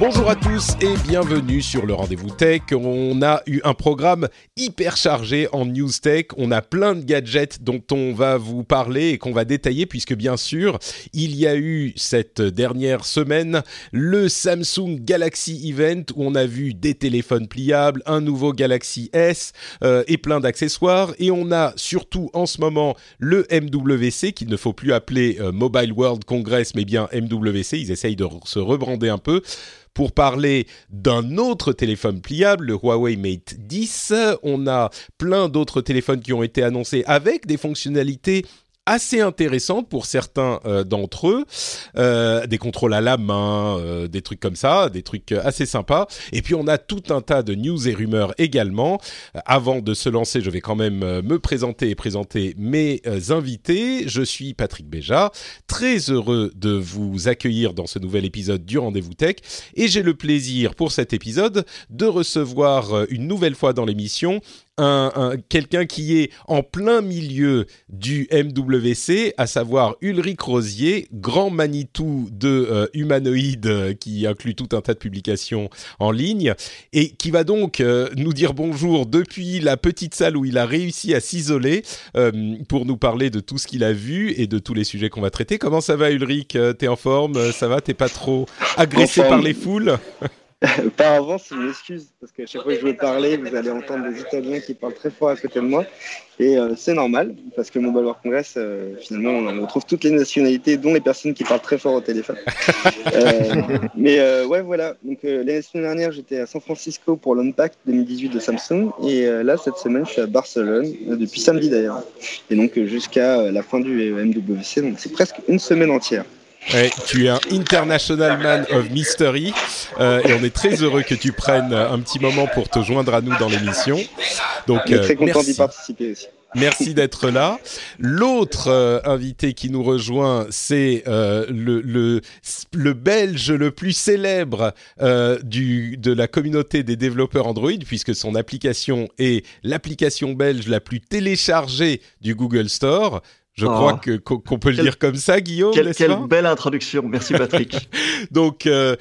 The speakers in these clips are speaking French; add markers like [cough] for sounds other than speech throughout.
Bonjour à tous et bienvenue sur le rendez-vous tech. On a eu un programme hyper chargé en news tech. On a plein de gadgets dont on va vous parler et qu'on va détailler puisque bien sûr, il y a eu cette dernière semaine le Samsung Galaxy Event où on a vu des téléphones pliables, un nouveau Galaxy S euh, et plein d'accessoires. Et on a surtout en ce moment le MWC qu'il ne faut plus appeler euh, Mobile World Congress mais bien MWC. Ils essayent de se rebrander un peu pour parler d'un autre téléphone pliable, le Huawei Mate 10. On a plein d'autres téléphones qui ont été annoncés avec des fonctionnalités assez intéressante pour certains euh, d'entre eux, euh, des contrôles à la main, euh, des trucs comme ça, des trucs assez sympas. Et puis on a tout un tas de news et rumeurs également. Avant de se lancer, je vais quand même me présenter et présenter mes invités. Je suis Patrick Béja, très heureux de vous accueillir dans ce nouvel épisode du Rendez-vous Tech. Et j'ai le plaisir pour cet épisode de recevoir une nouvelle fois dans l'émission un, quelqu'un qui est en plein milieu du MWC, à savoir Ulrich Rosier, grand Manitou de euh, humanoïde euh, qui inclut tout un tas de publications en ligne et qui va donc euh, nous dire bonjour depuis la petite salle où il a réussi à s'isoler pour nous parler de tout ce qu'il a vu et de tous les sujets qu'on va traiter. Comment ça va Ulrich? T'es en forme? Ça va? T'es pas trop agressé par les foules? [laughs] Par avance, je m'excuse, parce qu'à chaque fois que je veux parler, vous allez entendre des Italiens qui parlent très fort à côté de moi. Et euh, c'est normal, parce que Mobile World Congress, euh, finalement, on retrouve toutes les nationalités, dont les personnes qui parlent très fort au téléphone. [laughs] euh, mais euh, ouais, voilà. Donc l'année dernière, j'étais à San Francisco pour l'Unpack 2018 de Samsung. Et là, cette semaine, je suis à Barcelone, depuis samedi d'ailleurs. Et donc jusqu'à la fin du MWC, donc c'est presque une semaine entière. Ouais, tu es un International Man of Mystery euh, et on est très heureux que tu prennes un petit moment pour te joindre à nous dans l'émission. Donc, euh, très content d'y participer aussi. Merci [laughs] d'être là. L'autre euh, invité qui nous rejoint, c'est euh, le, le, le, Belge le plus célèbre euh, du, de la communauté des développeurs Android, puisque son application est l'application belge la plus téléchargée du Google Store. Je crois oh. que qu'on peut le dire comme ça, Guillaume. Quelle, quelle belle introduction, merci Patrick. [laughs] Donc euh,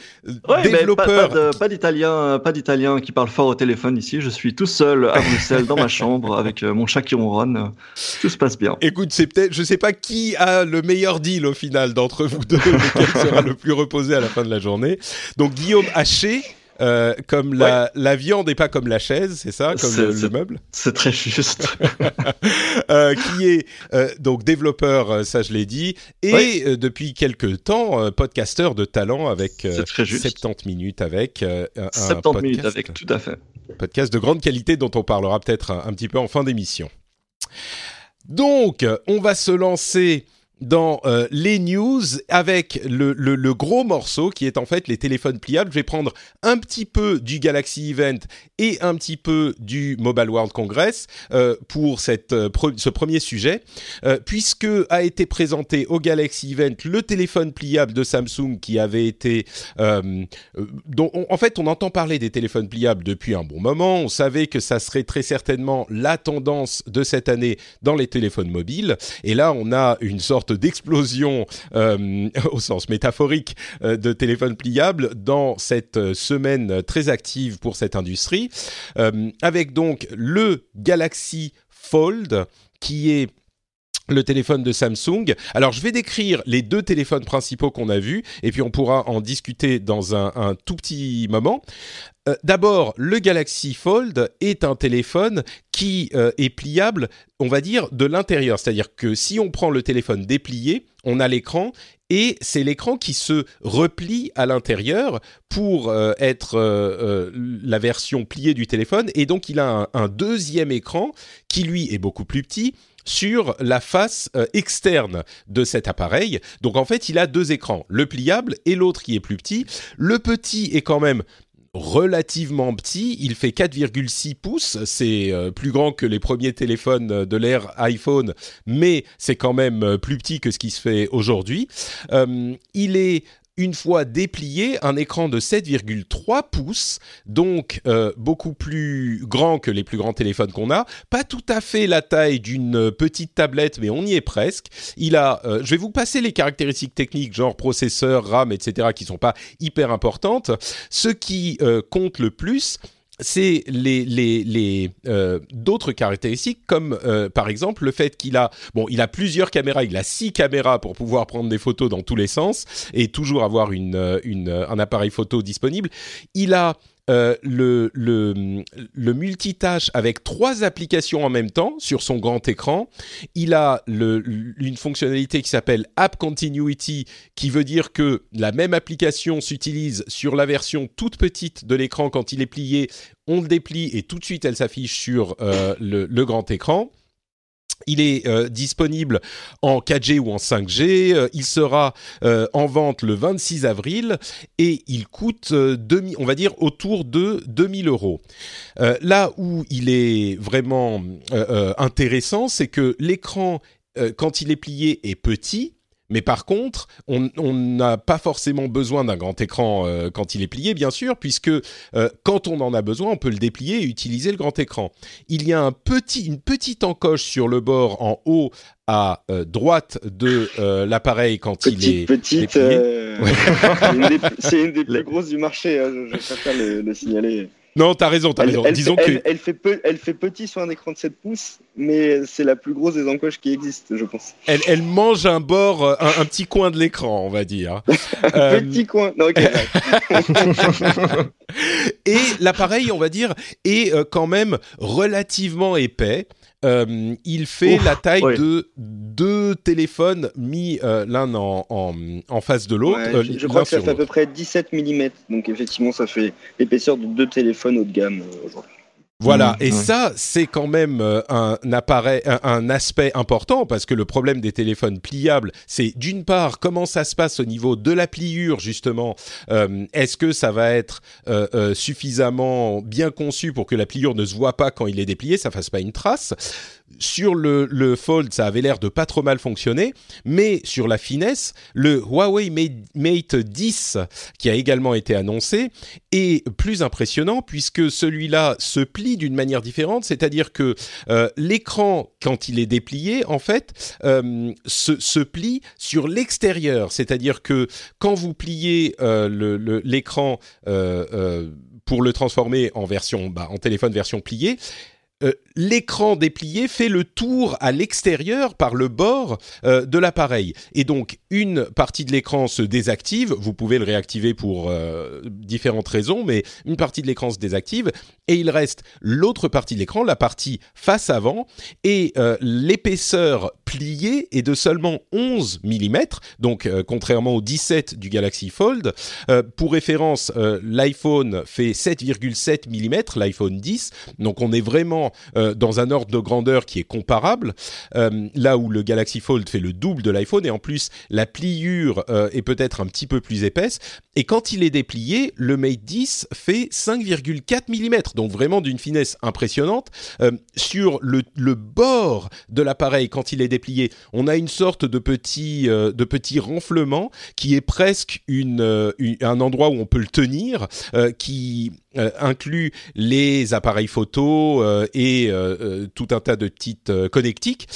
développeur, pas, d'Italien, pas d'Italien qui parle fort au téléphone ici. Je suis tout seul à Bruxelles dans ma [laughs] chambre avec euh, mon chat qui ronronne. Tout se passe bien. Écoute, c'est peut-être, je sais pas qui a le meilleur deal au final d'entre vous deux, lequel sera le plus reposé à la fin de la journée. Donc Guillaume Haché euh, comme la, la, viande et pas comme la chaise, c'est ça, comme le, meuble. C'est très juste. [laughs] euh, qui est euh, donc développeur, ça je l'ai dit, et depuis quelques temps podcasteur de talent avec 70 minutes avec un 70 podcast, minutes avec, tout à fait. Podcast de grande qualité dont on parlera peut-être un, un petit peu en fin d'émission. Donc, on va se lancer dans euh, les news avec le, gros morceau qui est en fait les téléphones pliables. Je vais prendre un petit peu du Galaxy Event et un petit peu du Mobile World Congress euh, pour euh, ce premier sujet, puisque a été présenté au Galaxy Event le téléphone pliable de Samsung qui avait été... En fait, on entend parler des téléphones pliables depuis un bon moment. On savait que ça serait très certainement la tendance de cette année dans les téléphones mobiles. Et là, on a une sorte d'explosion euh, [laughs] au sens métaphorique euh, de téléphones pliables dans cette euh, semaine très active pour cette industrie, avec donc le Galaxy Fold qui est le téléphone de Samsung. Alors, je vais décrire les deux téléphones principaux qu'on a vus, et puis on pourra en discuter dans un tout petit moment. Euh, D'abord, le Galaxy Fold est un téléphone qui est pliable, on va dire, de l'intérieur. C'est-à-dire que si on prend le téléphone déplié, on a l'écran et c'est l'écran qui se replie à l'intérieur pour euh, être euh, euh, la version pliée du téléphone et donc il a un, un, deuxième écran qui lui est beaucoup plus petit sur la face externe de cet appareil. Donc en fait, il a deux écrans, le pliable et l'autre qui est plus petit. Le petit est quand même relativement petit. Il fait 4,6 pouces. C'est euh, plus grand que les premiers téléphones de l'ère iPhone, mais c'est quand même euh, plus petit que ce qui se fait aujourd'hui. Euh, il est une fois déplié, un écran de 7,3 pouces, donc euh, beaucoup plus grand que les plus grands téléphones qu'on a. Pas tout à fait la taille d'une petite tablette, mais on y est presque. Il a, euh, je vais vous passer les caractéristiques techniques, genre processeur, RAM, etc., qui sont pas hyper importantes. Ce qui euh, compte le plus, c'est les, les, les euh, d'autres caractéristiques comme euh, par exemple le fait qu'il a bon il a plusieurs caméras il a six caméras pour pouvoir prendre des photos dans tous les sens et toujours avoir une, euh, une un appareil photo disponible. Il a euh, le, multitâche avec trois applications en même temps sur son grand écran. Il a une fonctionnalité qui s'appelle App Continuity, qui veut dire que la même application s'utilise sur la version toute petite de l'écran quand il est plié. On le déplie et tout de suite elle s'affiche sur euh, le grand écran. Il est euh, disponible en 4G ou en 5G. Euh, il sera euh, en vente le 26 avril et il coûte, 2000, on va dire, autour de 2000 euros. là où il est vraiment intéressant, c'est que l'écran, quand il est plié, est petit mais par contre, on n'a pas forcément besoin d'un grand écran euh, quand il est plié, bien sûr, puisque euh, quand on en a besoin, on peut le déplier et utiliser le grand écran. Il y a un petit, une petite encoche sur le bord en haut à euh, droite de l'appareil quand il est petite. c'est une, des [laughs] plus grosses du marché. Hein, je, préfère le signaler. Non, t'as raison, t'as raison. Elle, Disons fait, que... elle, fait elle fait petit sur un écran de 7 pouces, mais c'est la plus grosse des encoches qui existent, je pense. Elle, mange un bord, euh, un, un petit coin de l'écran, on va dire. [laughs] un euh... petit coin. Non, ok. [laughs] Et l'appareil, on va dire, est euh, quand même relativement épais. Euh, il fait Ouf, la taille ouais. de deux téléphones mis euh, l'un en, en, en, face de l'autre. Ouais, je, je crois que ça fait à peu près 17 mm, donc effectivement ça fait l'épaisseur de deux téléphones haut de gamme euh, aujourd'hui. Voilà, mmh, et ça, c'est quand même euh, un appareil, un, un, aspect important parce que le problème des téléphones pliables, c'est d'une part comment ça se passe au niveau de la pliure justement. Euh, Est-ce que ça va être euh, euh, suffisamment bien conçu pour que la pliure ne se voit pas quand il est déplié, ça fasse pas une trace? Sur le, le, Fold, ça avait l'air de pas trop mal fonctionner, mais sur la finesse, le Huawei Mate 10, qui a également été annoncé, est plus impressionnant puisque celui-là se plie d'une manière différente, c'est-à-dire que euh, l'écran, quand il est déplié, en fait, euh, se, se, plie sur l'extérieur, c'est-à-dire que quand vous pliez euh, l'écran euh, pour le transformer en version, bah, en téléphone version pliée, euh, l'écran déplié fait le tour à l'extérieur par le bord euh, de l'appareil. Et donc, une partie de l'écran se désactive. Vous pouvez le réactiver pour euh, différentes raisons, mais une partie de l'écran se désactive. Et il reste l'autre partie de l'écran, la partie face avant. Et euh, l'épaisseur pliée est de seulement 11 mm. Donc, euh, contrairement au 17 du Galaxy Fold. pour référence, l'iPhone fait 7,7 mm, l'iPhone 10. Donc, on est vraiment euh, dans un ordre de grandeur qui est comparable, euh, là où le Galaxy Fold fait le double de l'iPhone et en plus la pliure euh, est peut-être un petit peu plus épaisse. Et quand il est déplié, le Mate 10 fait 5,4 mm, donc vraiment d'une finesse impressionnante. Euh, sur le, bord de l'appareil, quand il est déplié, on a une sorte de petit, euh, de petit renflement qui est presque une, une, un endroit où on peut le tenir, qui euh, inclut les appareils photo euh, et euh, tout un tas de petites connectiques.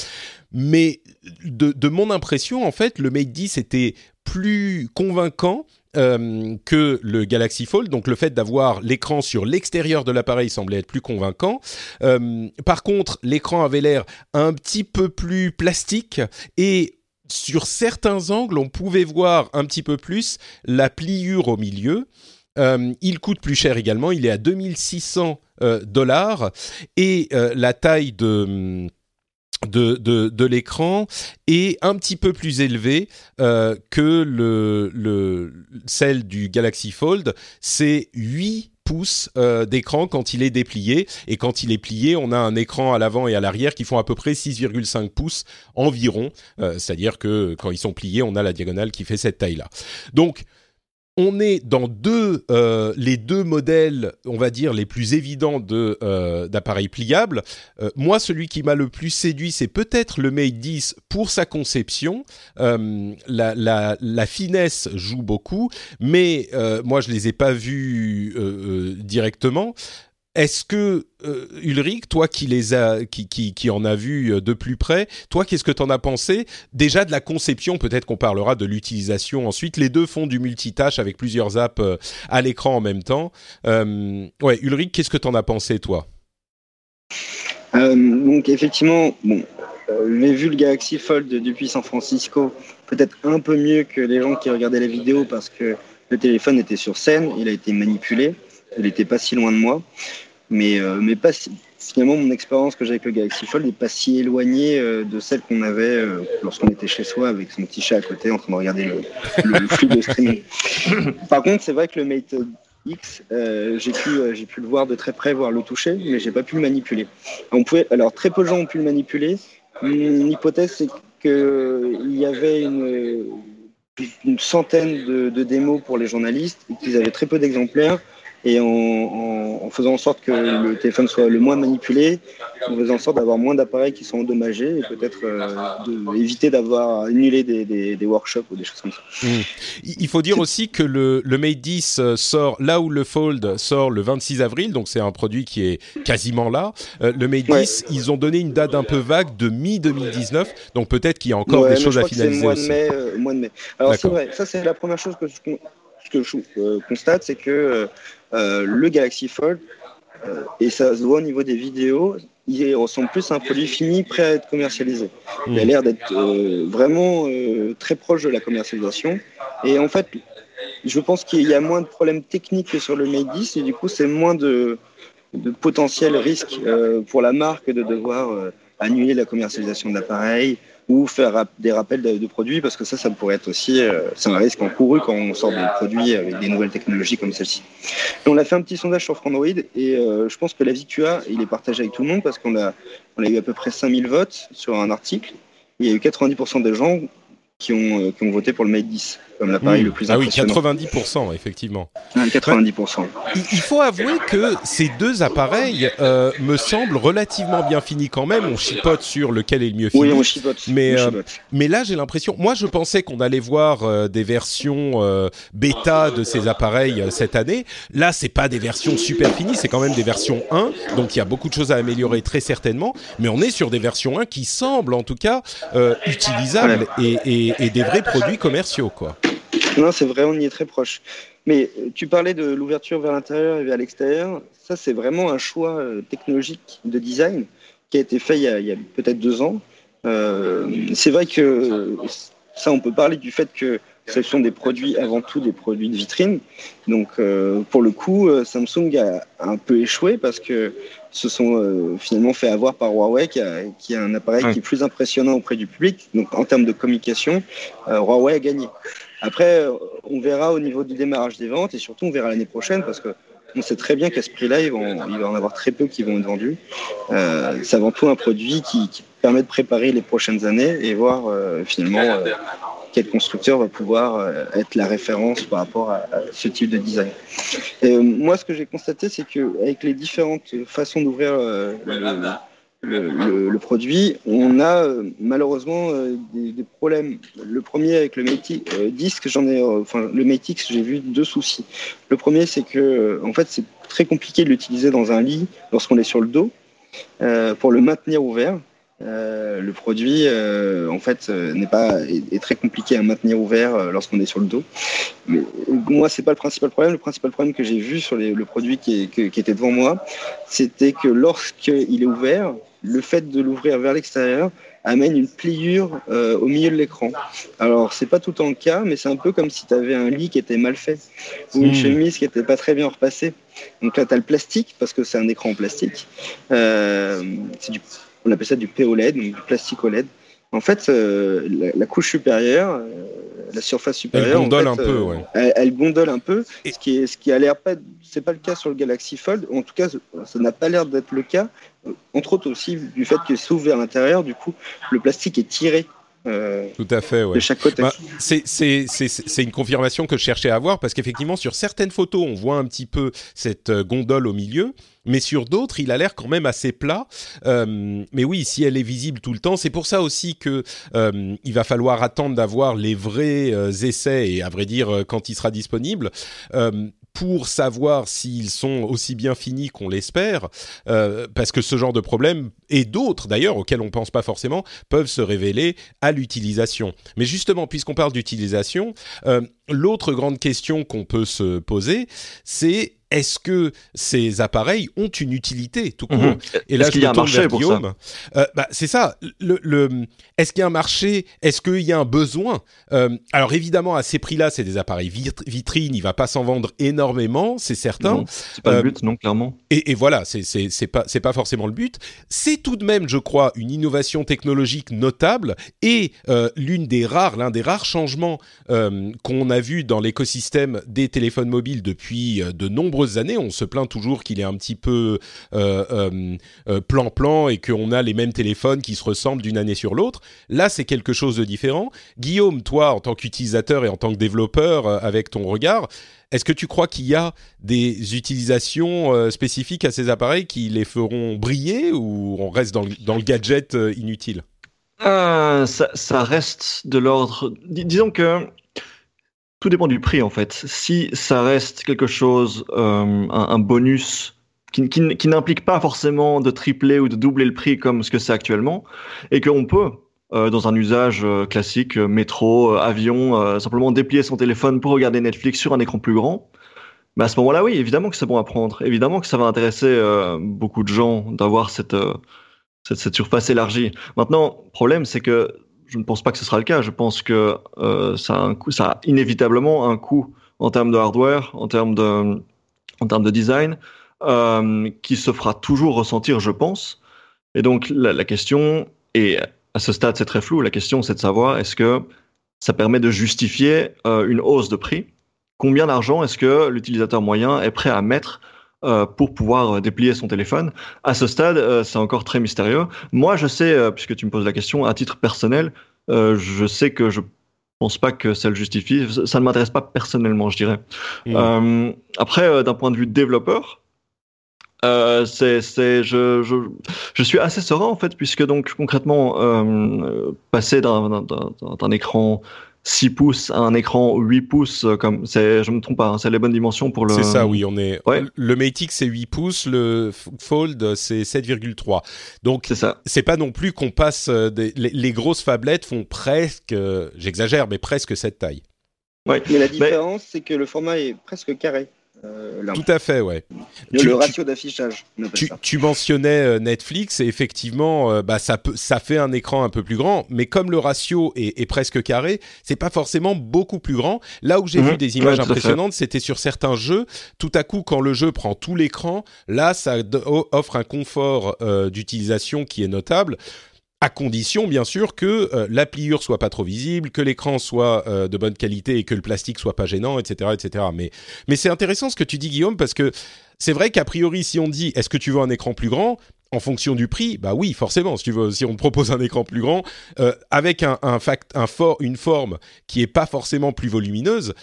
Mais de, de, mon impression, en fait, le Mate 10 était plus convaincant euh, que le Galaxy Fold. Donc le fait d'avoir l'écran sur l'extérieur de l'appareil semblait être plus convaincant. Euh, par contre, l'écran avait l'air un petit peu plus plastique et sur certains angles, on pouvait voir un petit peu plus la pliure au milieu. il coûte plus cher également, il est à 2600 dollars et la taille de de, de, l'écran est un petit peu plus élevé euh, que le, le, celle du Galaxy Fold. C'est 8 pouces euh, d'écran quand il est déplié. Et quand il est plié, on a un écran à l'avant et à l'arrière qui font à peu près 6,5 pouces environ. Euh, c'est-à-dire que quand ils sont pliés, on a la diagonale qui fait cette taille-là. Donc, on est dans euh, les deux modèles, on va dire, les plus évidents de, euh, d'appareils pliables. Euh, moi, celui qui m'a le plus séduit, c'est peut-être le Mate 10 pour sa conception. La, la, la, finesse joue beaucoup, mais moi, je les ai pas vus directement. Est-ce que euh, Ulrich, toi qui les a, qui, qui, en a vu euh, de plus près, toi qu'est-ce que tu en as pensé? Déjà de la conception, peut-être qu'on parlera de l'utilisation ensuite. Les deux font du multitâche avec plusieurs apps euh, à l'écran en même temps. ouais, Ulrich, qu'est-ce que tu en as pensé toi? Donc effectivement, bon, j'ai vu le Galaxy Fold depuis San Francisco, peut-être un peu mieux que les gens qui regardaient la vidéo parce que le téléphone était sur scène, il a été manipulé il n'était pas si loin de moi. Mais, euh, mais pas finalement, mon expérience que j'ai avec le Galaxy Fold n'est pas si éloignée euh, de celle qu'on avait euh, lorsqu'on était chez soi avec son petit chat à côté en train de regarder le, flux de streaming. [laughs] Par contre, c'est vrai que le Mate X, j'ai pu, pu le voir de très près, voir le toucher, mais j'ai pas pu le manipuler. On pouvait, alors, très peu de gens ont pu le manipuler. Mon hypothèse, c'est qu'il y avait une, une centaine de, de, démos pour les journalistes et qu'ils avaient très peu d'exemplaires et en, faisant en sorte que le téléphone soit le moins manipulé, en faisant en sorte d'avoir moins d'appareils qui sont endommagés et peut-être euh, éviter d'avoir annulé des, des, workshops ou des choses comme ça. Mmh. Il faut dire aussi que le, le Mate 10 euh, sort là où le Fold sort le 26 avril, donc c'est un produit qui est quasiment là. Euh, le Mate 10, ils ont donné une date un peu vague de mi-2019, donc peut-être qu'il y a encore des choses à finaliser mois De mai, mois de mai. Alors c'est vrai, ça c'est la première chose que je, que je constate, c'est que euh, le Galaxy Fold, euh, et ça se voit au niveau des vidéos, il ressemble plus à un produit fini prêt à être commercialisé. Il a hmm. l'air d'être euh, vraiment très proche de la commercialisation. Et en fait, je pense qu'il y a moins de problèmes techniques que sur le Mate 10 et du coup, c'est moins de, de potentiel risque pour la marque de devoir annuler la commercialisation de l'appareil, ou faire des rappels de, produits parce que ça, ça pourrait être aussi, euh, un risque encouru quand on sort des produits avec des nouvelles technologies comme celle-ci. On a fait un petit sondage sur Frandroid et euh, je pense que l'avis que tu as, il est partagé avec tout le monde parce qu'on a, on a eu à peu près 5000 votes sur un article. Il y a eu 90% des gens qui ont, euh, qui ont voté pour le Mate 10 comme l'appareil hmm. le plus impressionnant. Ah oui, 90%, effectivement. 90%. Il faut avouer que ces deux appareils euh, me semblent relativement bien finis quand même. On chipote sur lequel est le mieux fini. Oui, on chipote. Mais, euh, mais là, j'ai l'impression... Moi, je pensais qu'on allait voir des versions bêta de ces appareils cette année. Là, c'est pas des versions super finies, c'est quand même des versions 1. Donc, il y a beaucoup de choses à améliorer très certainement. Mais on est sur des versions 1 qui semblent, en tout cas, utilisables et et, des vrais produits commerciaux, quoi. Non, c'est vrai, on y est très proche. Mais euh, tu parlais de l'ouverture vers l'intérieur et vers l'extérieur. Ça, c'est vraiment un choix euh, technologique de design qui a été fait il y a, peut-être deux ans. Euh, c'est vrai que ça, on peut parler du fait que ce sont des produits avant tout des produits de vitrine. Donc, pour le coup, Samsung a un peu échoué parce que se sont euh, finalement fait avoir par Huawei, qui a, qui a un appareil qui est plus impressionnant auprès du public. Donc en termes de communication, euh, Huawei a gagné. Après, euh, on verra au niveau du démarrage des ventes et surtout on verra l'année prochaine parce que on sait très bien qu'à ce prix-là, il, va en avoir très peu qui vont être vendus. Euh, c'est avant tout un produit qui, permet de préparer les prochaines années et voir finalement quel constructeur va pouvoir euh, être la référence par rapport à, ce type de design. Euh, moi, ce que j'ai constaté, c'est qu'avec les différentes façons d'ouvrir euh, le, produit, on a malheureusement des, problèmes. Le premier avec le Mate disque, j'en ai, enfin le Mate j'ai vu deux soucis. Le premier, c'est que en fait, c'est très compliqué de l'utiliser dans un lit lorsqu'on est sur le dos pour le maintenir ouvert. le produit, en fait, n'est pas est, très compliqué à maintenir ouvert lorsqu'on est sur le dos. Mais moi, c'est pas le principal problème. Le principal problème que j'ai vu sur le produit qui, qui, était devant moi, c'était que lorsqu'il est ouvert, le fait de l'ouvrir vers l'extérieur amène une pliure euh, au milieu de l'écran. Alors, c'est pas tout en cas, mais c'est un peu comme si tu avais un lit qui était mal fait ou une hmm. chemise qui était pas très bien repassée. Donc là, tu as le plastique, parce que c'est un écran en plastique. Euh, du, on appelle ça du POLED, donc du plastique OLED. En fait, euh, la, couche supérieure, la surface supérieure, elle gondole un peu, ouais. elle, gondole un peu, ce qui est, ce qui a l'air pas, c'est pas le cas sur le Galaxy Fold. En tout cas, ça n'a pas l'air d'être le cas entre autres aussi du fait que s'ouvre vers l'intérieur, du coup, le plastique est tiré euh, Tout à fait, ouais. De chaque côté. Bah, c'est une confirmation que je cherchais à avoir parce qu'effectivement, sur certaines photos, on voit un petit peu cette euh, gondole au milieu, mais sur d'autres, il a l'air quand même assez plat. Euh, mais oui, si elle est visible tout le temps, c'est pour ça aussi que il va falloir attendre d'avoir les vrais essais et à vrai dire quand il sera disponible pour savoir s'ils sont aussi bien finis qu'on l'espère, euh, parce que ce genre de problème, et d'autres d'ailleurs, auxquels on ne pense pas forcément, peuvent se révéler à l'utilisation. Mais justement, puisqu'on parle d'utilisation, euh, l'autre grande question qu'on peut se poser, c'est est-ce que ces appareils ont une utilité tout court mhm. Et là, je me tourne vers Guillaume. Euh, bah, c'est ça. Le, est-ce qu'il y a un marché Est-ce qu'il y a un besoin euh, Alors évidemment, à ces prix-là, c'est des appareils vitrines. Il va pas s'en vendre énormément, c'est certain. C'est pas le euh, but, non, clairement. Et, et voilà, c'est c'est pas c'est pas forcément le but. C'est tout de même, je crois, une innovation technologique notable et l'une des rares, l'un des rares changements qu'on vu dans l'écosystème des téléphones mobiles depuis de nombreux années. On se plaint toujours qu'il est un petit peu euh, euh, euh, plan-plan et qu'on a les mêmes téléphones qui se ressemblent d'une année sur l'autre. Là, c'est quelque chose de différent. Guillaume, toi, en tant qu'utilisateur et en tant que développeur, avec ton regard, est-ce que tu crois qu'il y a des utilisations spécifiques à ces appareils qui les feront briller ou on reste dans le, gadget inutile? Ça, reste de l'ordre. disons que tout dépend du prix en fait. Si ça reste quelque chose, euh, un, bonus qui, n'implique pas forcément de tripler ou de doubler le prix comme ce que c'est actuellement, et qu'on peut, euh, dans un usage euh, classique, métro, avion, simplement déplier son téléphone pour regarder Netflix sur un écran plus grand, mais à ce moment-là, oui, évidemment que c'est bon à prendre. Évidemment que ça va intéresser beaucoup de gens d'avoir cette, cette, cette surface élargie. Maintenant, le problème, c'est que je ne pense pas que ce sera le cas. Je pense que euh, ça, a inévitablement un coût en termes de hardware, en termes de, en termes de design, euh, qui se fera toujours ressentir, je pense. Et donc la, question, et à ce stade c'est très flou, la question c'est de savoir est-ce que ça permet de justifier euh, une hausse de prix? Combien d'argent est-ce que l'utilisateur moyen est prêt à mettre euh, pour pouvoir euh, déplier son téléphone. À ce stade, euh, c'est encore très mystérieux. Moi, je sais, puisque tu me poses la question, à titre personnel, je sais que je pense pas que ça le justifie. Ça ne m'intéresse pas personnellement, je dirais. Mmh. après, d'un point de vue développeur, euh, c'est, c'est, je, je, je, suis assez serein en fait, puisque donc concrètement, euh, passer d'un, d'un, d'un écran 6 pouces à un écran 8 pouces, euh, comme c'est, je me trompe pas, hein, c'est les bonnes dimensions pour le. C'est ça, oui, on est. Le Mate X c'est 8 pouces, le Fold c'est 7,3. Donc c'est ça. C'est pas non plus qu'on passe euh, des, les, grosses phablettes font presque, euh, j'exagère, mais presque cette taille. Ouais. Mais la différence, c'est que le format est presque carré. Euh, Tout à fait, ouais. Le, ratio d'affichage. Tu, mentionnais euh, Netflix et effectivement, euh, bah, ça, peut, ça fait un écran un peu plus grand, mais comme le ratio est, presque carré, c'est pas forcément beaucoup plus grand. Là où j'ai mhm. vu des images impressionnantes, c'était sur certains jeux. Tout à coup, quand le jeu prend tout l'écran, là, ça offre un confort d'utilisation qui est notable à condition bien sûr que euh, la pliure soit pas trop visible, que l'écran soit euh, de bonne qualité et que le plastique soit pas gênant, etc., etc. Mais c'est intéressant ce que tu dis Guillaume parce que c'est vrai qu'a priori si on dit est-ce que tu veux un écran plus grand en fonction du prix, bah oui, forcément. Si on te propose un écran plus grand, euh, avec une forme qui est pas forcément plus volumineuse,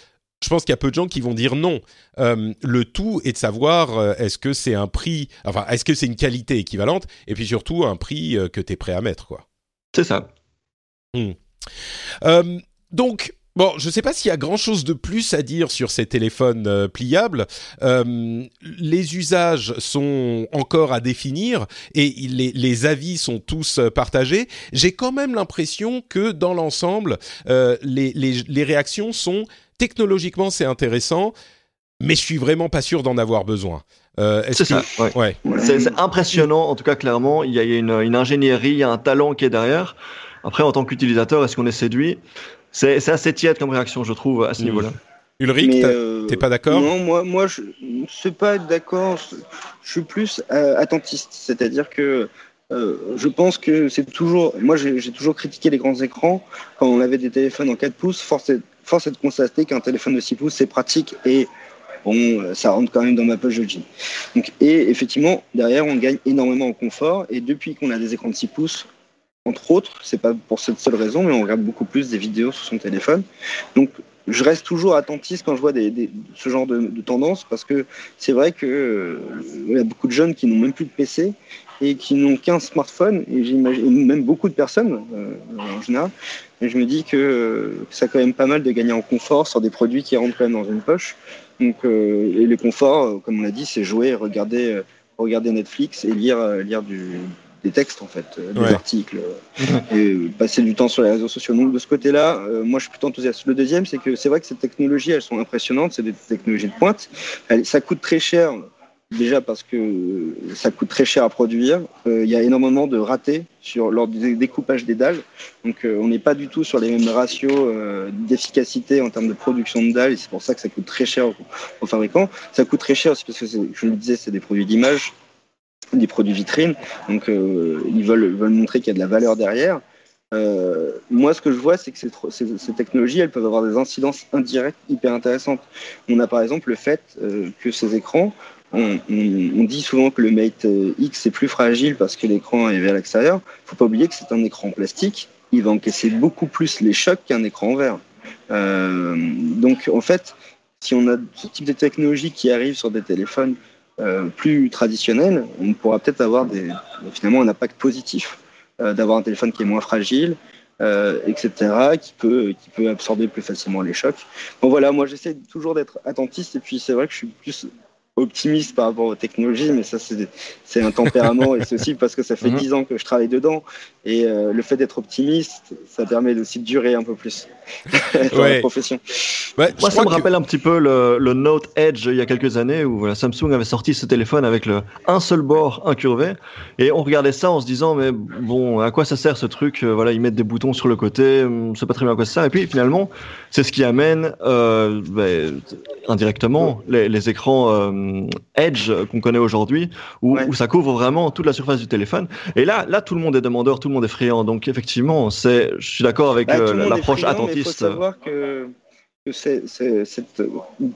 je pense qu'il y a peu de gens qui vont dire non. Euh, le tout est de savoir euh, est-ce que c'est un prix, enfin, est-ce que c'est une qualité équivalente, et puis surtout un prix euh, que tu es prêt à mettre, quoi. C'est ça. Hmm. donc, Bon, je ne sais pas s'il y a grand-chose de plus à dire sur ces téléphones euh, pliables. Euh, les usages sont encore à définir et les, les avis sont tous partagés. J'ai quand même l'impression que dans l'ensemble, euh, les, les, les réactions sont technologiquement c'est intéressant, mais je suis vraiment pas sûr d'en avoir besoin. Euh, c'est ça. Ouais. ouais. C'est impressionnant, en tout cas clairement. Il y a une, une ingénierie, il y a un talent qui est derrière. Après, en tant qu'utilisateur, est-ce qu'on est séduit? C'est assez tiède comme réaction, je trouve, à ce mmh. niveau-là. Ulrich, euh, t'es pas d'accord? Non, moi, moi, je ne suis pas d'accord. Je suis plus euh, attentiste, c'est-à-dire que euh, je pense que c'est toujours. Moi, j'ai toujours critiqué les grands écrans quand on avait des téléphones en 4 pouces. Force est, force est de constater qu'un téléphone de 6 pouces, c'est pratique et bon, ça rentre quand même dans ma poche de jean. Donc, et effectivement, derrière, on gagne énormément en confort. Et depuis qu'on a des écrans de 6 pouces, entre autres, c'est pas pour cette seule raison, mais on regarde beaucoup plus des vidéos sur son téléphone. Donc, je reste toujours attentiste quand je vois ce genre de, tendance parce que c'est vrai que euh, y a beaucoup de jeunes qui n'ont même plus de PC et qui n'ont qu'un smartphone et j'imagine même beaucoup de personnes euh, en général. Et je me dis que euh, ça a quand même pas mal de gagner en confort sur des produits qui rentrent quand même dans une poche. Donc, euh, et le confort, comme on l'a dit, c'est jouer, regarder, regarder Netflix et lire, lire du, des textes en fait, euh, des Ouais. articles, euh, et euh, passer du temps sur les réseaux sociaux. Donc de ce côté-là, euh, moi je suis plutôt enthousiaste. Le deuxième, c'est que c'est vrai que ces technologies, elles sont impressionnantes, c'est des technologies de pointe. Elles- ça coûte très cher, déjà parce que ça coûte très cher à produire. Euh, Il y a énormément de ratés sur lors du découpage des dalles. Donc euh, on n'est pas du tout sur les mêmes ratios euh, d'efficacité en termes de production de dalles, et c'est pour ça que ça coûte très cher aux, aux fabricants. Ça coûte très cher aussi parce que je le disais, c'est des produits d'image des produits vitrines. Donc, ils veulent, montrer qu'il y a de la valeur derrière. Moi, ce que je vois, c'est que ces, technologies, elles peuvent avoir des incidences indirectes hyper intéressantes. On a par exemple le fait que ces écrans, on, dit souvent que le Mate euh, X est plus fragile parce que l'écran est vers l'extérieur. Faut pas oublier que c'est un écran en plastique. Il va encaisser beaucoup plus les chocs qu'un écran en verre. Euh, donc, en fait, si on a ce type de technologie qui arrive sur des téléphones euh, plus traditionnels, on pourra peut-être avoir finalement un impact positif, d'avoir un téléphone qui est moins fragile, etc., qui peut, qui peut absorber plus facilement les chocs. Bon voilà, moi j'essaie toujours d'être attentiste et puis c'est vrai que je suis plus optimiste par rapport aux technologies, mais ça c'est un tempérament et c'est aussi parce que ça fait [laughs] Mhm. dix ans que je travaille dedans et euh, le fait d'être optimiste, ça permet aussi de durer un peu plus [laughs] dans Ouais. la profession. Ouais, je Moi, ça me que- rappelle un petit peu le, le Note Edge il y a quelques années où voilà, Samsung avait sorti ce téléphone avec le, un seul bord incurvé et on regardait ça en se disant mais bon à quoi ça sert ce truc? Euh, voilà ils mettent des boutons sur le côté hum, c'est pas très bien à quoi ça sert et puis finalement c'est ce qui amène euh, ben, indirectement les, les écrans euh, Edge qu'on connaît aujourd'hui où, Ouais. où ça couvre vraiment toute la surface du téléphone et là là tout le monde est demandeur tout le monde est friand donc effectivement c'est je suis d'accord avec Bah, euh, l'approche Il faut attentiste savoir que, que c'est, c'est- c'est-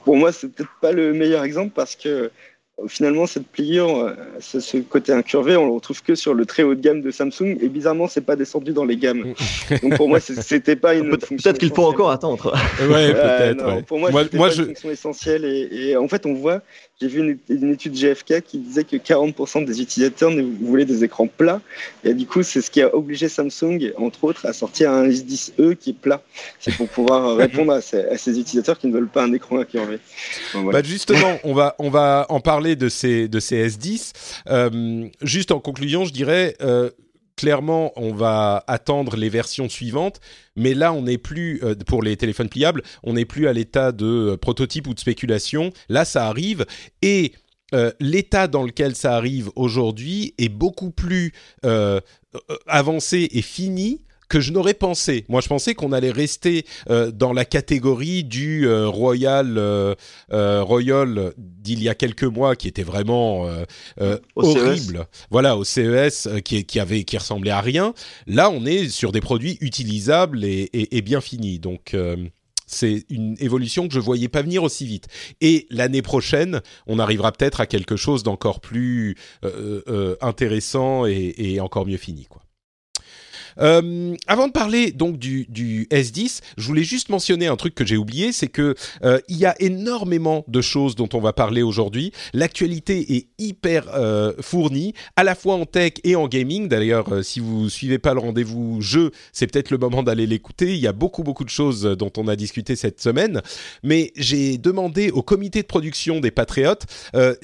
pour moi, c'est peut-être pas le meilleur exemple parce que euh, finalement, cette pliure, euh, ce, ce côté incurvé, on le retrouve que sur le très haut de gamme de Samsung et bizarrement, c'est pas descendu dans les gammes. [laughs] Donc pour moi, c'était pas une Peut- fonction peut-être qu'il faut encore attendre Ouais, Euh, peut-être. non, ouais. Pour moi, moi, c'était moi, pas je, une fonction essentielle. Et, et en fait, on voit, j'ai vu une, une étude GFK qui disait que 40% des utilisateurs ne voulaient des écrans plats. Et du coup, c'est ce qui a obligé Samsung, entre autres, à sortir un S10e qui est plat. C'est pour pouvoir [laughs] répondre à ces, à ces utilisateurs qui ne veulent pas un écran incurvé. Bon, voilà. Bah justement, on va on va en parler de ces de ces S10. Euh, juste en conclusion, je dirais euh, clairement, on va attendre les versions suivantes, mais là, on n'est plus euh, pour les téléphones pliables, on n'est plus à l'état de euh, prototype ou de spéculation. Là, ça arrive et euh, l'état dans lequel ça arrive aujourd'hui est beaucoup plus avancé et fini que je n'aurais pensé. Moi, je pensais qu'on allait rester euh, dans la catégorie du euh, Royal euh, Royal d'il y a quelques mois, qui était vraiment CES. horrible. Voilà, au CES, qui, qui avait qui ressemblait à rien. Là, on est sur des produits utilisables et, et- et bien finis. Donc c'est une évolution que je voyais pas venir aussi vite. Et l'année prochaine, on arrivera peut-être à quelque chose d'encore plus euh, euh, intéressant et, et encore mieux fini, quoi. Euh, avant de parler donc du, du, S10, je voulais juste mentionner un truc que j'ai oublié, c'est que euh, il y a énormément de choses dont on va parler aujourd'hui. L'actualité est hyper euh, fournie, à la fois en tech et en gaming. D'ailleurs, euh, si vous suivez pas le rendez-vous jeu, c'est peut-être le moment d'aller l'écouter. Il y a beaucoup beaucoup de choses dont on a discuté cette semaine. Mais j'ai demandé au comité de production des Patriotes euh,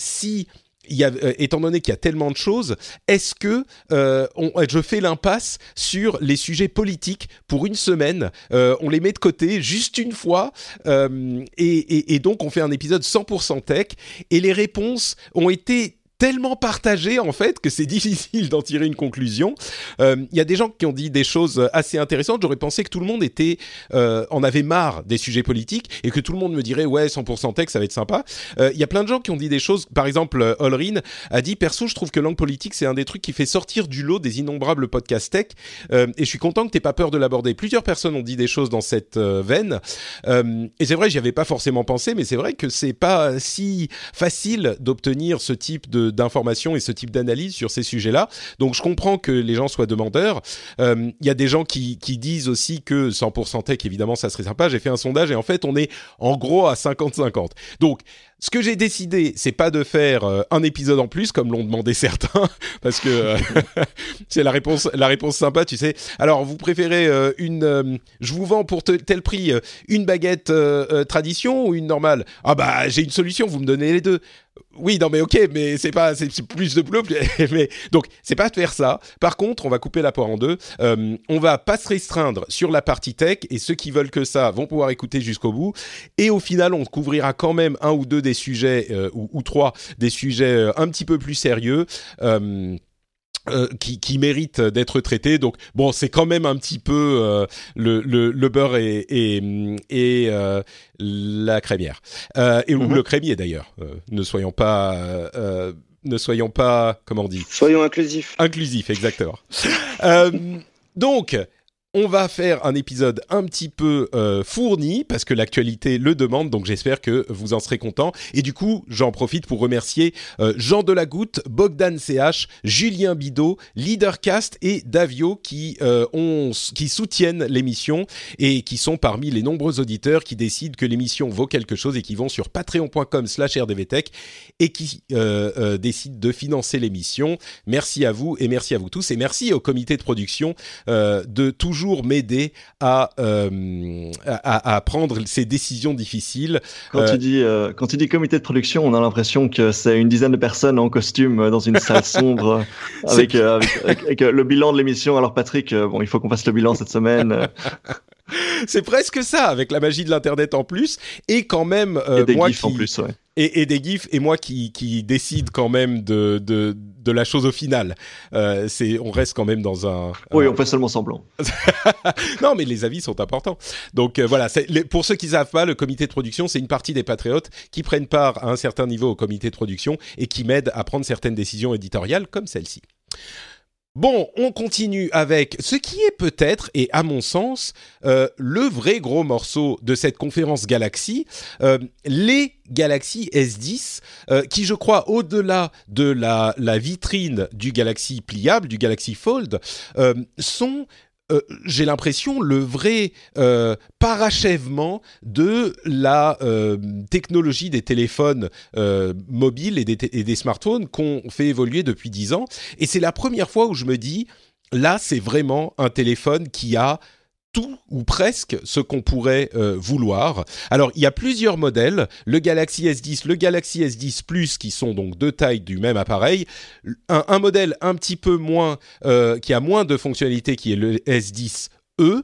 si il euh, étant donné qu'il y a tellement de choses, est-ce que euh, je fais l'impasse sur les sujets politiques pour une semaine euh, On les met de côté juste une fois et, et, donc on fait un épisode 100% tech et les réponses ont été tellement partagé en fait que c'est [laughs] difficile d'en tirer une conclusion. Euh, il y a des gens qui ont dit des choses assez intéressantes. J'aurais pensé que tout le monde était euh, en avait marre des sujets politiques et que tout le monde me dirait ouais 100% tech ça va être sympa. Euh, il y a plein de gens qui ont dit des choses. Par exemple, Olrin a dit perso je trouve que langue politique c'est un des trucs qui fait sortir du lot des innombrables podcasts tech et je suis content que t'aies pas peur de l'aborder. Plusieurs personnes ont dit des choses dans cette veine et c'est vrai j'y avais pas forcément pensé mais c'est vrai que c'est pas si facile d'obtenir ce type de d'informations et ce type d'analyse sur ces sujets-là. Donc je comprends que les gens soient demandeurs. Euh, il y a des gens qui, qui disent aussi que 100% tech, évidemment, ça serait sympa. J'ai fait un sondage et en fait, on est en gros à 50-50. Donc ce que j'ai décidé, c'est pas de faire euh, un épisode en plus comme l'ont demandé certains, [laughs] parce que euh, [laughs] c'est la réponse, la réponse sympa, tu sais. Alors, vous préférez euh, une, je vous vends pour tel prix une baguette tradition ou une normale? Ah bah, j'ai une solution, vous me donnez les deux. Oui, non mais ok, mais c'est pas, c'est plus de boulot. [laughs] mais donc, c'est pas de faire ça. Par contre, on va couper la poire en deux. on va pas se restreindre sur la partie tech et ceux qui veulent que ça vont pouvoir écouter jusqu'au bout. Et au final, on couvrira quand même un ou deux des sujets, euh, ou, trois, des sujets euh, un petit peu plus sérieux. Euh, qui, qui méritent d'être traités. Donc bon, c'est quand même un petit peu le, le, beurre et, et, la crémière. et ou mhm. le crémier d'ailleurs. ne soyons pas... ne soyons pas, comment on dit? Soyons inclusifs. Inclusifs, exactement. donc, on va faire un épisode un petit peu euh, fourni parce que l'actualité le demande, donc j'espère que vous en serez contents. Et du coup, j'en profite pour remercier euh, Jean Delagoutte, Bogdan CH, Julien Bidot, Leadercast et Davio qui, euh, ont, qui soutiennent l'émission et qui sont parmi les nombreux auditeurs qui décident que l'émission vaut quelque chose et qui vont sur patreon.com slash rdvtech et qui décident de financer l'émission. Merci à vous et merci à vous tous et merci au comité de production de toujours m'aider euh, à, à, prendre ces décisions difficiles. Quand, tu euh, dis, euh, quand tu dis comité de production, on a l'impression que c'est une dizaine de personnes en costume dans une salle [laughs] sombre avec, avec, le bilan de l'émission. Alors Patrick, bon, il faut qu'on fasse le bilan cette semaine. [laughs] c'est presque ça, avec la magie de l'internet en plus, et quand même et des gifs en plus, ouais. et, et, des gifs, et moi qui, qui décide quand même de, de, de la chose au final. Euh, c'est, on reste quand même dans un. Oui, on fait seulement semblant. [laughs] non, mais les avis sont importants. Donc euh, voilà, pour ceux qui ne savent pas, le comité de production, c'est une partie des patriotes qui prennent part à un certain niveau au comité de production et qui m'aident à prendre certaines décisions éditoriales comme celle-ci. Bon, on continue avec ce qui est peut-être, et à mon sens, euh, le vrai gros morceau de cette conférence Galaxy, euh, les Galaxy S10, euh, qui je crois, au-delà de la, la, vitrine du Galaxy pliable, du Galaxy Fold, sont euh, j'ai l'impression, le vrai euh, parachèvement de la euh, technologie des téléphones mobiles et des, et des smartphones qu'on fait évoluer depuis dix ans. Et c'est la première fois où je me dis, là, c'est vraiment un téléphone qui a tout ou presque ce qu'on pourrait euh, vouloir. Alors, il y a plusieurs modèles, le Galaxy S10, le Galaxy S10 Plus, qui sont donc deux tailles du même appareil. Un, modèle un petit peu moins, euh, qui a moins de fonctionnalités, qui est le S10e,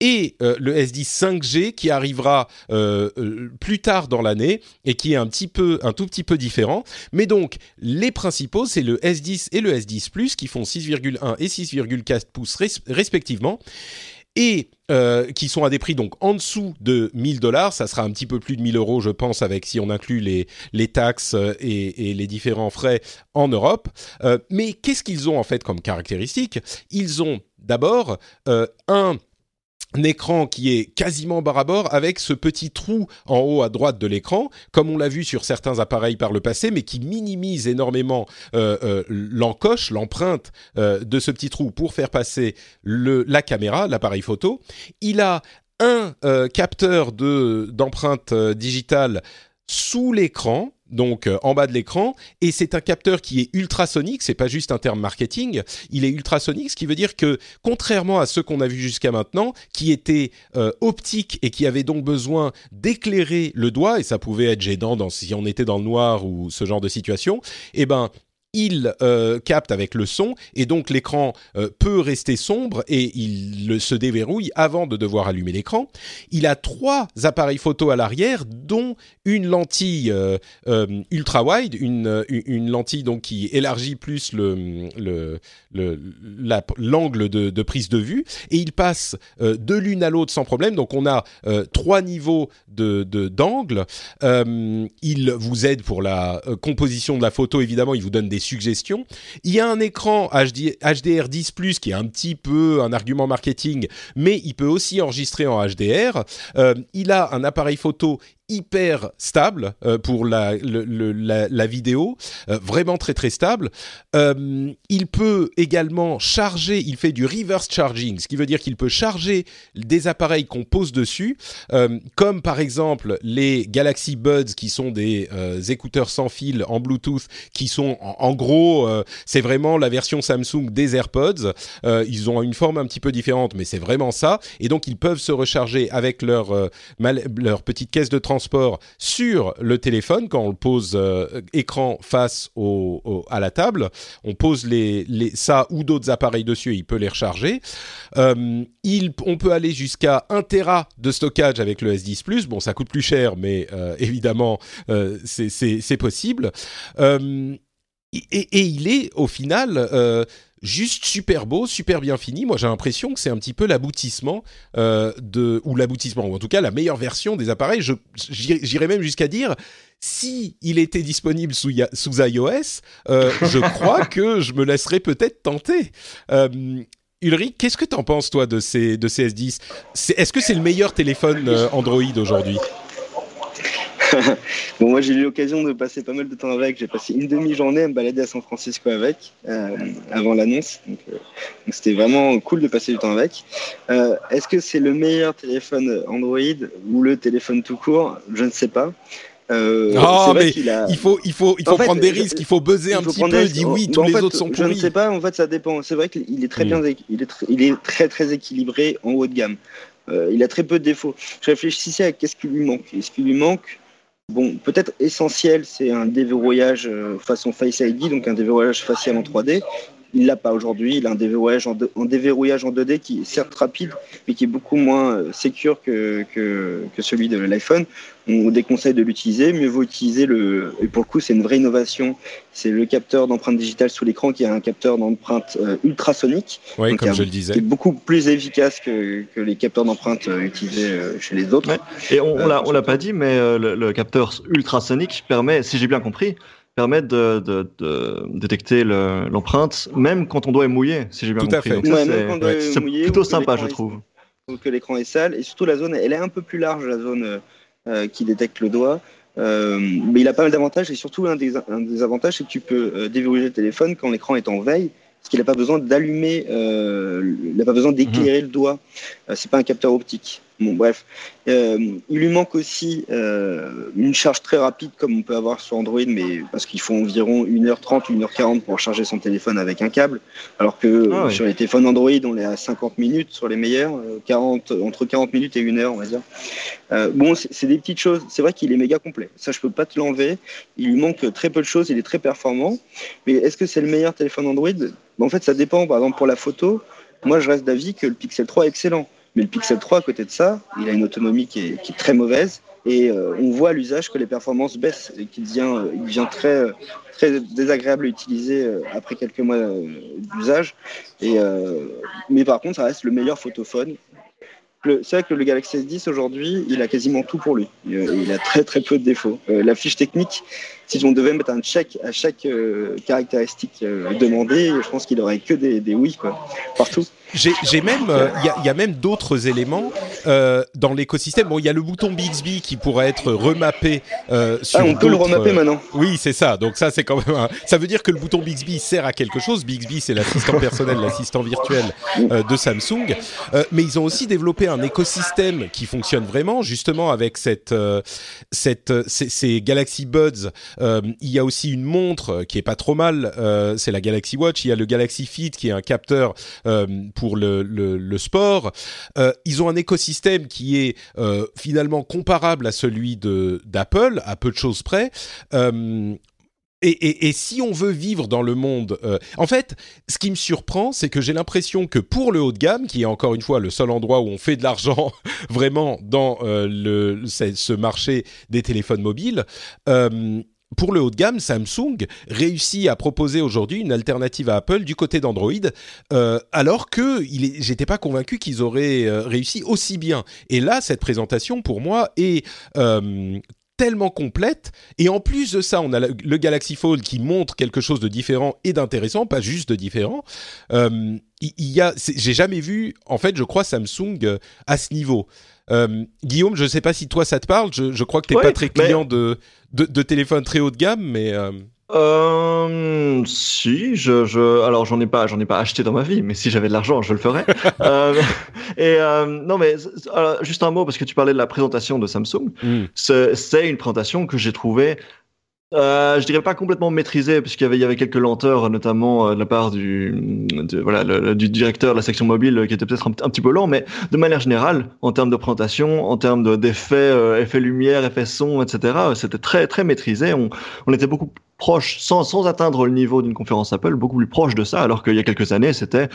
et euh, le S10 5G qui arrivera plus tard dans l'année et qui est un petit peu un tout petit peu différent mais donc les principaux c'est le S10 et le S10 Plus qui font 6,1 et 6,4 pouces respectivement et euh, qui sont à des prix donc en dessous de 1000 dollars. Ça sera un petit peu plus de 1000 euros, je pense, avec si on inclut les, taxes euh, et, et les différents frais en Europe. Euh, mais qu'est-ce qu'ils ont en fait comme caractéristique? Ils ont d'abord un un écran qui est quasiment barre à bord avec ce petit trou en haut à droite de l'écran, comme on l'a vu sur certains appareils par le passé, mais qui minimise énormément euh, euh, l'encoche, l'empreinte euh, de ce petit trou pour faire passer la caméra, l'appareil photo. Il a un capteur de d'empreinte digitale sous l'écran donc euh, en bas de l'écran, et c'est un capteur qui est ultrasonique, c'est pas juste un terme marketing, il est ultrasonique, ce qui veut dire que contrairement à ceux qu'on a vus jusqu'à maintenant, qui étaient euh, optiques et qui avaient donc besoin d'éclairer le doigt, et ça pouvait être gênant dans, si on était dans le noir ou ce genre de situation, eh ben il euh, capte avec le son et donc l'écran euh, peut rester sombre et il se déverrouille avant de devoir allumer l'écran. Il a trois appareils photo à l'arrière, dont une lentille euh, ultra wide, une, une, lentille donc qui élargit plus le, le, l'angle de, de, prise de vue et il passe de l'une à l'autre sans problème. Donc on a trois niveaux de d'angle. il vous aide pour la composition de la photo évidemment. Il vous donne des suggestions. Il y a un écran HD, HDR10 qui est un petit peu un argument marketing, mais il peut aussi enregistrer en HDR. Euh, il a un appareil photo hyper stable euh, pour la, la, vidéo, euh, vraiment très très stable. Euh, il peut également charger, il fait du reverse charging, ce qui veut dire qu'il peut charger des appareils qu'on pose dessus, comme par exemple les Galaxy Buds qui sont des écouteurs sans fil en Bluetooth, qui sont en, gros, c'est vraiment la version Samsung des AirPods. ils ont une forme un petit peu différente, mais c'est vraiment ça. Et donc ils peuvent se recharger avec leur, leur petite caisse de transport transport sur le téléphone quand on le pose euh, écran face au, à la table. On pose les, les ça ou d'autres appareils dessus et il peut les recharger. Euh, il, on peut aller jusqu'à 1 Tera de stockage avec le S10 Bon, ça coûte plus cher, mais euh, évidemment, c'est possible. Et, et, il est au final juste super beau, super bien fini. Moi, j'ai l'impression que c'est un petit peu l'aboutissement euh, de ou l'aboutissement ou en tout cas la meilleure version des appareils. J'irais même jusqu'à dire si il était disponible sous, sous iOS, euh, [laughs] je crois que je me laisserais peut-être tenter. Euh, Ulrich, qu'est-ce que tu en penses toi de ces de ces S10 Est-ce que c'est le meilleur téléphone Android aujourd'hui? [laughs] bon, moi j'ai eu l'occasion de passer pas mal de temps avec. J'ai passé une demi-journée à me balader à San Francisco avec, euh, avant l'annonce. Euh, donc, c'était vraiment cool de passer du temps avec. Euh, est-ce que c'est le meilleur téléphone Android ou le téléphone tout court? Je ne sais pas. Euh, mais il, faut, il faut, il faut prendre des risques, il faut buzzer un petit peu. Dit oui, tous les autres sont pourris. Je ne sais pas, en fait, ça dépend. C'est vrai qu'il est très hmm. bien, il est, il est très très équilibré en haut de gamme. il a très peu de défauts. Je réfléchissais à qu'est-ce qui lui manque. Est-ce qu'il lui manque Bon, peut-être essentiel, c'est un déverrouillage euh, façon Face ID, donc un déverrouillage facial en 3D. Il l'a pas aujourd'hui. Il a un déverrouillage en, déverrouillage en 2D qui est certes rapide, mais qui est beaucoup moins euh, sécure que, que, que celui de l'iPhone. On déconseille de l'utiliser. Mieux vaut utiliser le. Et pour le coup, c'est une vraie innovation. C'est le capteur d'empreinte digitale sous l'écran qui est un capteur d'empreinte euh, ultrasonique. Oui, comme je le disais. Qui est beaucoup plus efficace que, que les capteurs d'empreinte euh, utilisés chez les autres. Et on, on l'a pas dit, mais le, le capteur ultrasonique permet, si j'ai bien compris, permet de, de, détecter l'empreinte, même quand on doit mouiller, si j'ai bien Tout compris. C'est plutôt sympa, je trouve. Que l'écran est sale, et surtout la zone, elle est un peu plus large, la zone euh, qui détecte le doigt. Euh, mais il a pas mal d'avantages, et surtout un des, un des avantages, c'est que tu peux euh, déverrouiller le téléphone quand l'écran est en veille, parce qu'il n'a pas besoin d'allumer, il n'a pas besoin d'éclairer mhm. le doigt. c'est pas un capteur optique. Bon, bref. Euh, il lui manque aussi euh, une charge très rapide comme on peut avoir sur Android, mais parce qu'il faut environ 1h30, 1h40 pour charger son téléphone avec un câble, alors que ah sur les téléphones Android, on est à 50 minutes sur les meilleurs, 40, euh, entre 40 minutes et 1 heure, on va dire. bon, c'est des petites choses. C'est vrai qu'il est méga complet. Ça, je peux pas te l'enlever. Il lui manque très peu de choses. Il est très performant. Mais est-ce que c'est le meilleur téléphone Android? En fait, ça dépend. Par exemple, pour la photo, moi, je reste d'avis que le Pixel 3 est excellent. Mais le Pixel 3, à côté de ça, il a une autonomie qui est, très mauvaise. Et euh, on voit à l'usage que les performances baissent et qu'il devient, euh, il devient très, désagréable à utiliser euh, après quelques mois d'usage. Mais par contre, ça reste le meilleur photophone. C'est vrai que le Galaxy S10 aujourd'hui, il a quasiment tout pour lui. Il, a très très peu de défauts. la fiche technique, si on devait mettre un check à chaque caractéristique demandée, je pense qu'il aurait que des, des oui quoi, partout. J'ai même, il euh, y, a, y, a, même d'autres éléments euh, dans l'écosystème. Bon, il y a le bouton Bixby qui pourrait être remappé euh, sur. Ah, on peut le remapper maintenant. Oui, c'est ça. Donc ça, c'est quand même. Un... Ça veut dire que le bouton Bixby sert à quelque chose. Bixby, c'est l'assistant [laughs] personnel, l'assistant virtuel euh, de Samsung. Euh, mais ils ont aussi développé un écosystème qui fonctionne vraiment, justement avec cette, euh, cette, ces, ces, Galaxy Buds. Il y a aussi une montre qui est pas trop mal. c'est la Galaxy Watch. Il y a le Galaxy Fit qui est un capteur pour le, sport. Euh, ils ont un écosystème qui est euh, finalement comparable à celui d'Apple, à peu de choses près. Euh, et, si on veut vivre dans le monde, euh, en fait, ce qui me surprend, c'est que j'ai l'impression que pour le haut de gamme, qui est encore une fois le seul endroit où on fait de l'argent [laughs] vraiment dans euh, ce marché des téléphones mobiles, euh, pour le haut de gamme, Samsung réussit à proposer aujourd'hui une alternative à Apple du côté d'Android, euh, alors que j'étais pas convaincu qu'ils auraient euh, réussi aussi bien. Et là, cette présentation, pour moi, est euh, tellement complète. Et en plus de ça, on a le Galaxy Fold qui montre quelque chose de différent et d'intéressant, pas juste de différent. Il a, j'ai jamais vu, en fait, je crois Samsung à ce niveau. Euh, Guillaume, je ne sais pas si toi ça te parle. Je, je crois que tu n'es pas très client de, de, de téléphone très haut de gamme, mais. Euh... Euh, si, je, je, alors j'en ai pas, j'en ai pas acheté dans ma vie, mais si j'avais de l'argent, je le ferais. [laughs] euh, et euh, non, mais juste un mot parce que tu parlais de la présentation de Samsung. Mm. C'est une présentation que j'ai trouvée euh, je dirais pas complètement maîtrisé, puisqu'il y avait, il y avait quelques lenteurs, notamment euh, de la part du, voilà, du directeur de la section mobile, qui était peut-être un, petit peu lent, mais de manière générale, en termes de présentation, en termes d'effets, euh, effets lumière, effets son, etc., c'était très très maîtrisé. On, on était beaucoup proche, sans, sans atteindre le niveau d'une conférence Apple, beaucoup plus proche de ça, alors qu'il y a quelques années, c'était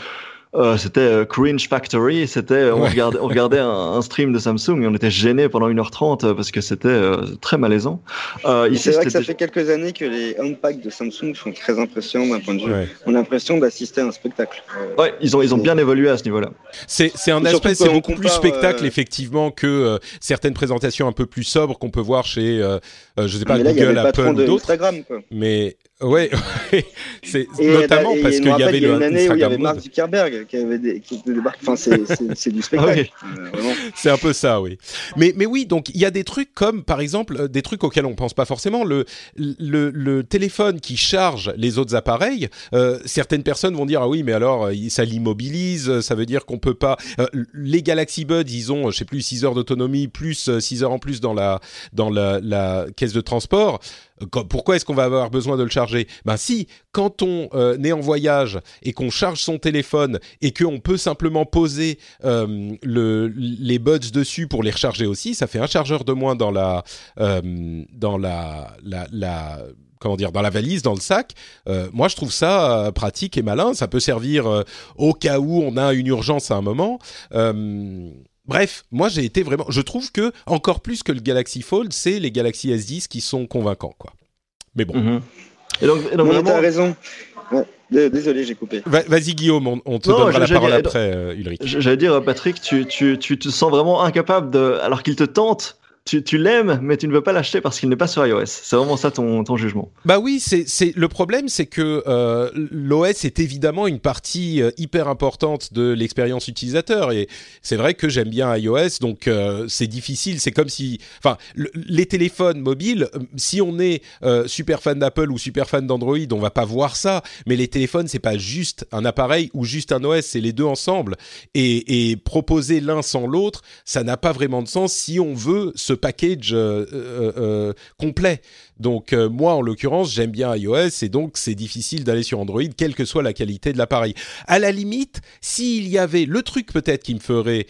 euh, c'était euh, Cringe Factory. C'était, on regardait, on regardait un, stream de Samsung et on était gêné pendant 1h30 euh, parce que c'était très malaisant. c'est vrai que ça fait quelques années que les unpacks de Samsung sont très impressionnants d'un point de vue. On a l'impression d'assister à un spectacle. ouais, ils ont, ils ont bien évolué à ce niveau-là. C'est, c'est un aspect, c'est beaucoup plus spectacle effectivement que certaines présentations un peu plus sobres qu'on peut voir chez, je sais pas, Google, Apple ou d'autres. Mais [laughs] Ouais, c'est notamment parce qu'il y avait le une année où il y avait Mark Zuckerberg qui avait des, qui débarqué. Enfin, c'est du [laughs] spectacle. Euh, c'est un peu ça, oui. Mais mais oui, donc il y a des trucs comme par exemple euh, des trucs auxquels on pense pas forcément le le, le téléphone qui charge les autres appareils. Euh, certaines personnes vont dire ah oui, mais alors euh, ça l'immobilise, ça veut dire qu'on peut pas. Euh, les Galaxy Buds, ils ont je sais plus 6 heures d'autonomie plus 6 heures en plus dans la dans la, la caisse de transport pourquoi est-ce qu'on va avoir besoin de le charger? Ben si, quand on euh, est en voyage et qu'on charge son téléphone et qu'on peut simplement poser euh, le, les buds dessus pour les recharger aussi, ça fait un chargeur de moins dans la euh, comment dire, dans la valise, dans le sac. Moi, je trouve ça pratique et malin. Ça peut servir au cas où on a une urgence à un moment. Bref, moi j'ai été vraiment. Je trouve que encore plus que le Galaxy Fold, c'est les Galaxy S10 qui sont convaincants, quoi. Mais bon. Mm-hmm. Et donc, et donc t'as raison. Désolé, j'ai coupé. Vas-y Guillaume, on, te donnera la parole après, euh, Ulrich. J'allais dire, Patrick, tu, tu, tu, te sens vraiment incapable de, alors qu'il te tente tu, tu l'aimes, mais tu ne veux pas l'acheter parce qu'il n'est pas sur iOS. C'est vraiment ça ton, ton jugement. Bah oui, c'est, le problème, c'est que euh, l'OS est évidemment une partie euh, hyper importante de l'expérience utilisateur et c'est vrai que j'aime bien iOS, donc euh, c'est difficile. C'est comme si, enfin, les téléphones mobiles, si on est super fan d'Apple ou super fan d'Android, on va pas voir ça. Mais les téléphones, c'est pas juste un appareil ou juste un OS, c'est les deux ensemble. Et, et proposer l'un sans l'autre, ça n'a pas vraiment de sens si on veut se package euh, euh, euh, complet. Donc moi, en l'occurrence, j'aime bien iOS et donc c'est difficile d'aller sur Android, quelle que soit la qualité de l'appareil. À la limite, s'il y avait le truc peut-être qui me ferait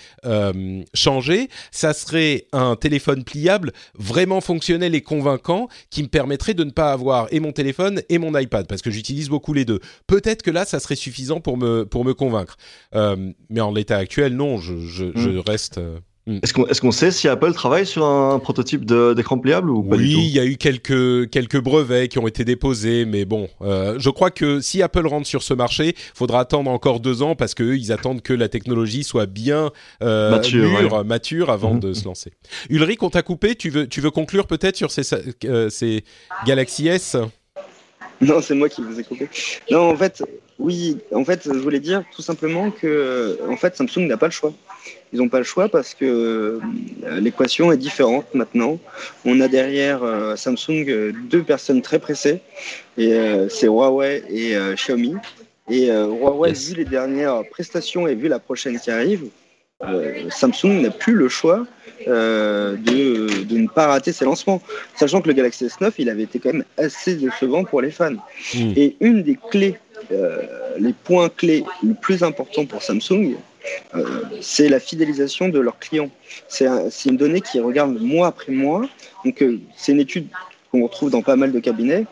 changer, ça serait un téléphone pliable vraiment fonctionnel et convaincant qui me permettrait de ne pas avoir et mon téléphone et mon iPad parce que j'utilise beaucoup les deux. Peut-être que là, ça serait suffisant pour me pour me convaincre. mais en l'état actuel, non, je, je, je hmm. reste Mm. Est-ce qu'on sait si Apple travaille sur un prototype d'écran pliable ou pas oui, du tout? il y a eu quelques, quelques brevets qui ont été déposés, mais bon, euh, je crois que si Apple rentre sur ce marché, il faudra attendre encore deux ans parce qu'eux, ils attendent que la technologie soit bien euh, mature, mature avant mm-hmm. de se lancer. Ulrich, on t'a coupé, tu veux, tu veux conclure peut-être sur ces, euh, ces Galaxy S? Non, c'est moi qui vous ai coupé. Non, en fait, oui, en fait, je voulais dire tout simplement que en fait, Samsung n'a pas le choix. Ils n'ont pas le choix parce que euh, l'équation est différente maintenant. On a derrière euh, Samsung euh, deux personnes très pressées, et c'est Huawei et Xiaomi. Et Huawei, vu les dernières prestations et vu la prochaine qui arrive, Samsung n'a plus le choix de, de, ne pas rater ses lancements. Sachant que le Galaxy S9, il avait été quand même assez décevant pour les fans. Hmm. Et une des clés, les points clés le plus important pour Samsung, c'est la fidélisation de leurs clients. C'est une donnée qui regarde mois après mois. Donc, euh, c'est une étude qu'on retrouve dans pas mal de cabinets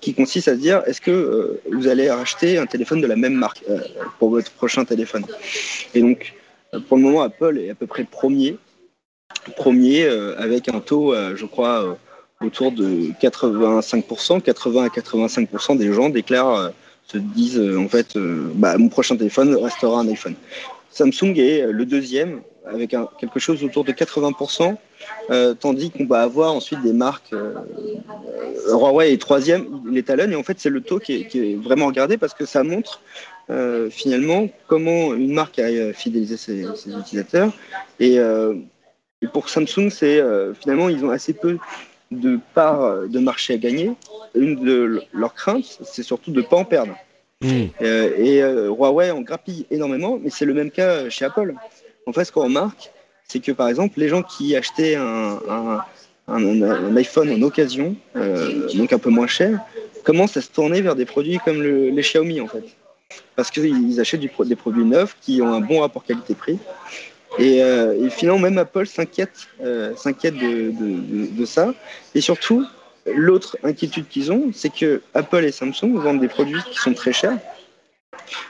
qui consiste à se dire est-ce que euh, vous allez acheter un téléphone de la même marque pour votre prochain téléphone? Et donc, pour le moment, Apple est à peu près premier, premier avec un taux, je crois, autour de 85%. 80 à 85% des gens déclarent se disent en fait, bah, mon prochain téléphone restera un iPhone. Samsung est euh, le deuxième avec quelque chose autour de 80%, euh, tandis qu'on va avoir ensuite des marques. Euh, Huawei est troisième, il est et en fait c'est le taux qui est, vraiment regardé parce que ça montre finalement comment une marque a fidélisé ses, utilisateurs. Et, pour Samsung, c'est finalement ils ont assez peu de parts de marché à gagner. Une de leurs craintes, c'est surtout de ne pas en perdre. Mm. Euh, et euh, Huawei en grappille énormément, mais c'est le même cas chez Apple. En fait, ce qu'on remarque, c'est que par exemple, les gens qui achetaient un, iPhone en occasion, euh, donc un peu moins cher, commencent à se tourner vers des produits comme les Xiaomi en fait. Parce qu'ils achètent des produits neufs qui ont un bon rapport qualité-prix. Et, finalement, même Apple s'inquiète s'inquiète de, ça. Et surtout, L'autre inquiétude qu'ils ont, c'est que Apple et Samsung vendent des produits qui sont très chers.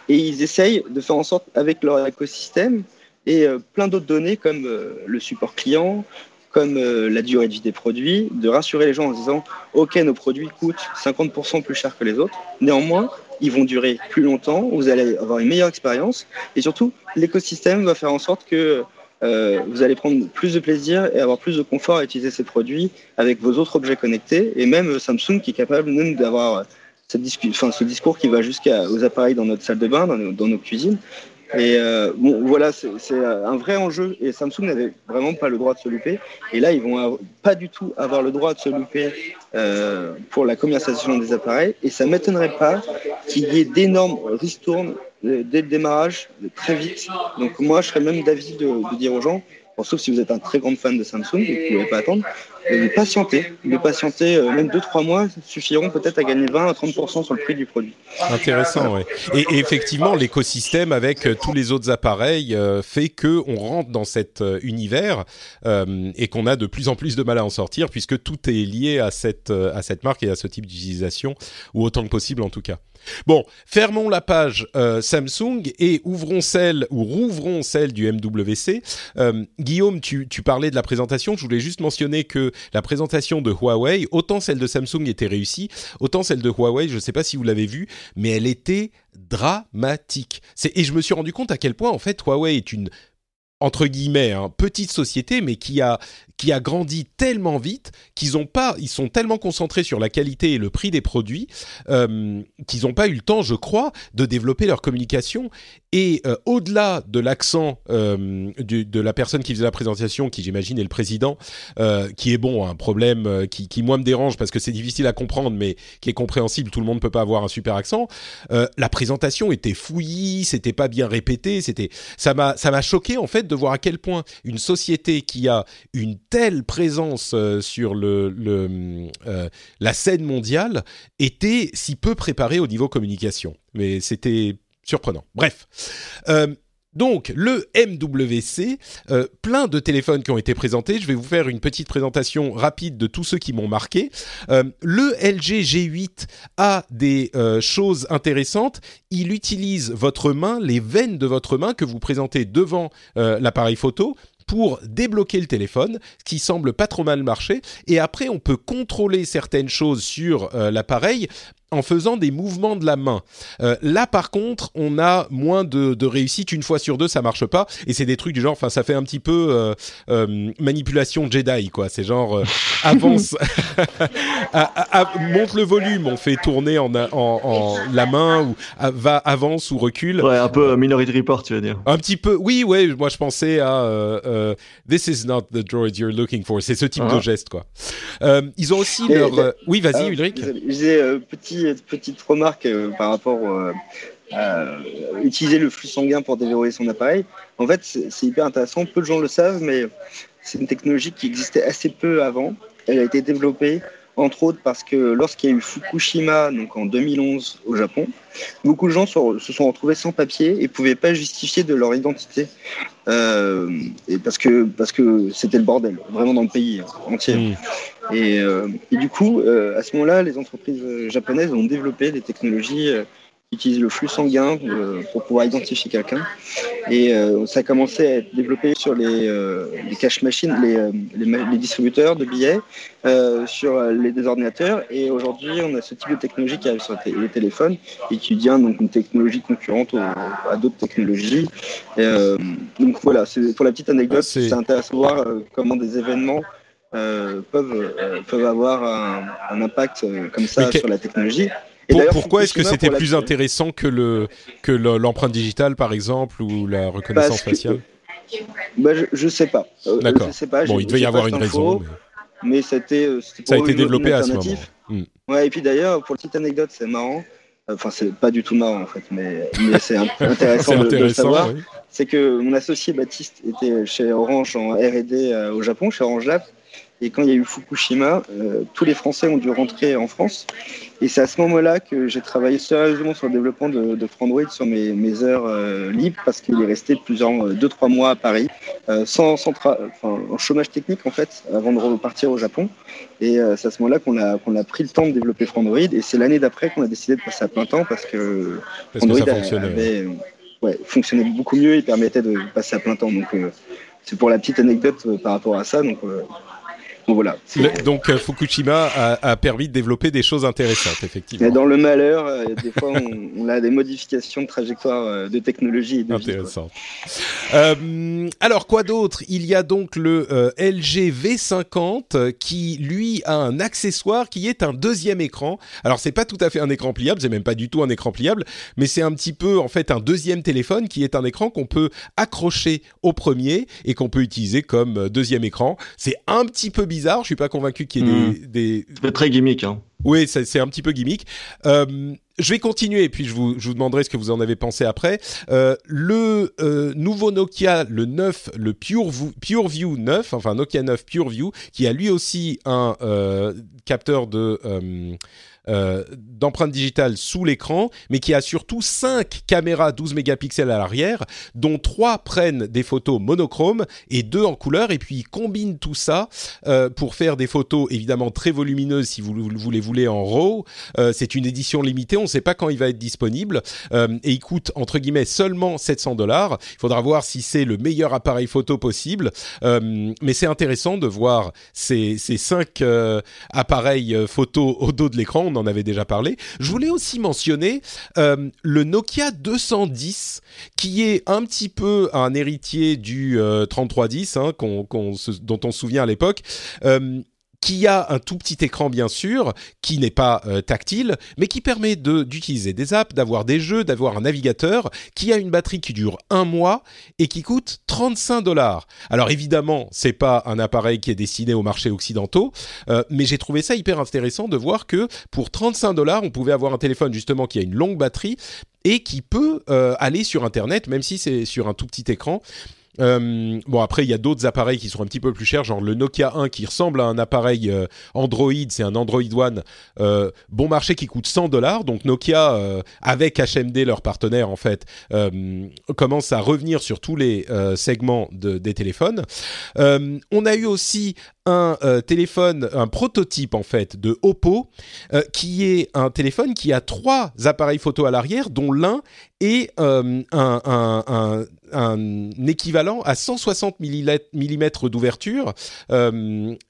Et ils essayent de faire en sorte, avec leur écosystème et euh, plein d'autres données comme euh, le support client, comme euh, la durée de vie des produits, de rassurer les gens en disant OK, nos produits coûtent 50% plus cher que les autres. Néanmoins, ils vont durer plus longtemps, vous allez avoir une meilleure expérience et surtout, l'écosystème va faire en sorte que euh, vous allez prendre plus de plaisir et avoir plus de confort à utiliser ces produits avec vos autres objets connectés et même Samsung qui est capable même d'avoir ce discours qui va jusqu'aux appareils dans notre salle de bain, dans nos cuisines, et euh, voilà, c'est euh, un vrai enjeu. Et Samsung n'avait vraiment pas le droit de se louper. Et là, ils vont pas du tout avoir le droit de se louper euh, pour la commercialisation des appareils. Et ça m'étonnerait pas qu'il y ait d'énormes ristournes dès le démarrage, très vite. Donc moi, je serais même d'avis de dire aux gens, sauf si vous êtes un très grand fan de Samsung vous ne pouvez pas attendre, de patienter. De patienter, euh, même 2-3 mois suffiront peut-être à gagner 20 à 30% sur le prix du produit. Intéressant, oui. Et, effectivement, l'écosystème avec euh, tous les autres appareils euh, fait que on rentre dans cet univers et qu'on a de plus en plus de mal à en sortir puisque tout est lié à cette marque et à ce type d'utilisation, ou autant que possible en tout cas. Bon, fermons la page euh, Samsung et ouvrons celle ou rouvrons celle du MWC. Euh, Guillaume, tu, parlais de la présentation. Je voulais juste mentionner que la présentation de Huawei, autant celle de Samsung était réussie, autant celle de Huawei, je ne sais pas si vous l'avez vue, mais elle était dramatique. Et je me suis rendu compte à quel point en fait Huawei est une entre guillemets, hein, petite société, mais qui a qui a grandi tellement vite qu'ils ont pas, ils sont tellement concentrés sur la qualité et le prix des produits euh, qu'ils n'ont pas eu le temps, je crois, de développer leur communication. Et euh, au-delà de l'accent euh, de la personne qui faisait la présentation, qui j'imagine est le président, qui est bon, un problème qui, qui moi me dérange parce que c'est difficile à comprendre, mais qui est compréhensible. Tout le monde ne peut pas avoir un super accent. la présentation était fouillie, c'était pas bien répété, c'était ça m'a ça m'a choqué en fait de voir à quel point une société qui a une telle présence euh, sur euh, la scène mondiale était si peu préparée au niveau communication. Mais c'était surprenant. Bref. Euh, donc, le MWC, plein de téléphones qui ont été présentés. Je vais vous faire une petite présentation rapide de tous ceux qui m'ont marqué. le LG G8 a des choses intéressantes. Il utilise votre main, les veines de votre main que vous présentez devant l'appareil photo pour débloquer le téléphone, ce qui semble pas trop mal marcher. Et après, on peut contrôler certaines choses sur l'appareil en faisant des mouvements de la main. Euh, là, par contre, on a moins de, de, réussite. Une fois sur deux, ça marche pas. Et c'est des trucs du genre, enfin, ça fait un petit peu euh, euh, manipulation Jedi, quoi. C'est genre avance, [laughs] [laughs] monte le volume, on fait tourner en, en, en la main ou va avance ou recule. Ouais, un peu Minority Report, tu veux dire. Un petit peu, oui, ouais. Moi, je pensais à This is not the droid you're looking for. C'est ce type de ah. geste, quoi. ils ont aussi leur. oui, vas-y, Ulrich. Je petit petite remarque euh, par rapport euh, à utiliser le flux sanguin pour déverrouiller son appareil. En fait, c'est hyper intéressant. Peu de gens le savent, mais c'est une technologie qui existait assez peu avant. Elle a été développée entre autres parce que lorsqu'il y a eu Fukushima, donc en 2011 au Japon, beaucoup de gens se sont retrouvés sans papier et ne pouvaient pas justifier de leur identité. Euh, et parce que parce que c'était le bordel, vraiment dans le pays entier. Mm. Et, euh, et, du coup, euh, à ce moment-là, les entreprises japonaises ont développé des technologies utilise le flux sanguin euh, pour pouvoir identifier quelqu'un. Et euh, ça a commencé à être développé sur les, euh, les cash machines, les, les, distributeurs de billets, sur les ordinateurs. Et aujourd'hui, on a ce type de technologie qui arrive sur les téléphones et qui devient donc une technologie concurrente à d'autres technologies. donc voilà, pour la petite anecdote, ah, c'est intéressant de voir comment des événements peuvent, peuvent avoir un, impact comme ça sur la technologie pourquoi est-ce que c'était plus intéressant que le que l'empreinte digitale par exemple ou la reconnaissance faciale? Bah, je, ne sais pas. Euh, D'accord. Bon, il devait y avoir une raison. Mais, c'était euh, ça a été développé à ce moment. Hmm. Ouais, et puis d'ailleurs, pour la petite anecdote, c'est marrant. Enfin, c'est pas du tout marrant en fait, mais, c'est [laughs] intéressant, de, savoir. C'est que mon associé Baptiste était chez Orange en R&D euh, au Japon, chez Orange Lab. Et quand il y a eu Fukushima, tous les Français ont dû rentrer en France. Et c'est à ce moment-là que j'ai travaillé sérieusement sur le développement de, de Frandroid sur mes, mes heures euh, libres parce qu'il est resté plusieurs, euh, deux, trois mois à Paris, euh, sans, sans enfin, en chômage technique en fait, avant de repartir au Japon. Et c'est à ce moment-là qu'on a, qu'on a pris le temps de développer Frandroid. Et c'est l'année d'après qu'on a décidé de passer à plein temps parce que Frandroid avait, ouais, fonctionnait beaucoup mieux et permettait de passer à plein temps. Donc c'est pour la petite anecdote par rapport à ça. Donc voilà. donc euh, Fukushima a, permis de développer des choses intéressantes, effectivement. dans le malheur, euh, des fois, on, a des modifications de trajectoire euh, de technologie. Intéressant. alors, quoi d'autre? Il y a donc le LG V50 qui, lui, a un accessoire qui est un deuxième écran. Alors, c'est pas tout à fait un écran pliable, c'est même pas du tout un écran pliable, mais c'est un petit peu, en fait, un deuxième téléphone qui est un écran qu'on peut accrocher au premier et qu'on peut utiliser comme deuxième écran. C'est un petit peu bizarre. Je suis pas convaincu qu'il y ait des, hmm. très gimmick. Hein. Oui, c'est un petit peu gimmick. Euh, je vais continuer et puis je vous, je vous demanderai ce que vous en avez pensé après. Euh, le euh, nouveau Nokia, le 9, le Pure, PureView 9, enfin Nokia 9 PureView, qui a lui aussi un capteur de euh, d'empreinte digitale sous l'écran, mais qui a surtout 5 caméras 12 mégapixels à l'arrière, dont 3 prennent des photos monochromes et 2 en couleur, et puis il combine tout ça euh, pour faire des photos évidemment très volumineuses si vous, vous les voulez en RAW. Euh, c'est une édition limitée, on ne sait pas quand il va être disponible, et il coûte entre guillemets seulement 700 dollars. Il faudra voir si c'est le meilleur appareil photo possible, mais c'est intéressant de voir ces, ces 5 appareils photo au dos de l'écran on en avait déjà parlé. Je voulais aussi mentionner euh, le Nokia 210, qui est un petit peu un héritier du 3310, euh, hein, dont on se souvient à l'époque. Euh, qui a un tout petit écran bien sûr, qui n'est pas euh, tactile, mais qui permet d'utiliser des apps, d'avoir des jeux, d'avoir un navigateur, qui a une batterie qui dure un mois et qui coûte 35 dollars. Alors évidemment, c'est pas un appareil qui est destiné au marché occidentaux, euh, mais j'ai trouvé ça hyper intéressant de voir que pour 35 dollars, on pouvait avoir un téléphone justement qui a une longue batterie et qui peut euh, aller sur Internet, même si c'est sur un tout petit écran. Euh, bon après il y a d'autres appareils qui sont un petit peu plus chers, genre le Nokia 1 qui ressemble à un appareil euh, Android, c'est un Android One euh, bon marché qui coûte 100 dollars. Donc Nokia avec HMD leur partenaire en fait commence à revenir sur tous les segments de, des téléphones. on a eu aussi un téléphone, un prototype en fait de Oppo, qui est un téléphone qui a trois appareils photo à l'arrière, dont l'un est un, un, un équivalent à 160 mm d'ouverture.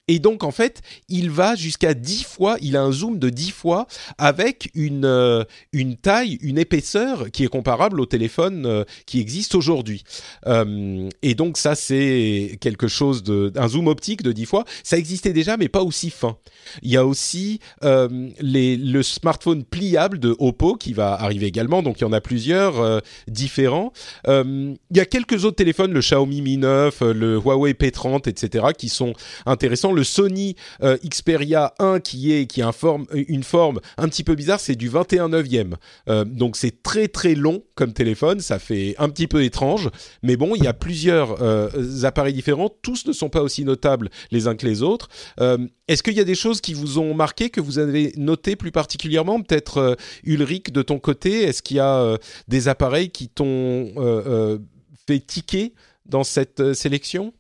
Euh, et donc, en fait, il va jusqu'à 10 fois, il a un zoom de 10 fois avec une, euh, une taille, une épaisseur qui est comparable au téléphone euh, qui existe aujourd'hui. et donc, ça, c'est quelque chose de. un zoom optique de 10 fois. Ça existait déjà, mais pas aussi fin. Il y a aussi le smartphone pliable de Oppo qui va arriver également. Donc, il y en a plusieurs différents. il y a quelques autres téléphones, le Xiaomi Mi 9, euh, le Huawei P30, etc., qui sont intéressants. Le Sony euh, Xperia 1 qui est qui a une forme un petit peu bizarre, c'est du 21 neuvième. Euh, donc c'est très très long comme téléphone, ça fait un petit peu étrange, mais bon, il y a plusieurs appareils différents, tous ne sont pas aussi notables les uns que les autres. Est-ce qu'il y a des choses qui vous ont marqué, que vous avez noté plus particulièrement Peut-être Ulrich de ton côté, est-ce qu'il y a des appareils qui t'ont fait ticker dans cette euh, sélection?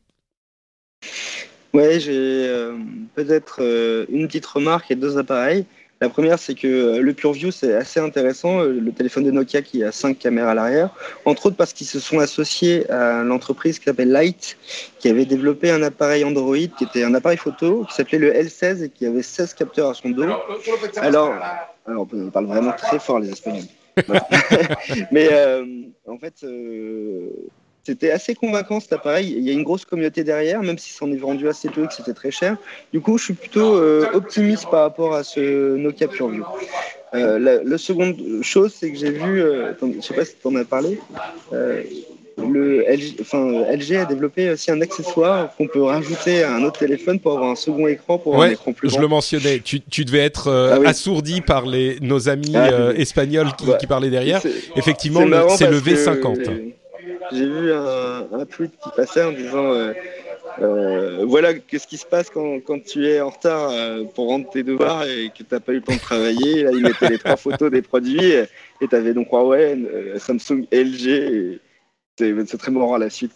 Ouais, j'ai euh, peut-être euh, une petite remarque et deux appareils. La première, c'est que le PureView, c'est assez intéressant, le téléphone de Nokia qui a cinq caméras à l'arrière, entre autres parce qu'ils se sont associés à l'entreprise qui s'appelle Light, qui avait développé un appareil Android qui était un appareil photo qui s'appelait le L16 et qui avait 16 capteurs à son dos. Alors, alors on parle vraiment très fort les Espagnols. [laughs] Mais euh, en fait, euh, c'était assez convaincant cet appareil. Il y a une grosse communauté derrière, même si ça en est vendu assez peu et que c'était très cher. Du coup, je suis plutôt euh, optimiste par rapport à ce Nokia PureView. la, la, seconde chose, c'est que j'ai vu, je sais pas si tu en as parlé, le LG, enfin, LG a développé aussi un accessoire qu'on peut rajouter à un autre téléphone pour avoir un second écran pour un écran plus grand. Je le mentionnais. Tu, tu devais être euh, ah assourdi par les, nos amis ah, euh, espagnols qui, qui, parlaient derrière. Effectivement, c'est le V50. J'ai vu un, tweet qui passait en disant. Euh, euh, voilà qu'est-ce qui se passe quand, quand, tu es en retard pour rendre tes devoirs et que tu n'as pas eu le temps de travailler. Là, ils mettaient les trois photos des produits et tu avais donc Huawei, Samsung, LG et, c'est très marrant à la suite.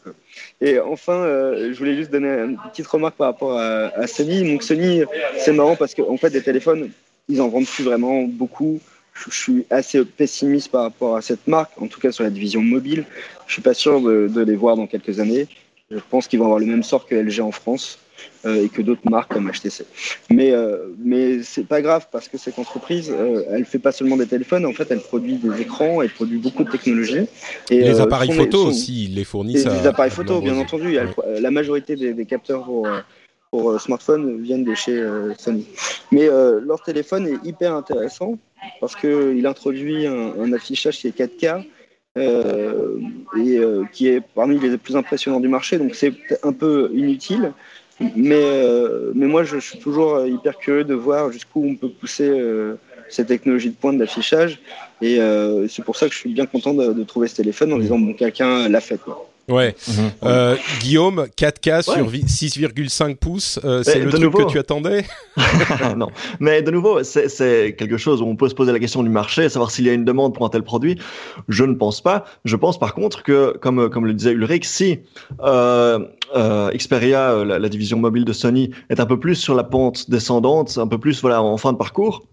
Et enfin, euh, je voulais juste donner une petite remarque par rapport à, Sony. Donc Sony, c'est marrant parce qu'en fait, des téléphones, ils en vendent plus vraiment beaucoup. Je, suis assez pessimiste par rapport à cette marque, en tout cas sur la division mobile. Je suis pas sûr de les voir dans quelques années. Je pense qu'ils vont avoir le même sort que LG en France. Euh, et que d'autres marques comme HTC. Mais, euh, mais c'est pas grave parce que cette entreprise, euh, elle fait pas seulement des téléphones, en fait, elle produit des écrans, elle produit beaucoup de technologies. Et, les appareils photo aussi, ils les fournissent. Les appareils photo, bien entendu. la majorité des, capteurs pour, pour smartphones viennent de chez Sony. Mais leur téléphone est hyper intéressant parce qu'il introduit un, un, affichage qui est 4K. et qui est parmi les plus impressionnants du marché, donc c'est un peu inutile, mais, euh, mais moi, je, suis toujours euh, hyper curieux de voir jusqu'où on peut pousser euh, cette technologie de pointe d'affichage. Et c'est pour ça que je suis bien content de, trouver ce téléphone en disant, bon, quelqu'un l'a fait. Quoi. Ouais. Mhm. Euh, Guillaume, 4K sur 6,5 pouces, euh, c'est le truc que tu attendais? [laughs] Non, mais de nouveau, c'est quelque chose où on peut se poser la question du marché, savoir s'il y a une demande pour un tel produit. Je ne pense pas. Je pense par contre que, comme, comme le disait Ulrich, si euh, Xperia, la, la, division mobile de Sony, est un peu plus sur la pente descendante, un peu plus voilà en fin de parcours,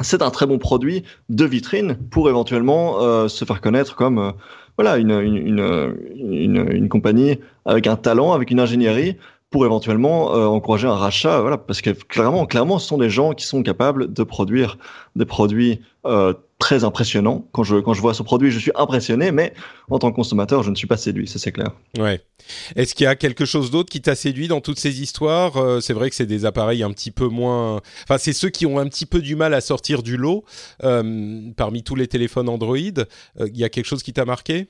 c'est un très bon produit de vitrine pour éventuellement se faire connaître comme voilà, une, une, une, une, compagnie avec un talent, avec une ingénierie pour éventuellement euh, encourager un rachat, voilà, parce que clairement, clairement, ce sont des gens qui sont capables de produire des produits euh, très impressionnants. Quand je quand je vois ce produit, je suis impressionné, mais en tant que consommateur, je ne suis pas séduit, ça c'est clair. Ouais. Est-ce qu'il y a quelque chose d'autre qui t'a séduit dans toutes ces histoires? Euh, C'est vrai que c'est des appareils un petit peu moins, enfin c'est ceux qui ont un petit peu du mal à sortir du lot parmi tous les téléphones Android. Il y a quelque chose qui t'a marqué?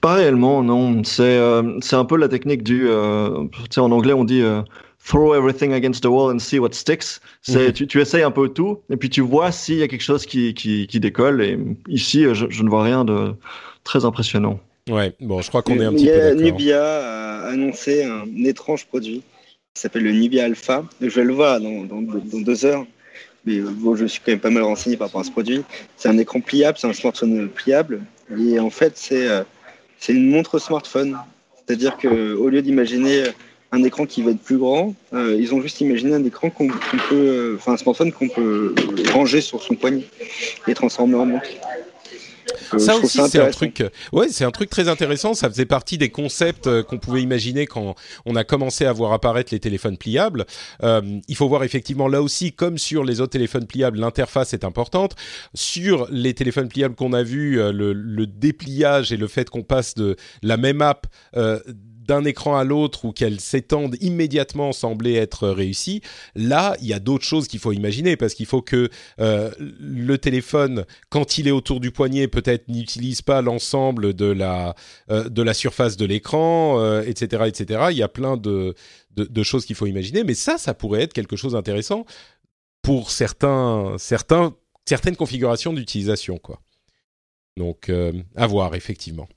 Pas réellement, non. C'est euh, c'est un peu la technique du. Euh, tu sais, en anglais, on dit euh, throw everything against the wall and see what sticks. C'est mhm. tu, tu essayes un peu tout et puis tu vois s'il y a quelque chose qui, qui, qui décolle. Et ici, je, je, ne vois rien de très impressionnant. Ouais, bon, je crois qu'on est un petit peu d'accord. Nubia a annoncé un étrange produit qui s'appelle le Nubia Alpha. Je vais le voir dans, dans, dans deux heures mais bon, je suis quand même pas mal renseigné par rapport à ce produit. C'est un écran pliable, c'est un smartphone pliable. Et en fait, c'est c'est une montre smartphone. C'est-à-dire qu'au lieu d'imaginer un écran qui va être plus grand. ils ont juste imaginé un écran qu'on peut, enfin un smartphone qu'on peut ranger sur son poignet et transformer en montre. Euh, ça aussi, c'est un truc. Ouais, c'est un truc très intéressant. Ça faisait partie des concepts euh, qu'on pouvait imaginer quand on a commencé à voir apparaître les téléphones pliables. Euh, il faut voir effectivement là aussi, comme sur les autres téléphones pliables, l'interface est importante. Sur les téléphones pliables qu'on a vus, le, le, dépliage et le fait qu'on passe de la même app d'un écran à l'autre ou qu'elle s'étende immédiatement semblait être réussie. Là, il y a d'autres choses qu'il faut imaginer parce qu'il faut que euh, le téléphone, quand il est autour du poignet, peut-être n'utilise pas l'ensemble de la euh, de la surface de l'écran, etc., euh, etc. Il y a plein de, de, choses qu'il faut imaginer, mais ça, ça pourrait être quelque chose d'intéressant pour certains, certains, certaines configurations d'utilisation. Donc, à voir effectivement.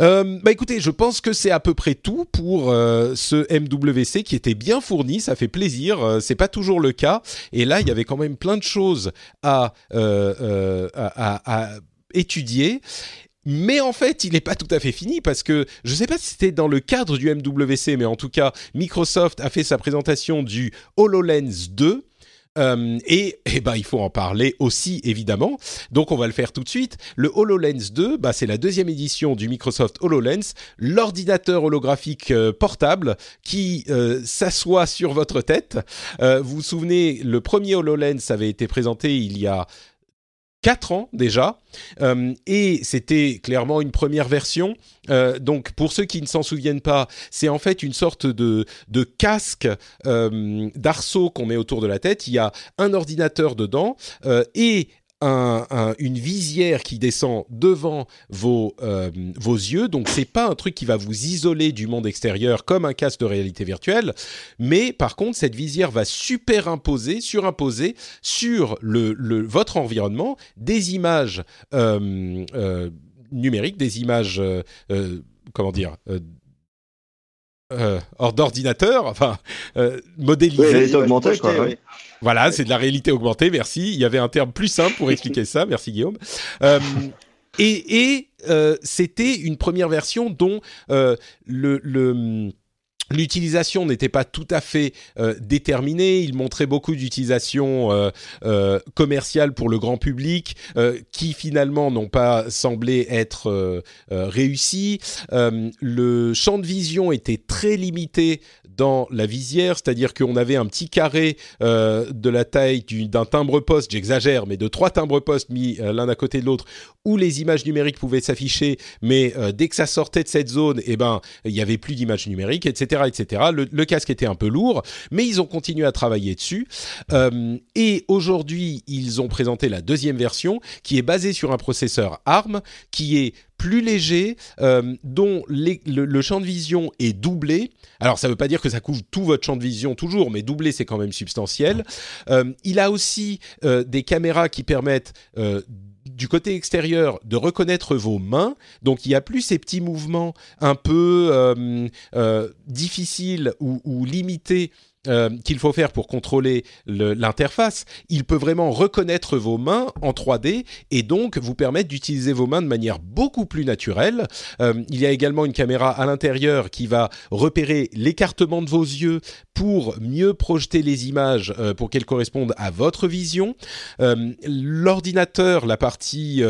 Euh, bah écoutez, je pense que c'est à peu près tout pour euh, ce MWC qui était bien fourni, ça fait plaisir. Euh, c'est pas toujours le cas, et là il y avait quand même plein de choses à, euh, à, à, étudier. Mais en fait, il n'est pas tout à fait fini parce que je ne sais pas si c'était dans le cadre du MWC, mais en tout cas, Microsoft a fait sa présentation du HoloLens 2 euh, et, eh ben, il faut en parler aussi, évidemment. Donc, on va le faire tout de suite. Le HoloLens 2, bah, c'est la deuxième édition du Microsoft HoloLens, l'ordinateur holographique euh, portable qui euh, s'assoit sur votre tête. vous vous souvenez, le premier HoloLens avait été présenté il y a 4 ans déjà, euh, et c'était clairement une première version. Euh, donc pour ceux qui ne s'en souviennent pas, c'est en fait une sorte de, de casque euh, d'arceau qu'on met autour de la tête. Il y a un ordinateur dedans et un, une visière qui descend devant vos, euh, vos yeux. Donc c'est pas un truc qui va vous isoler du monde extérieur comme un casque de réalité virtuelle, mais par contre cette visière va superimposer, surimposer sur le, le votre environnement des images euh, euh, numériques, des images comment dire euh, hors d'ordinateur, enfin euh, modélisé. augmentée, quoi. Voilà, c'est de la réalité augmentée. Merci. Il y avait un terme plus simple pour expliquer ça. Merci Guillaume. Euh, et, et euh, c'était une première version dont euh, le, le L'utilisation n'était pas tout à fait euh, déterminée. Il montrait beaucoup d'utilisations euh, euh, commerciales pour le grand public qui finalement n'ont pas semblé être réussies. le champ de vision était très limité dans la visière, c'est-à-dire qu'on avait un petit carré de la taille d'un timbre-poste, j'exagère, mais de trois timbres-poste mis l'un à côté de l'autre, où les images numériques pouvaient s'afficher, mais dès que ça sortait de cette zone, eh ben, il n'y avait plus d'images numériques, etc etc. Le, casque était un peu lourd, mais ils ont continué à travailler dessus. Euh, et aujourd'hui, ils ont présenté la deuxième version, qui est basée sur un processeur ARM, qui est plus léger, euh, dont le, champ de vision est doublé. Alors ça ne veut pas dire que ça couvre tout votre champ de vision toujours, mais doublé c'est quand même substantiel. Euh, il a aussi des caméras qui permettent du côté extérieur de reconnaître vos mains. Donc il y a plus ces petits mouvements un peu euh, euh, difficiles ou limités euh, qu'il faut faire pour contrôler l'interface, il peut vraiment reconnaître vos mains en 3D et donc vous permettre d'utiliser vos mains de manière beaucoup plus naturelle. Euh, il y a également une caméra à l'intérieur qui va repérer l'écartement de vos yeux pour mieux projeter les images euh, pour qu'elles correspondent à votre vision. L'ordinateur, la partie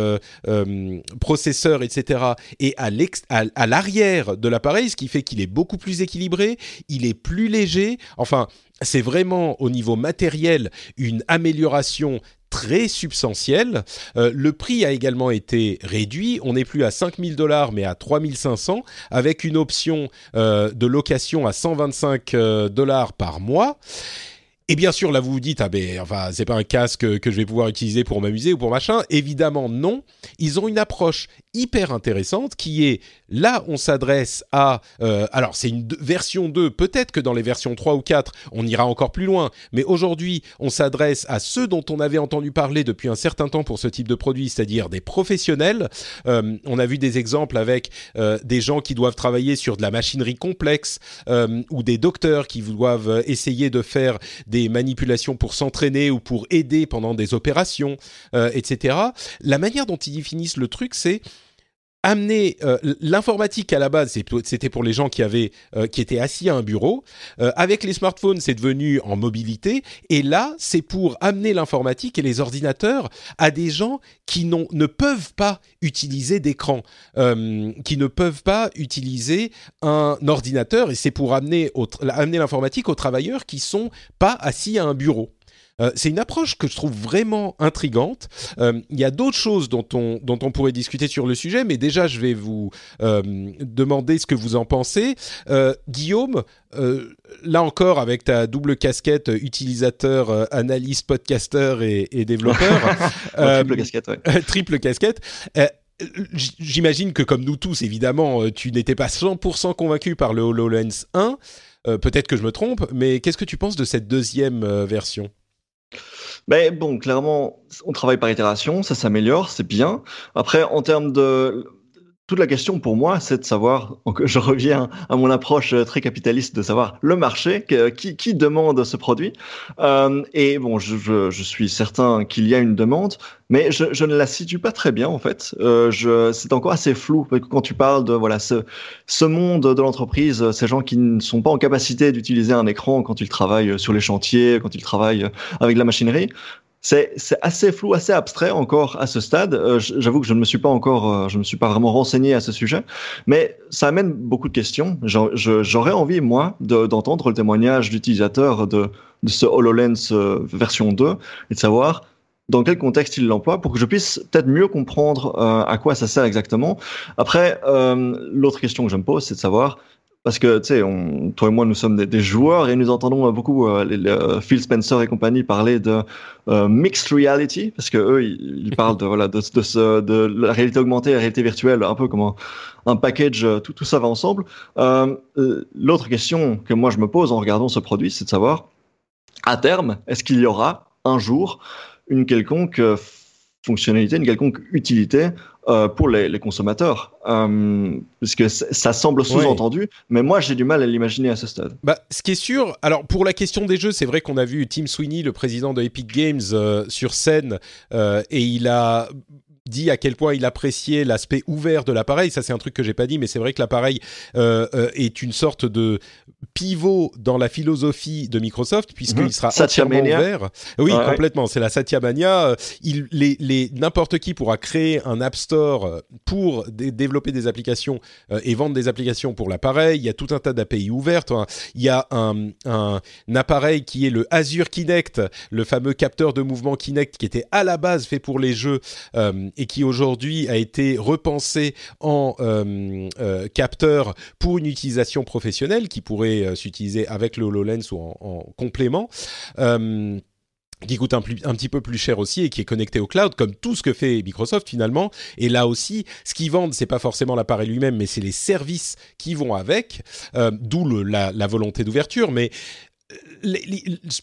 processeur, etc., est à l'arrière de l'appareil, ce qui fait qu'il est beaucoup plus équilibré, il est plus léger. Enfin, c'est vraiment au niveau matériel une amélioration très substantielle. Euh, le prix a également été réduit. On n'est plus à 5000 dollars, mais à 3500, avec une option euh, de location à 125 euh, dollars par mois. Et bien sûr, là, vous vous dites, ah ben, enfin, c'est pas un casque que je vais pouvoir utiliser pour m'amuser ou pour machin. Évidemment, non. Ils ont une approche hyper intéressante qui est là, on s'adresse à. Euh, alors, c'est une version 2. Peut-être que dans les versions 3 ou 4, on ira encore plus loin. Mais aujourd'hui, on s'adresse à ceux dont on avait entendu parler depuis un certain temps pour ce type de produit, c'est-à-dire des professionnels. Euh, on a vu des exemples avec euh, des gens qui doivent travailler sur de la machinerie complexe ou des docteurs qui doivent essayer de faire des des manipulations pour s'entraîner ou pour aider pendant des opérations, euh, etc. La manière dont ils définissent le truc, c'est amener euh, l'informatique à la base, c'était pour les gens qui avaient, euh, qui étaient assis à un bureau. Euh, avec les smartphones, c'est devenu en mobilité. Et là, c'est pour amener l'informatique et les ordinateurs à des gens qui ne peuvent pas utiliser d'écran, qui ne peuvent pas utiliser un ordinateur. Et c'est pour amener, amener l'informatique aux travailleurs qui sont pas assis à un bureau. Euh, c'est une approche que je trouve vraiment intrigante. Euh, il y a d'autres choses dont on, dont on pourrait discuter sur le sujet, mais déjà, je vais vous euh, demander ce que vous en pensez. Guillaume, là encore, avec ta double casquette utilisateur, analyste, podcasteur et, et développeur. [laughs] triple casquette, ouais. triple casquette. J'imagine que comme nous tous, évidemment, tu n'étais pas 100% convaincu par le HoloLens 1. Peut-être que je me trompe, mais qu'est-ce que tu penses de cette deuxième version? Mais bon, clairement, on travaille par itération, ça s'améliore, c'est bien. Après, en termes de toute la question pour moi, c'est de savoir, je reviens à mon approche euh, très capitaliste de savoir le marché, qui, qui demande ce produit. Euh, et bon, je, je, suis certain qu'il y a une demande, mais je, je, ne la situe pas très bien en fait. Euh, c'est encore assez flou quand tu parles de voilà ce, ce monde de l'entreprise, ces gens qui ne sont pas en capacité d'utiliser un écran quand ils travaillent sur les chantiers, quand ils travaillent avec la machinerie c'est assez flou, assez abstrait encore à ce stade. Euh, j'avoue que je ne me suis pas encore, euh, je me suis pas vraiment renseigné à ce sujet, mais ça amène beaucoup de questions. J'aurais envie moi d'entendre le témoignage d'utilisateurs de, ce Hololens euh, version 2 et de savoir dans quel contexte il l'emploie pour que je puisse peut-être mieux comprendre à quoi ça sert exactement. Après, l'autre question que je me pose, c'est de savoir parce que, toi et moi, nous sommes des, joueurs et nous entendons beaucoup euh, Phil Spencer et compagnie parler de euh, mixed reality, parce que eux, ils, parlent de, la réalité augmentée la réalité virtuelle, un peu comme un, package, euh, tout ça va ensemble. L'autre question que moi je me pose en regardant ce produit, c'est de savoir, à terme, est-ce qu'il y aura un jour une quelconque fonctionnalité, une quelconque utilité euh, pour les, les consommateurs, euh, parce que ça semble sous-entendu, mais moi j'ai du mal à l'imaginer à ce stade. Bah, ce qui est sûr, alors pour la question des jeux, c'est vrai qu'on a vu Tim Sweeney, le président de Epic Games, euh, sur scène, et il a dit à quel point il appréciait l'aspect ouvert de l'appareil. Ça, c'est un truc que j'ai pas dit, mais c'est vrai que l'appareil euh, euh, est une sorte de pivot dans la philosophie de Microsoft, puisqu'il mhm. sera entièrement ouvert. Oui, complètement. C'est la Satya Mania. Il, les, les, n'importe qui pourra créer un App Store pour développer des applications euh, et vendre des applications pour l'appareil. Il y a tout un tas d'API ouvertes. Il y a un, un, un, appareil qui est le Azure Kinect, le fameux capteur de mouvement Kinect, qui était à la base fait pour les jeux euh, et qui aujourd'hui a été repensé en euh, euh, capteur pour une utilisation professionnelle qui pourrait euh, s'utiliser avec le HoloLens ou en, complément qui coûte un, petit peu plus cher aussi et qui est connecté au cloud, comme tout ce que fait Microsoft finalement. Et là aussi, ce qu'ils vendent, c'est pas forcément l'appareil lui-même, mais c'est les services qui vont avec, d'où la, la, volonté d'ouverture. Mais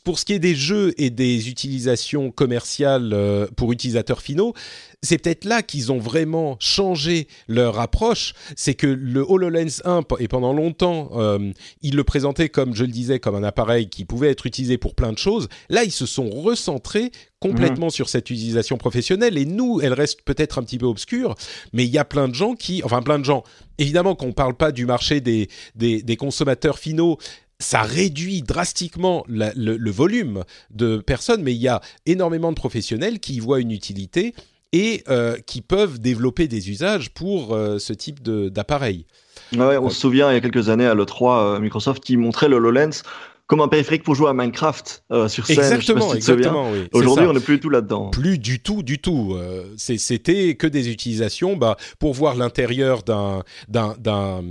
pour ce qui est des jeux et des utilisations commerciales euh, pour utilisateurs finaux, c'est peut-être là qu'ils ont vraiment changé leur approche. C'est que le HoloLens 1, et pendant longtemps, euh, ils le présentaient comme, je le disais, comme un appareil qui pouvait être utilisé pour plein de choses. Là, ils se sont recentrés complètement mmh. sur cette utilisation professionnelle. Et nous, elle reste peut-être un petit peu obscure, mais il y a plein de gens qui, enfin plein de gens, évidemment qu'on ne parle pas du marché des, des, des consommateurs finaux, ça réduit drastiquement le, volume de personnes, mais il y a énormément de professionnels qui y voient une utilité et euh, qui peuvent développer des usages pour euh, ce type d'appareil. On se souvient il y a quelques années à l'E3, euh, Microsoft qui montrait le HoloLens comme un périphérique pour jouer à Minecraft euh, sur scène. Exactement, exactement. Oui, Aujourd'hui, on n'est plus du tout là-dedans. Plus du tout, du tout. Euh, C'était que des utilisations bah, pour voir l'intérieur d'un d'un d'un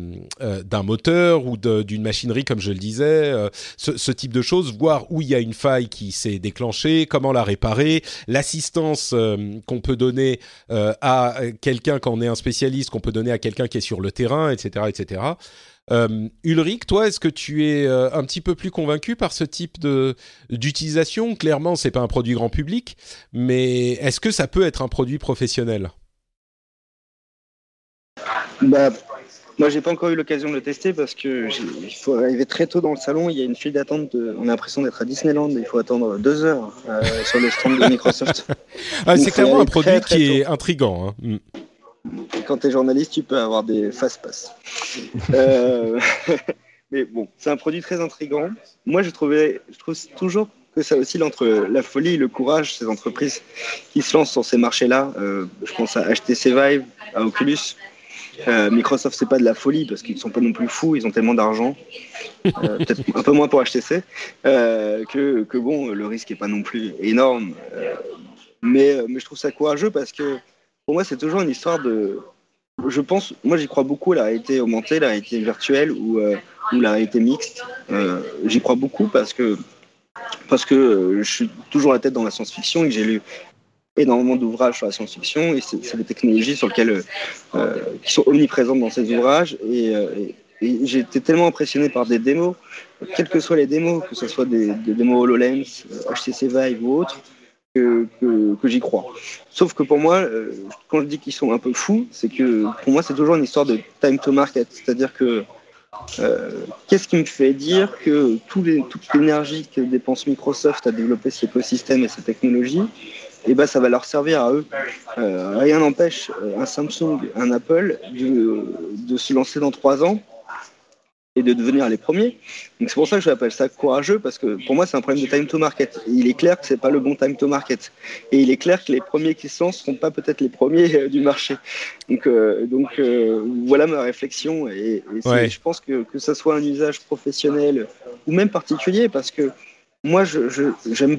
euh, moteur ou d'une machinerie, comme je le disais, euh, ce, ce, type de choses, voir où il y a une faille qui s'est déclenchée, comment la réparer, l'assistance euh, qu'on peut donner à quelqu'un quand on est un spécialiste, qu'on peut donner à quelqu'un qui est sur le terrain, etc., etc. Euh, Ulrich, toi, est-ce que tu es euh, un petit peu plus convaincu par ce type de d'utilisation? Clairement, c'est pas un produit grand public, mais est-ce que ça peut être un produit professionnel? Bah, moi, j'ai pas encore eu l'occasion de le tester parce que il faut arriver très tôt dans le salon. Il y a une file d'attente. On a l'impression d'être à Disneyland. Il faut attendre deux heures euh, sur le stand de Microsoft. [laughs] ah, c'est clairement un produit qui est intrigant. Hein. Mm. Quand tu es journaliste, tu peux avoir des fast-pass. euh, [laughs] mais bon, c'est un produit très intrigant. Moi, je, trouvais, je trouve toujours que ça oscille entre la folie et le courage, ces entreprises qui se lancent sur ces marchés-là. Euh, je pense à HTC Vive, à Oculus. Euh, Microsoft, c'est pas de la folie parce qu'ils sont pas non plus fous, ils ont tellement d'argent, euh, peut-être un peu moins pour HTC, que, que, bon, le risque est pas non plus énorme. Mais, mais je trouve ça courageux parce que pour moi, c'est toujours une histoire de. Je pense, moi j'y crois beaucoup, la réalité augmentée, la réalité virtuelle ou, ou la réalité mixte. j'y crois beaucoup parce que parce que je suis toujours la tête dans la science-fiction et que j'ai lu énormément d'ouvrages sur la science-fiction et c'est des technologies sur lesquelles euh, qui sont omniprésentes dans ces ouvrages et, euh, et, et j'ai été tellement impressionné par des démos, quelles que soient les démos, que ce soit des, des démos HoloLens, HTC Vive ou autres, que, j'y crois. Sauf que pour moi, euh, quand je dis qu'ils sont un peu fous, c'est que pour moi c'est toujours une histoire de time to market, c'est-à-dire que euh, Qu'est-ce qui me fait dire que toute l'énergie que dépense Microsoft à développer cet écosystème et cette technologie, eh ben, ça va leur servir à eux. Euh, rien n'empêche un Samsung, un Apple de, se lancer dans trois ans et de devenir les premiers. Donc c'est pour ça que j'appelle ça courageux parce que pour moi c'est un problème de time to market. Il est clair que c'est pas le bon time to market et il est clair que les premiers qui se lancent seront pas peut-être les premiers euh, du marché. Donc euh, donc euh, voilà ma réflexion et, et ouais. je pense que que ça soit un usage professionnel ou même particulier parce que moi je j'aime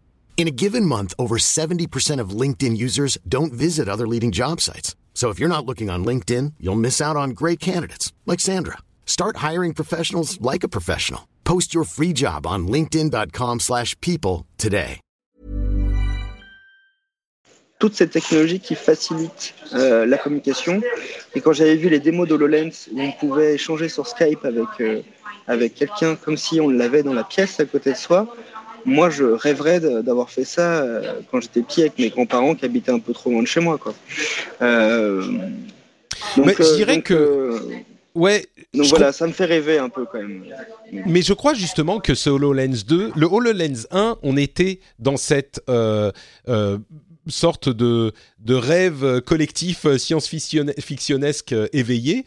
In a given month, over 70% of LinkedIn users don't visit other leading job sites. So if you're not looking on LinkedIn, you'll miss out on great candidates like Sandra. Start hiring professionals like a professional. Post your free job on linkedin.com/people today. Toute cette technologie qui facilite euh, la communication. Et quand j'avais vu les démos d'HoloLens où on pouvait échanger sur Skype avec euh, avec quelqu'un comme si on l'avait dans la pièce à côté de soi, moi, je rêverais d'avoir fait ça euh, quand j'étais petit avec mes grands-parents qui habitaient un peu trop loin de chez moi. Quoi. Euh, donc, Mais je dirais donc, que. Euh, ouais. Donc voilà, ça me fait rêver un peu quand même. Mais je crois justement que ce HoloLens 2, le HoloLens 1, on était dans cette euh, euh, sorte de, de rêve collectif science-fictionnesque éveillé.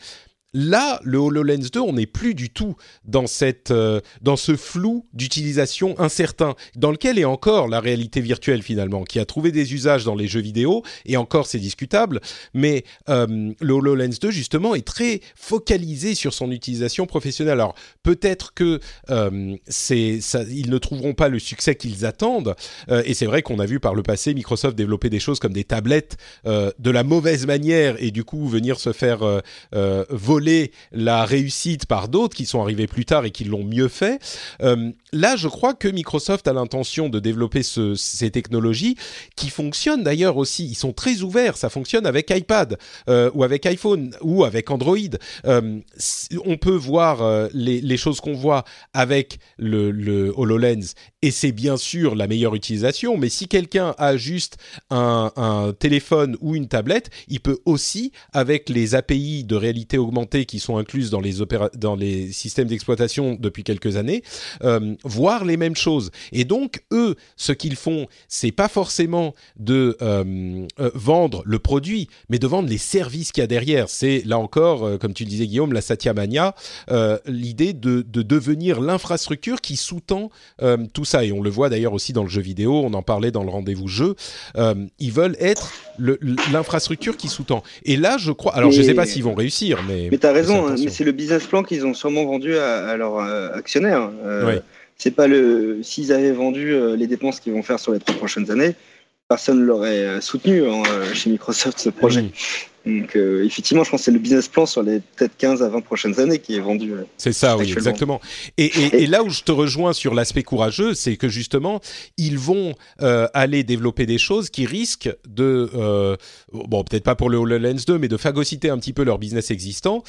Là, le HoloLens 2, on n'est plus du tout dans, cette, euh, dans ce flou d'utilisation incertain, dans lequel est encore la réalité virtuelle finalement, qui a trouvé des usages dans les jeux vidéo, et encore c'est discutable, mais euh, le HoloLens 2 justement est très focalisé sur son utilisation professionnelle. Alors peut-être que euh, ils ne trouveront pas le succès qu'ils attendent, euh, et c'est vrai qu'on a vu par le passé Microsoft développer des choses comme des tablettes de la mauvaise manière, et du coup venir se faire euh, la réussite par d'autres qui sont arrivés plus tard et qui l'ont mieux fait. Euh, là, je crois que Microsoft a l'intention de développer ce, ces technologies qui fonctionnent d'ailleurs aussi. Ils sont très ouverts. Ça fonctionne avec iPad euh, ou avec iPhone ou avec Android. Euh, on peut voir les, les, choses qu'on voit avec le, le HoloLens et c'est bien sûr la meilleure utilisation. Mais si quelqu'un a juste un, téléphone ou une tablette, il peut aussi avec les API de réalité augmentée qui sont incluses dans les dans les systèmes d'exploitation depuis quelques années, voir les mêmes choses. Et donc eux, ce qu'ils font, c'est pas forcément de vendre le produit, mais de vendre les services qu'il y a derrière. C'est là encore, comme tu disais Guillaume, la Satya Mania, l'idée de devenir l'infrastructure qui sous-tend tout ça. Et on le voit d'ailleurs aussi dans le jeu vidéo. On en parlait dans le rendez-vous jeu. ils veulent être l'infrastructure qui sous-tend. Et là, je crois. Alors, je ne sais pas s'ils vont réussir, mais. Mais tu as raison, hein, mais c'est le business plan qu'ils ont sûrement vendu à, leurs euh, actionnaires. Euh, C'est pas le. S'ils avaient vendu euh, les dépenses qu'ils vont faire sur les trois prochaines années, personne ne l'aurait euh, soutenu hein, chez Microsoft ce projet. Donc euh, effectivement, je pense que c'est le business plan sur les peut-être 15 à 20 prochaines années qui est vendu. Euh, c'est ça, oui, exactement. Et, et, et, là où je te rejoins sur l'aspect courageux, c'est que justement, ils vont euh, aller développer des choses qui risquent de, euh, bon, peut-être pas pour le HoloLens 2, mais de phagocyter un petit peu leur business existant.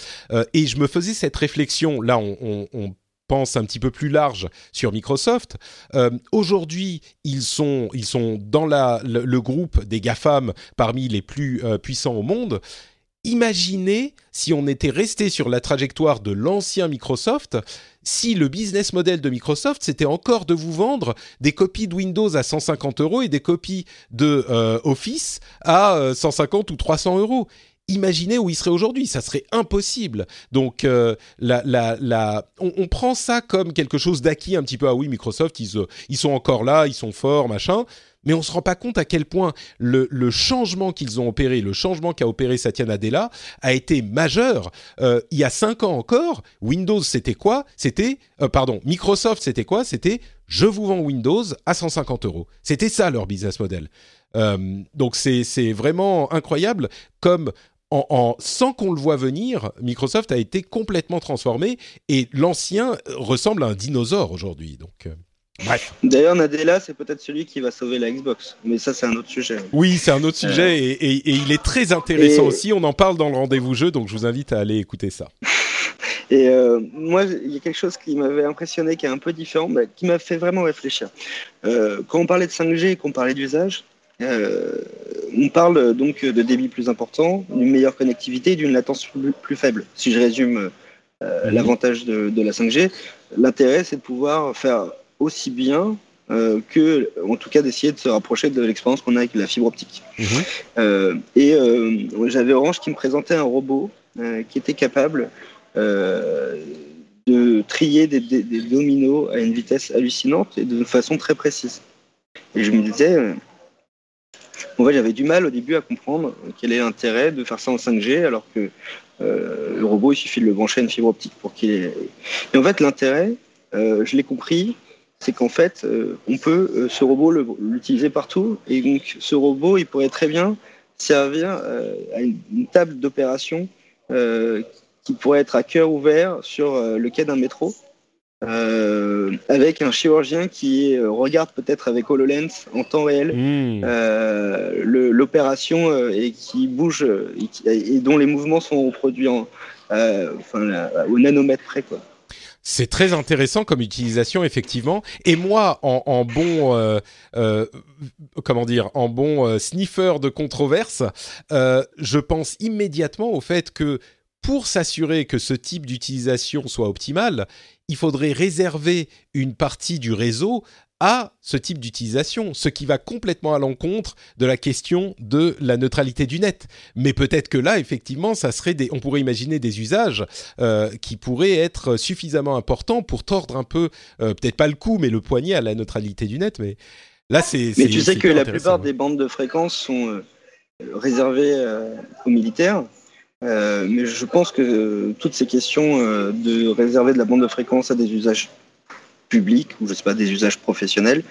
et je me faisais cette réflexion, là, on, on, on pense un petit peu plus large sur Microsoft. Euh, Aujourd'hui, ils sont, ils sont dans le, groupe des GAFAM parmi les plus euh, puissants au monde. Imaginez si on était resté sur la trajectoire de l'ancien Microsoft, si le business model de Microsoft, c'était encore de vous vendre des copies de Windows à 150 euros et des copies de euh, Office à 150 euh, ou 300 euros imaginez où il serait aujourd'hui. Ça serait impossible. Donc, euh, on, prend ça comme quelque chose d'acquis un petit peu. Ah oui, Microsoft, ils, euh, sont encore là, ils sont forts, machin. Mais on se rend pas compte à quel point le, changement qu'ils ont opéré, le changement qu'a opéré Satya Nadella, a été majeur. Euh, il y a cinq ans encore, Windows c'était quoi? C'était, pardon, Microsoft c'était quoi? C'était je vous vends Windows à 150 euros. C'était ça leur business model. Donc c'est vraiment incroyable comme en, sans qu'on le voit venir, Microsoft a été complètement transformé et l'ancien ressemble à un dinosaure aujourd'hui. Donc, euh, bref. D'ailleurs, Nadella, c'est peut-être celui qui va sauver la Xbox, mais ça, c'est un autre sujet. Oui, c'est un autre sujet euh. et, et, il est très intéressant aussi. On en parle dans le rendez-vous jeu, donc je vous invite à aller écouter ça. [laughs] Et euh, moi, il y a quelque chose qui m'avait impressionné, qui est un peu différent, mais qui m'a fait vraiment réfléchir. Euh, quand on parlait de 5G et qu'on parlait d'usage, euh, on parle donc de débit plus important, d'une meilleure connectivité et d'une latence plus, faible. Si je résume euh, l'avantage de, la 5G, l'intérêt c'est de pouvoir faire aussi bien euh, que, en tout cas, d'essayer de se rapprocher de l'expérience qu'on a avec la fibre optique. Mhm. et j'avais Orange qui me présentait un robot qui était capable de trier des, des, dominos à une vitesse hallucinante et de façon très précise. Et je me disais, en fait, j'avais du mal au début à comprendre quel est l'intérêt de faire ça en 5G alors que euh, le robot, il suffit de le brancher à une fibre optique pour qu'il ait. Et en fait, l'intérêt, euh, je l'ai compris, c'est qu'en fait, euh, on peut ce robot l'utiliser partout et donc ce robot, il pourrait très bien servir à une, une table d'opération qui pourrait être à cœur ouvert sur le quai d'un métro euh, avec un chirurgien qui euh, regarde peut-être avec HoloLens en temps réel hmm. euh, l'opération et qui bouge et, dont les mouvements sont reproduits en, enfin, au nanomètre près. Quoi. C'est très intéressant comme utilisation effectivement. Et moi, en, en bon, euh, euh, comment dire, en bon sniffer de controverse, je pense immédiatement au fait que pour s'assurer que ce type d'utilisation soit optimal, il faudrait réserver une partie du réseau à ce type d'utilisation, ce qui va complètement à l'encontre de la question de la neutralité du net. Mais peut-être que là, effectivement, ça serait des, on pourrait imaginer des usages euh, qui pourraient être suffisamment importants pour tordre un peu, euh, peut-être pas le coup, mais le poignet à la neutralité du net. Mais là, c'est. Mais tu sais que la plupart des bandes de fréquences sont euh, réservées aux militaires. Euh, mais je pense que toutes ces questions euh, de réserver de la bande de fréquence à des usages publics ou je sais pas des usages professionnels,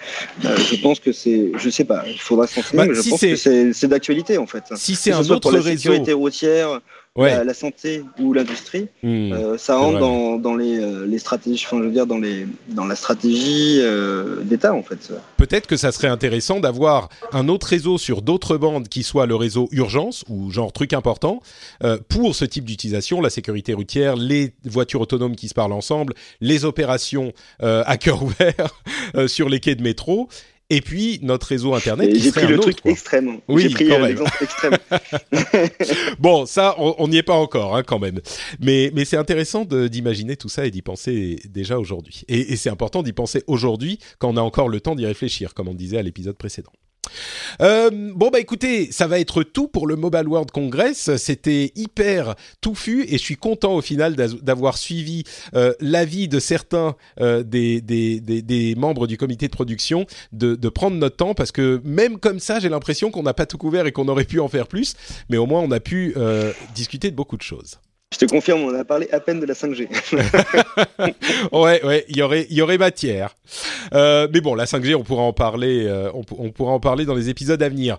euh, je pense que c'est, je sais pas, il faudra s'en bah, mais je pense que c'est d'actualité en fait. Si c'est un autre pour la réseau, sécurité routière, la, santé ou l'industrie, hmm. euh, ça rentre dans, dans les, euh, les, stratégies, enfin, je veux dire, dans, les, dans la stratégie euh, d'État, en fait. Peut-être que ça serait intéressant d'avoir un autre réseau sur d'autres bandes qui soit le réseau urgence ou genre truc important pour ce type d'utilisation, la sécurité routière, les voitures autonomes qui se parlent ensemble, les opérations à cœur [laughs] ouvert sur les quais de métro et puis notre réseau internet. J'ai pris le truc extrême. Oui, J'ai pris l'exemple extrême. [laughs] [laughs] bon, ça, on n'y est pas encore, hein, quand même. Mais, mais c'est intéressant d'imaginer tout ça et d'y penser déjà aujourd'hui. Et, et c'est important d'y penser aujourd'hui quand on a encore le temps d'y réfléchir, comme on disait à l'épisode précédent. Euh, bon bah écoutez, ça va être tout pour le Mobile World Congress. C'était hyper touffu et je suis content au final d'avoir suivi euh, l'avis de certains euh, des, membres du comité de production de, prendre notre temps parce que même comme ça, j'ai l'impression qu'on n'a pas tout couvert et qu'on aurait pu en faire plus, mais au moins on a pu discuter de beaucoup de choses. Je te confirme, on a parlé à peine de la 5G. [laughs] ouais, ouais, il y aurait, il y aurait matière. Euh, mais bon, la 5G, on pourra en parler, euh, on, on, pourra en parler dans les épisodes à venir.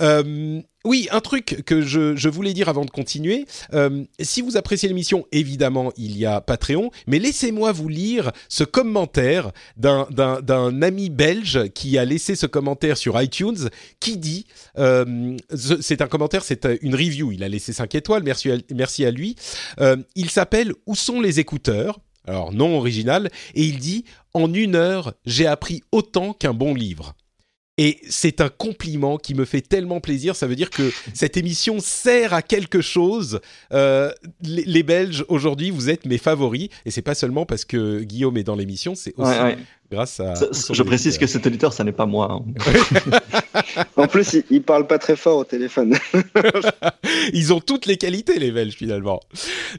Euh, oui, un truc que je, voulais dire avant de continuer. Euh, si vous appréciez l'émission, évidemment, il y a Patreon, mais laissez-moi vous lire ce commentaire d'un ami belge qui a laissé ce commentaire sur iTunes, qui dit, euh, c'est un commentaire, c'est une review, il a laissé 5 étoiles, merci à, merci à lui. il s'appelle Où sont les écouteurs? Alors non original, et il dit En une heure, j'ai appris autant qu'un bon livre. Et c'est un compliment qui me fait tellement plaisir. Ça veut dire que cette émission sert à quelque chose. Euh, les, Belges aujourd'hui, vous êtes mes favoris, et c'est pas seulement parce que Guillaume est dans l'émission, c'est aussi grâce à. je précise que cet auditeur, ça n'est pas moi. Hein. [laughs] en plus, il, il, parle pas très fort au téléphone. [laughs] Ils ont toutes les qualités, les Belges, finalement.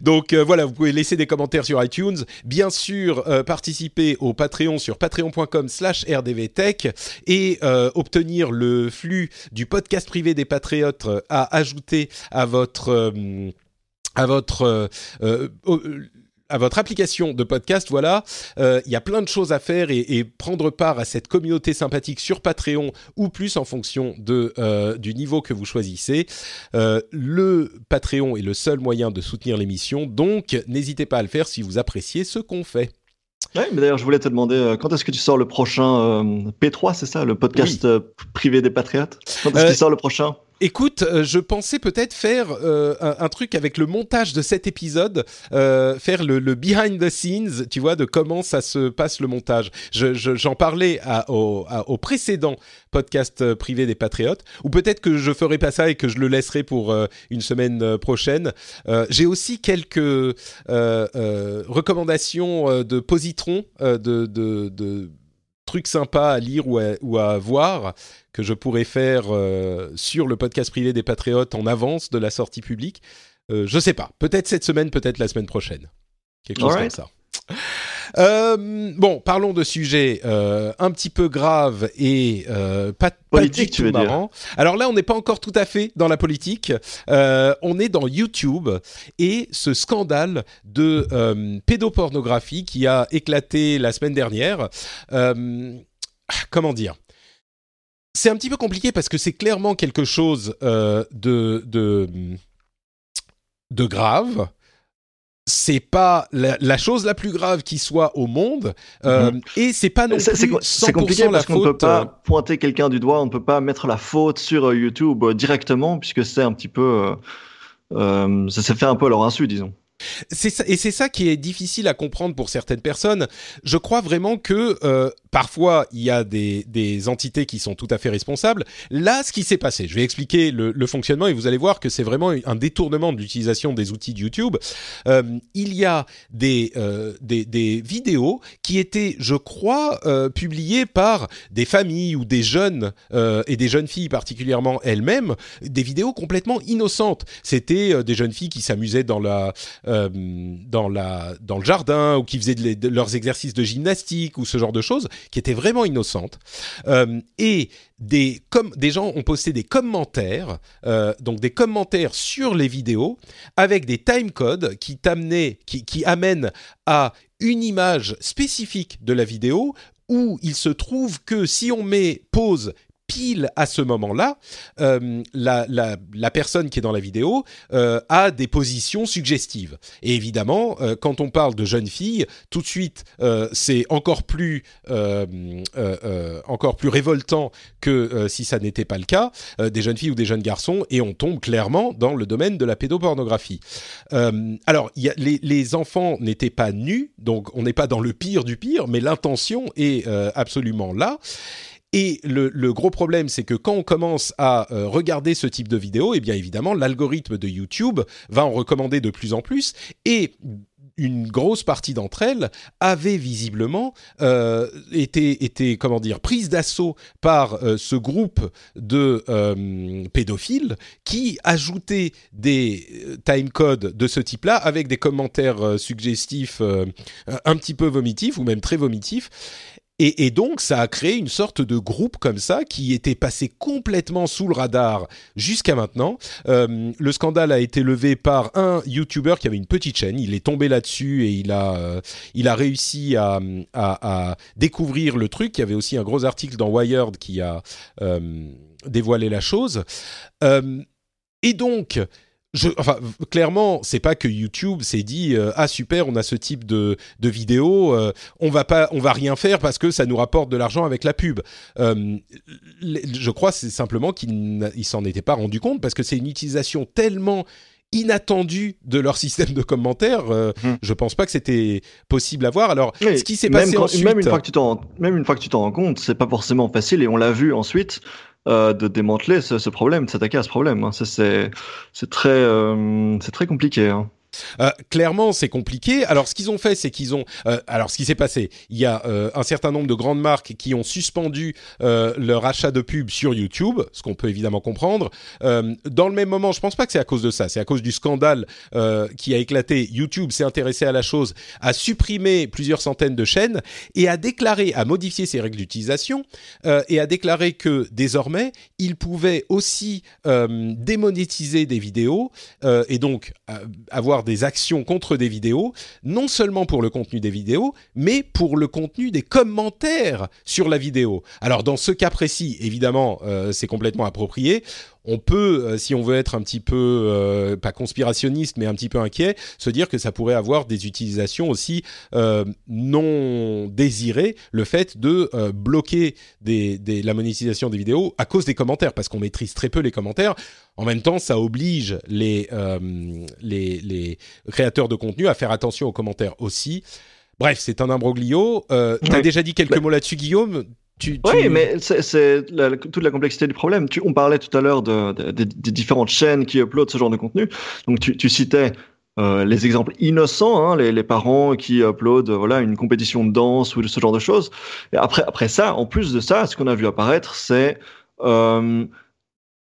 Donc euh, voilà, vous pouvez laisser des commentaires sur iTunes. Bien sûr, euh, participer au Patreon sur patreon.com/slash rdvtech et euh, obtenir le flux du podcast privé des patriotes à ajouter à votre à votre à votre application de podcast, voilà, euh, il y a plein de choses à faire et, prendre part à cette communauté sympathique sur Patreon ou plus en fonction de, euh, du niveau que vous choisissez. Euh, le Patreon est le seul moyen de soutenir l'émission, donc n'hésitez pas à le faire si vous appréciez ce qu'on fait. Oui, mais d'ailleurs, je voulais te demander, quand est-ce que tu sors le prochain P3, c'est ça, le podcast privé des Patriotes? Quand est-ce qu'il sort le prochain? Écoute, euh, je pensais peut-être faire euh, un, truc avec le montage de cet épisode, euh, faire le, behind the scenes, tu vois, de comment ça se passe le montage. J'en parlais au, précédent podcast privé des Patriotes, ou peut-être que je ferai pas ça et que je le laisserai pour une semaine prochaine. J'ai aussi quelques recommandations de positrons, de, de trucs sympas à lire ou à, ou à voir que je pourrais faire euh, sur le podcast privé des Patriotes en avance de la sortie publique. Euh, je sais pas. Peut-être cette semaine, peut-être la semaine prochaine. Quelque chose comme ça. Euh, bon, parlons de sujets euh, un petit peu graves et euh, pas, politique, tu veux marrant. Alors là, on n'est pas encore tout à fait dans la politique. On est dans YouTube et ce scandale de pédopornographie qui a éclaté la semaine dernière. comment dire? C'est un petit peu compliqué parce que c'est clairement quelque chose de, de, de grave c'est pas la, chose la plus grave qui soit au monde euh, mhm. et c'est pas non plus c'est compliqué parce qu'on ne peut pas euh, pointer quelqu'un du doigt on ne peut pas mettre la faute sur euh, YouTube directement puisque c'est un petit peu ça s'est fait un peu à leur insu disons ça, et c'est ça qui est difficile à comprendre pour certaines personnes. Je crois vraiment que euh, parfois il y a des, des, entités qui sont tout à fait responsables. Là, ce qui s'est passé, je vais expliquer le, le, fonctionnement et vous allez voir que c'est vraiment un détournement de l'utilisation des outils de YouTube. Euh, il y a des, euh, des, des, vidéos qui étaient, je crois, euh, publiées par des familles ou des jeunes euh, et des jeunes filles particulièrement elles-mêmes, des vidéos complètement innocentes. C'était euh, des jeunes filles qui s'amusaient dans la euh, dans, le jardin ou qui faisaient leurs exercices de gymnastique ou ce genre de choses qui étaient vraiment innocentes. Euh, et des, des gens ont posté des commentaires, euh, donc des commentaires sur les vidéos avec des timecodes qui, qui, qui amènent à une image spécifique de la vidéo où il se trouve que si on met pause pile à ce moment-là, euh, la, la, la, personne qui est dans la vidéo euh, a des positions suggestives. Et évidemment, euh, quand on parle de jeunes filles, tout de suite, euh, c'est encore plus euh, encore plus révoltant que si ça n'était pas le cas, des jeunes filles ou des jeunes garçons, et on tombe clairement dans le domaine de la pédopornographie. alors, y a, les, les enfants n'étaient pas nus, donc on n'est pas dans le pire du pire, mais l'intention est absolument là. Et le, gros problème, c'est que quand on commence à regarder ce type de vidéo, eh bien évidemment, l'algorithme de YouTube va en recommander de plus en plus. Et une grosse partie d'entre elles avaient visiblement euh, été, comment dire, prises d'assaut par euh, ce groupe de euh, pédophiles qui ajoutaient des euh, timecodes de ce type-là avec des commentaires euh, suggestifs un petit peu vomitifs ou même très vomitifs. Et, donc, ça a créé une sorte de groupe comme ça qui était passé complètement sous le radar jusqu'à maintenant. Euh, le scandale a été levé par un YouTuber qui avait une petite chaîne. Il est tombé là-dessus et il a, euh, il a réussi à, à, découvrir le truc. Il y avait aussi un gros article dans Wired qui a euh, dévoilé la chose. Et donc, je, enfin, clairement, c'est pas que YouTube s'est dit euh, ah super, on a ce type de, de vidéo, euh, on va pas, on va rien faire parce que ça nous rapporte de l'argent avec la pub. Euh, je crois c'est simplement qu'ils s'en étaient pas rendu compte parce que c'est une utilisation tellement inattendue de leur système de commentaires. Mmh. Je pense pas que c'était possible à voir. Alors, oui, ce qui s'est passé quand, ensuite, même une fois que tu t'en, même une fois que tu t'en rends compte, c'est pas forcément facile et on l'a vu ensuite euh, de démanteler ce, ce problème, de s'attaquer à ce problème. Hein. C'est très, euh, très compliqué. Hein. Euh, clairement, c'est compliqué. Alors, ce qu'ils ont fait, c'est qu'ils ont. Euh, alors, ce qui s'est passé, il y a euh, un certain nombre de grandes marques qui ont suspendu leur achat de pub sur YouTube, ce qu'on peut évidemment comprendre. Dans le même moment, je pense pas que c'est à cause de ça. C'est à cause du scandale qui a éclaté. YouTube s'est intéressé à la chose, a supprimé plusieurs centaines de chaînes et a déclaré, a modifié ses règles d'utilisation et a déclaré que désormais, il pouvait aussi démonétiser des vidéos et donc avoir des actions contre des vidéos, non seulement pour le contenu des vidéos, mais pour le contenu des commentaires sur la vidéo. Alors dans ce cas précis, évidemment, euh, c'est complètement approprié on peut, euh, si on veut être un petit peu, euh, pas conspirationniste, mais un petit peu inquiet, se dire que ça pourrait avoir des utilisations aussi non désirées, le fait de bloquer la monétisation des vidéos à cause des commentaires, parce qu'on maîtrise très peu les commentaires. En même temps, ça oblige les, euh, les, les créateurs de contenu à faire attention aux commentaires aussi. Bref, c'est un imbroglio. Euh, tu as déjà dit quelques mots là-dessus, Guillaume? Tu, tu... Oui, mais c'est toute la complexité du problème. Tu, on parlait tout à l'heure de, de, de, des différentes chaînes qui uploadent ce genre de contenu. Donc tu, tu citais euh, les exemples innocents, hein, les, les, parents qui uploadent voilà une compétition de danse ou ce genre de choses. Et après, après ça, en plus de ça, ce qu'on a vu apparaître, c'est euh,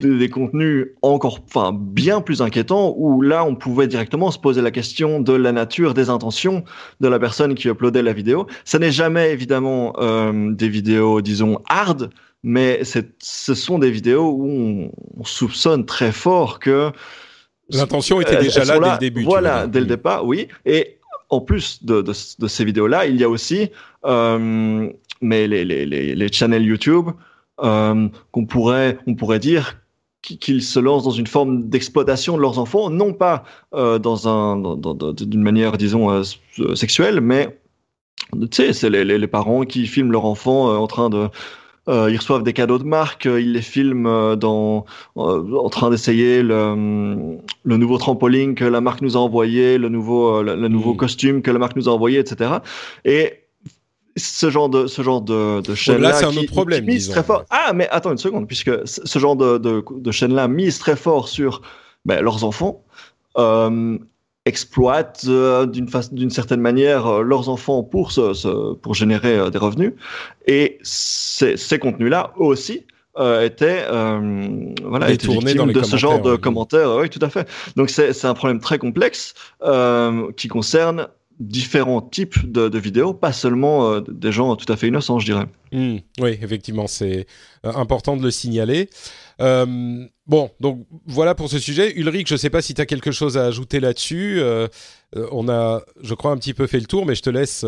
des contenus encore, enfin, bien plus inquiétants où là, on pouvait directement se poser la question de la nature, des intentions de la personne qui uploadait la vidéo. Ça n'est jamais évidemment euh, des vidéos, disons, hard, mais ce sont des vidéos où on, on soupçonne très fort que l'intention était déjà là, là, dès le début. Voilà, dès le départ, oui. Et en plus de, de, de ces vidéos-là, il y a aussi euh, mais les, les, les, les channels YouTube euh, qu'on pourrait, on pourrait dire qu'ils se lancent dans une forme d'exploitation de leurs enfants, non pas euh, dans un, dans, dans, d'une manière, disons, euh, sexuelle, mais tu sais, c'est les, les, les, parents qui filment leur enfant euh, en train de euh, ils reçoivent des cadeaux de marque, euh, ils les filment dans, en train d'essayer le, le, nouveau trampoline que la marque nous a envoyé, le nouveau, le, le nouveau mmh. costume que la marque nous a envoyé, etc. Et ce genre de ce genre de, de chaîne là, là c'est un autre problème qui mise très fort. Ah mais attends une seconde puisque ce genre de, de, de chaîne là mise très fort sur ben, leurs enfants euh, exploitent euh, d'une d'une certaine manière euh, leurs enfants pour se pour générer euh, des revenus. Et ces, ces contenus là aussi étaient voilà étaient victimes de ce genre de commentaires. Oui tout à fait. Donc c'est un problème très complexe qui concerne différents types de, de vidéos, pas seulement euh, des gens tout à fait innocents, je dirais. Mmh, oui, effectivement, c'est euh, important de le signaler. Euh, bon, donc voilà pour ce sujet. Ulrich, je ne sais pas si tu as quelque chose à ajouter là-dessus. Euh, on a, je crois, un petit peu fait le tour, mais je te laisse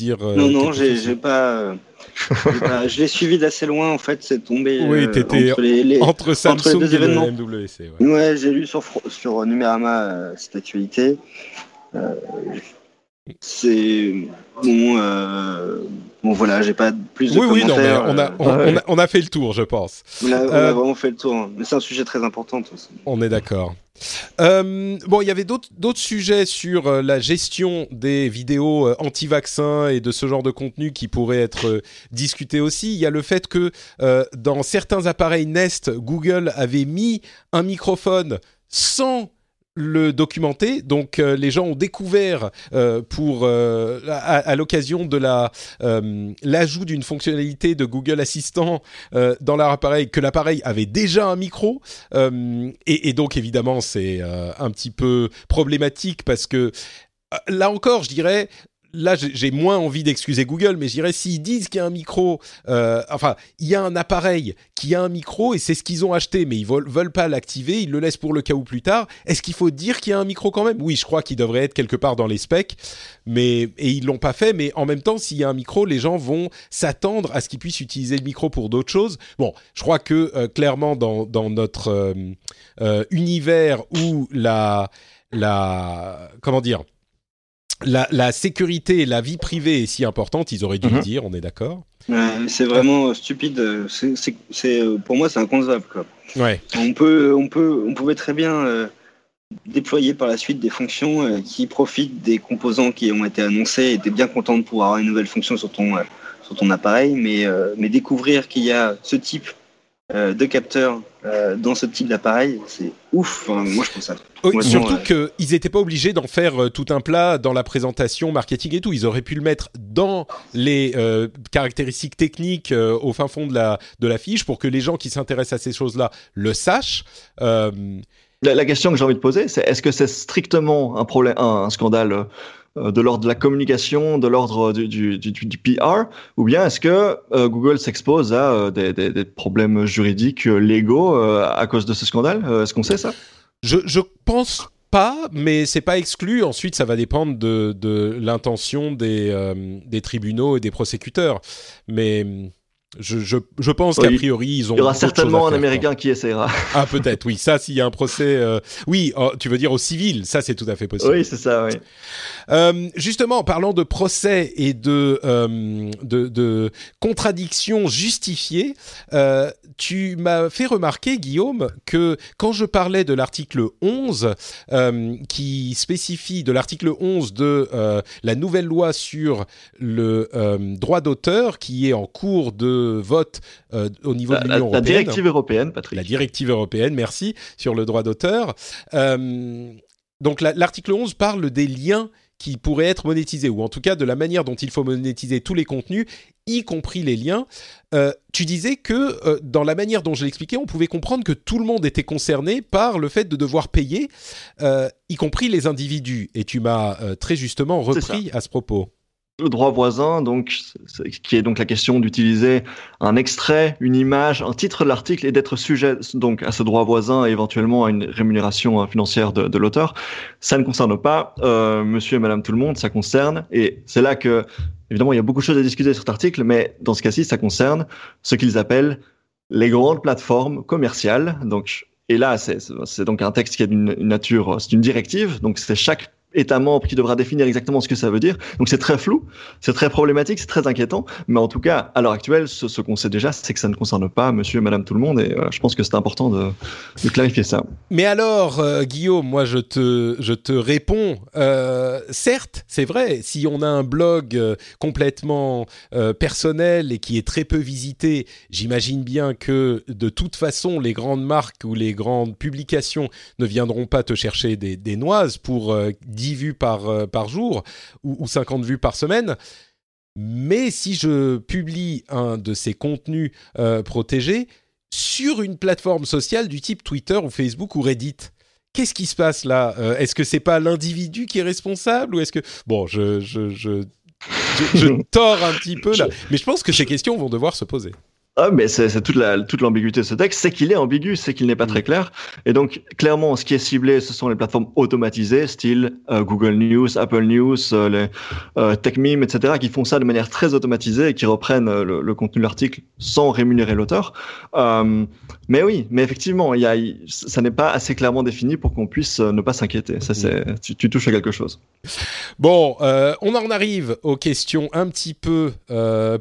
dire. non, non, j'ai pas, pas. je l'ai suivi d'assez loin, en fait, c'est tombé. Oui, étais entre, les, les, entre Samsung entre les deux et événements. MWC. Ouais, ouais j'ai lu sur, sur Numérama cette actualité. C'est bon, euh, bon voilà, j'ai pas plus de oui, oui, non, mais commentaires. on a, euh, on, on a, on a fait le tour, je pense. on a- Euh, vraiment fait le tour, hein. mais c'est un sujet très important. façon. On est d'accord. Euh, bon, il y avait d'autres d'autres sujets sur la gestion des vidéos anti-vaccins et de ce genre de contenu qui pourraient être discutés aussi. Il y a le fait que dans certains appareils Nest, Google avait mis un microphone sans le documenter, donc euh, les gens ont découvert euh, pour euh, à, l'occasion de la l'ajout d'une fonctionnalité de Google Assistant dans leur appareil que l'appareil avait déjà un micro. Et, et donc évidemment c'est un petit peu problématique parce que là encore je dirais là j'ai moins envie d'excuser Google mais je dirais s'ils disent qu'il y a un micro euh, enfin il y a un appareil qui a un micro et c'est ce qu'ils ont acheté mais ils veulent, veulent pas l'activer ils le laissent pour le cas où plus tard est-ce qu'il faut dire qu'il y a un micro quand même? Oui je crois qu'il devrait être quelque part dans les specs mais et ils l'ont pas fait mais en même temps s'il y a un micro les gens vont s'attendre à ce qu'ils puissent utiliser le micro pour d'autres choses. Bon je crois que euh, clairement dans, notre euh, univers où la comment dire la, la sécurité et la vie privée est si importante, ils auraient dû Mhm. le dire, on est d'accord Ouais, c'est vraiment euh, stupide. euh, c'est- c'est- c'est, euh, pour moi, c'est inconcevable. Quoi. Ouais. On peut, on peut, on pouvait très bien euh, déployer par la suite des fonctions euh, qui profitent des composants qui ont été annoncés. Et t'es bien content de pouvoir avoir une nouvelle fonction sur ton, euh, sur ton appareil, mais, euh, mais découvrir qu'il y a ce type euh, de capteur euh, dans ce type d'appareil, c'est ouf. Enfin, moi, je trouve ça. Oui, surtout euh, qu'ils n'étaient pas obligés d'en faire euh, tout un plat dans la présentation marketing et tout. Ils auraient pu le mettre dans les euh, caractéristiques techniques euh, au fin fond de la, de la fiche pour que les gens qui s'intéressent à ces choses-là le sachent. Euh, La, la question que j'ai envie de poser, c'est est-ce que c'est strictement un problème, un, un scandale euh, de l'ordre de la communication, de l'ordre du, du, du, du PR, ou bien est-ce que euh, Google s'expose à euh, des, des, problèmes juridiques euh, légaux euh, à cause de ce scandale Euh, Est-ce qu'on sait ça? Je, je pense pas, mais c'est pas exclu. Ensuite, ça va dépendre de, de l'intention des, euh, des tribunaux et des prosécuteurs. Mais je, je, je pense Oui, qu'a priori, ils ont. Il y aura certainement un faire, quoi. Américain qui essaiera. Ah, peut-être, oui. Ça, s'il y a un procès. euh, Oui, oh, tu veux dire au civil, ça, c'est tout à fait possible. oui, c'est ça, oui. Euh, justement, en parlant de procès et de, euh, de, de contradictions justifiées, euh, tu m'as fait remarquer, Guillaume, que quand je parlais de l'article 11, euh, qui spécifie de l'article 11 de la nouvelle loi sur le droit d'auteur, qui est en cours de vote euh, au niveau La, de la- l'Union la européenne. directive européenne, Patrick. La directive européenne, merci, sur le droit d'auteur. Euh, donc la- l'article 11 parle des liens qui pourraient être monétisés, ou en tout cas de la manière dont il faut monétiser tous les contenus, y compris les liens. Euh, tu disais que euh, dans la manière dont je l'expliquais, on pouvait comprendre que tout le monde était concerné par le fait de devoir payer, euh, y compris les individus. Et tu m'as très justement repris à ce propos. Le droit voisin, donc, qui est donc la question d'utiliser un extrait, une image, un titre de l'article et d'être sujet donc à ce droit voisin et éventuellement à une rémunération euh, financière de, l'auteur. Ça ne concerne pas euh, Monsieur et Madame tout le monde, ça concerne et c'est là que évidemment il y a beaucoup de choses à discuter sur cet article, mais dans ce cas-ci, ça concerne ce qu'ils appellent les grandes plateformes commerciales. Donc et là, c'est donc un texte qui a une, une nature, c'est une directive, donc c'est chaque État membre qui devra définir exactement ce que ça veut dire. Donc c'est très flou, c'est très problématique, c'est très inquiétant. Mais en tout cas, à l'heure actuelle, ce, qu'on sait déjà, c'est que ça ne concerne pas Monsieur et Madame tout le monde. Et je pense que c'est important de, clarifier ça. Mais alors, euh, Guillaume, moi je te, je te réponds. Euh, certes, c'est vrai, si on a un blog euh, complètement personnel et qui est très peu visité, j'imagine bien que de toute façon, les grandes marques ou les grandes publications ne viendront pas te chercher des, des noises pour euh, 10 vues par, euh, par jour ou, ou 50 vues par semaine. Mais si je publie un de ces contenus euh, protégés sur une plateforme sociale du type Twitter ou Facebook ou Reddit, qu'est-ce qui se passe là Euh, Est-ce que c'est pas l'individu qui est responsable ou est-ce que bon, je je je, je, je [laughs] tords un petit peu là, mais je pense que ces questions vont devoir se poser. Ah, mais c'est toute la toute l'ambiguïté de ce texte, c'est qu'il est ambigu, c'est qu'il n'est pas très mm. clair. Et donc clairement, ce qui est ciblé, ce sont les plateformes automatisées, style euh, Google News, Apple News, euh, les euh, TechMeme, etc., qui font ça de manière très automatisée et qui reprennent euh, le, contenu de l'article sans rémunérer l'auteur. mais oui, mais effectivement, y a, ça n'est pas assez clairement défini pour qu'on puisse ne pas s'inquiéter. Ça, c'est mm. tu, tu, touches à quelque chose. Bon, on en arrive aux questions un petit peu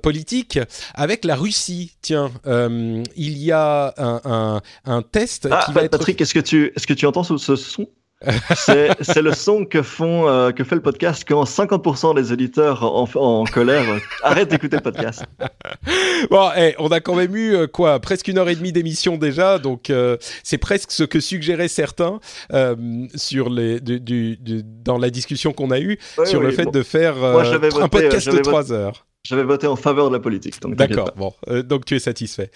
politiques avec la Russie tiens, euh, il y a un, un, test ah, qui va Patrick, est-ce que tu, est-ce que tu entends ce, ce son? [laughs] C'est le son que font euh, que fait le podcast quand 50% des auditeurs en, en colère [laughs] arrêtent d'écouter le podcast. Bon, hey, on a quand même eu euh, quoi, presque une heure et demie d'émission déjà, donc euh, c'est presque ce que suggéraient certains sur les du, du, dans la discussion qu'on a eue sur le fait de faire un podcast de 3 heures. J'avais voté en faveur de la politique. D'accord, bon, euh, donc tu es satisfait.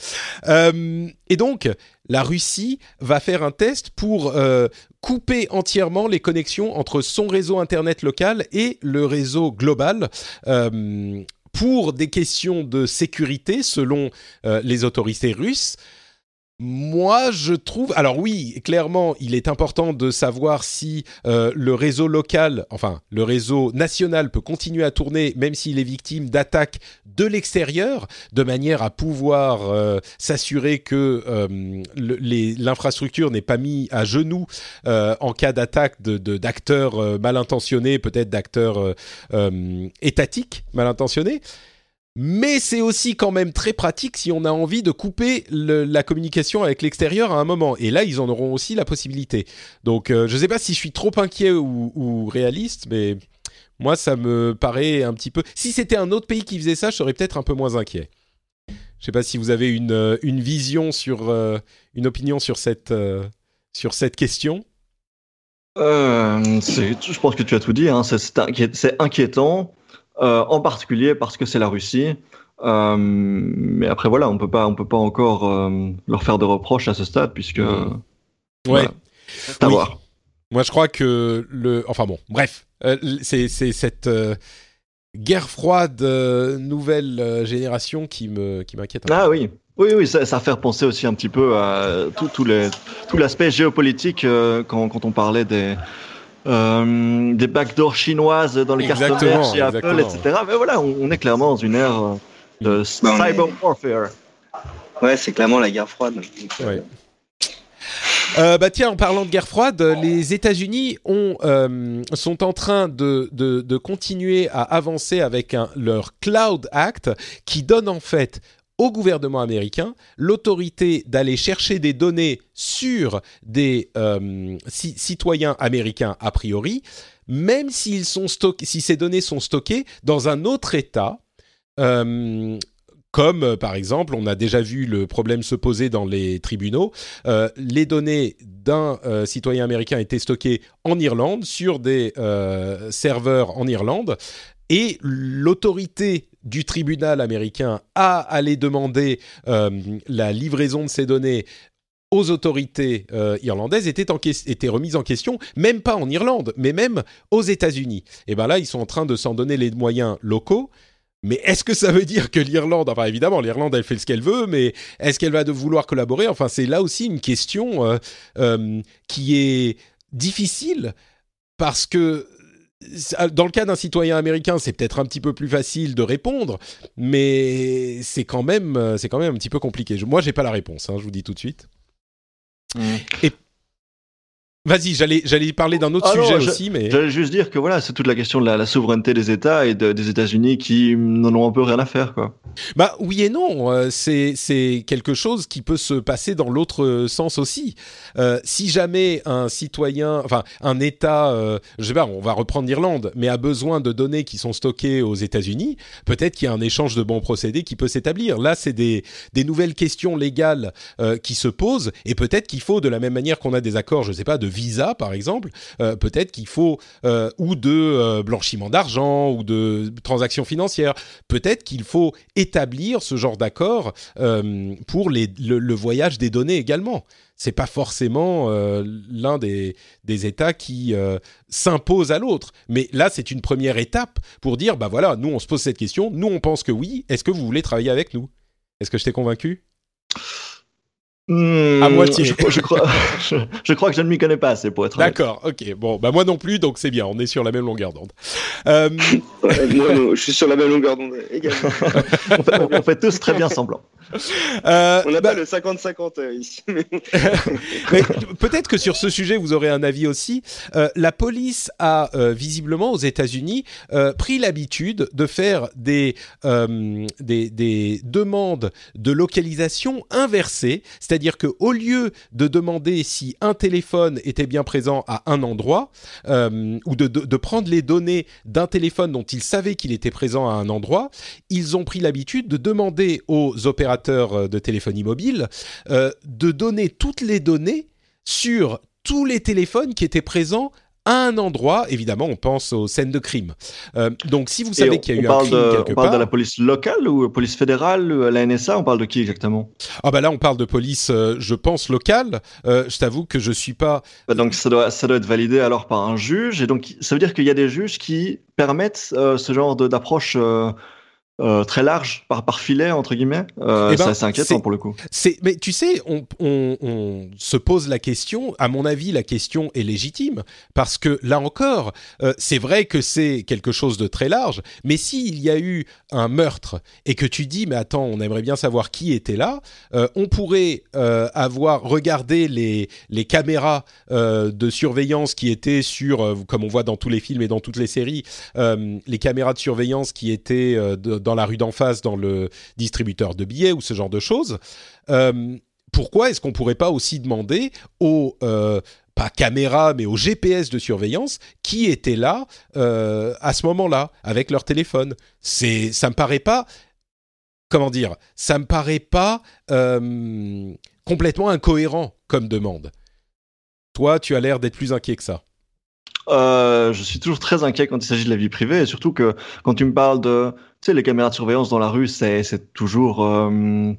Euh, et donc, la Russie va faire un test pour euh, couper entièrement les connexions entre son réseau Internet local et le réseau global. pour des questions de sécurité, selon les autorités russes, moi, je trouve. Alors oui, clairement, il est important de savoir si euh, le réseau local, enfin le réseau national, peut continuer à tourner, même s'il est victime d'attaques de l'extérieur, de manière à pouvoir euh, s'assurer que euh, l'infrastructure n'est pas mise à genoux en cas d'attaque d'acteurs mal intentionnés, peut-être d'acteurs étatiques mal intentionnés mais c'est aussi quand même très pratique si on a envie de couper la communication avec l'extérieur à un moment. Et là, ils en auront aussi la possibilité. Donc, euh, je ne sais pas si je suis trop inquiet ou, réaliste, mais moi, ça me paraît un petit peu. Si c'était un autre pays qui faisait ça, je serais peut-être un peu moins inquiet. Je ne sais pas si vous avez une, euh, vision sur, euh, une opinion sur cette, sur cette question. je pense que tu as tout dit. Hein. C'est inquiétant. Euh, en particulier parce que c'est la Russie. Euh, mais après voilà, on peut pas, on peut pas encore euh, leur faire de reproches à ce stade puisque. Ouais. Moi, je crois que le, enfin bon, bref, c'est cette guerre froide nouvelle génération qui me qui m'inquiète. Ah oui. Oui, oui, ça, ça fait penser aussi un petit peu à tout, tout l'aspect géopolitique quand, quand on parlait des, euh, des backdoors chinoises dans les cartes chez Apple, etc. Mais voilà, on, est clairement dans une ère euh, de bah, cyber warfare. Ouais, c'est clairement la guerre froide. Ouais. Euh, bah tiens, en parlant de guerre froide, les États-Unis ont sont en train de, de, de, continuer à avancer avec un, leur Cloud Act qui donne en fait au gouvernement américain l'autorité d'aller chercher des données sur des euh, citoyens américains a priori, même si ces données sont stockées dans un autre État. Euh, comme euh, par exemple, on a déjà vu le problème se poser dans les tribunaux, les données d'un citoyen américain étaient stockées en Irlande sur des serveurs en Irlande, et l'autorité du tribunal américain à aller demander euh, la livraison de ces données aux autorités euh, irlandaises était, en était remise en question, même pas en Irlande, mais même aux États-Unis. Et bien là, ils sont en train de s'en donner les moyens locaux. Mais est-ce que ça veut dire que l'Irlande, enfin évidemment, l'Irlande, elle fait ce qu'elle veut, mais est-ce qu'elle va de vouloir collaborer? Enfin, c'est là aussi une question euh, qui est difficile parce que dans le cas d'un citoyen américain, c'est peut-être un petit peu plus facile de répondre, mais c'est quand même, euh, c'est quand même un petit peu compliqué. Moi, j'ai pas la réponse, hein, je vous dis tout de suite. Mmh. Et Vas-y, j'allais j'allais parler d'un autre ah sujet aussi, mais j'allais juste dire que voilà, c'est toute la question de la, souveraineté des États et des États-Unis qui n'en ont un peu rien à faire, quoi. Bah oui et non, euh, c'est c'est quelque chose qui peut se passer dans l'autre sens aussi. Euh, si jamais un citoyen, enfin un État, euh, je sais pas, on va reprendre l'Irlande, mais a besoin de données qui sont stockées aux États-Unis, peut-être qu'il y a un échange de bons procédés qui peut s'établir. Là, c'est des des nouvelles questions légales qui se posent et peut-être qu'il faut de la même manière qu'on a des accords, je sais pas, de visa, par exemple, euh, peut-être qu'il faut, euh, ou de euh, blanchiment d'argent, ou de transactions financières, peut-être qu'il faut établir ce genre d'accord pour le, voyage des données également. C'est pas forcément l'un des, des, États qui s'impose à l'autre. Mais là, c'est une première étape pour dire, bah voilà, nous on se pose cette question, nous on pense que oui, est-ce que vous voulez travailler avec nous? Est-ce que je t'ai convaincu? Hmm, À moitié. Je, crois- je crois, [laughs] je, je crois que je ne m'y connais pas assez pour être. D'accord, ok. Bon, bah moi non plus, donc c'est bien, on est sur la même longueur d'onde. Euh, [laughs] Ouais, moi, non, je suis sur la même longueur d'onde également. [laughs] On fait, on fait tous très bien semblant. euh, On n'a bah, pas le 50-50 euh, ici. peut-être que sur ce sujet, vous aurez un avis aussi. Euh, la police a euh, visiblement aux États-Unis euh, pris l'habitude de faire des, euh, des, des demandes de localisation inversées, c'est-à-dire que au lieu de demander si un téléphone était bien présent à un endroit euh, ou de prendre les données d'un téléphone dont ils savaient qu'il était présent à un endroit, ils ont pris l'habitude de demander aux opérateurs euh, de téléphonie mobile euh, de donner toutes les données sur tous les téléphones qui étaient présents à un endroit. Évidemment, on pense aux scènes de crime. Euh, donc, si vous savez qu'il y a eu un crime de, quelque on parle de la police locale ou police fédérale, ou la NSA, on parle de qui exactement? Ah bah là, on parle de police, euh, je pense locale. Euh, je t'avoue que je suis pas. Bah, Donc ça doit, ça doit être validé alors par un juge, et donc ça veut dire qu'il y a des juges qui permettent euh, ce genre d'approche euh, très large, par, par filet, entre guillemets. Euh, Eh ben, c'est inquiétant pour le coup. C'est, mais tu sais, on, on, on se pose la question. À mon avis, la question est légitime parce que là encore, euh, c'est vrai que c'est quelque chose de très large. Mais s'il y a eu un meurtre et que tu dis, mais attends, on aimerait bien savoir qui était là, euh, on pourrait avoir regardé les les caméras de surveillance qui étaient sur, comme on voit dans tous les films et dans toutes les séries, les caméras de surveillance qui étaient de- dans la rue d'en face, dans le distributeur de billets ou ce genre de choses. Euh, pourquoi est-ce qu'on pourrait pas aussi demander aux euh, pas caméras mais aux GPS de surveillance qui étaient là euh, à ce moment-là avec leur téléphone? C'est ça me paraît pas comment dire ça me paraît pas complètement incohérent comme demande. Toi, tu as l'air d'être plus inquiet que ça. Euh, je suis toujours très inquiet quand il s'agit de la vie privée, et surtout que quand tu me parles de, tu sais, les caméras de surveillance dans la rue, c'est toujours, euh,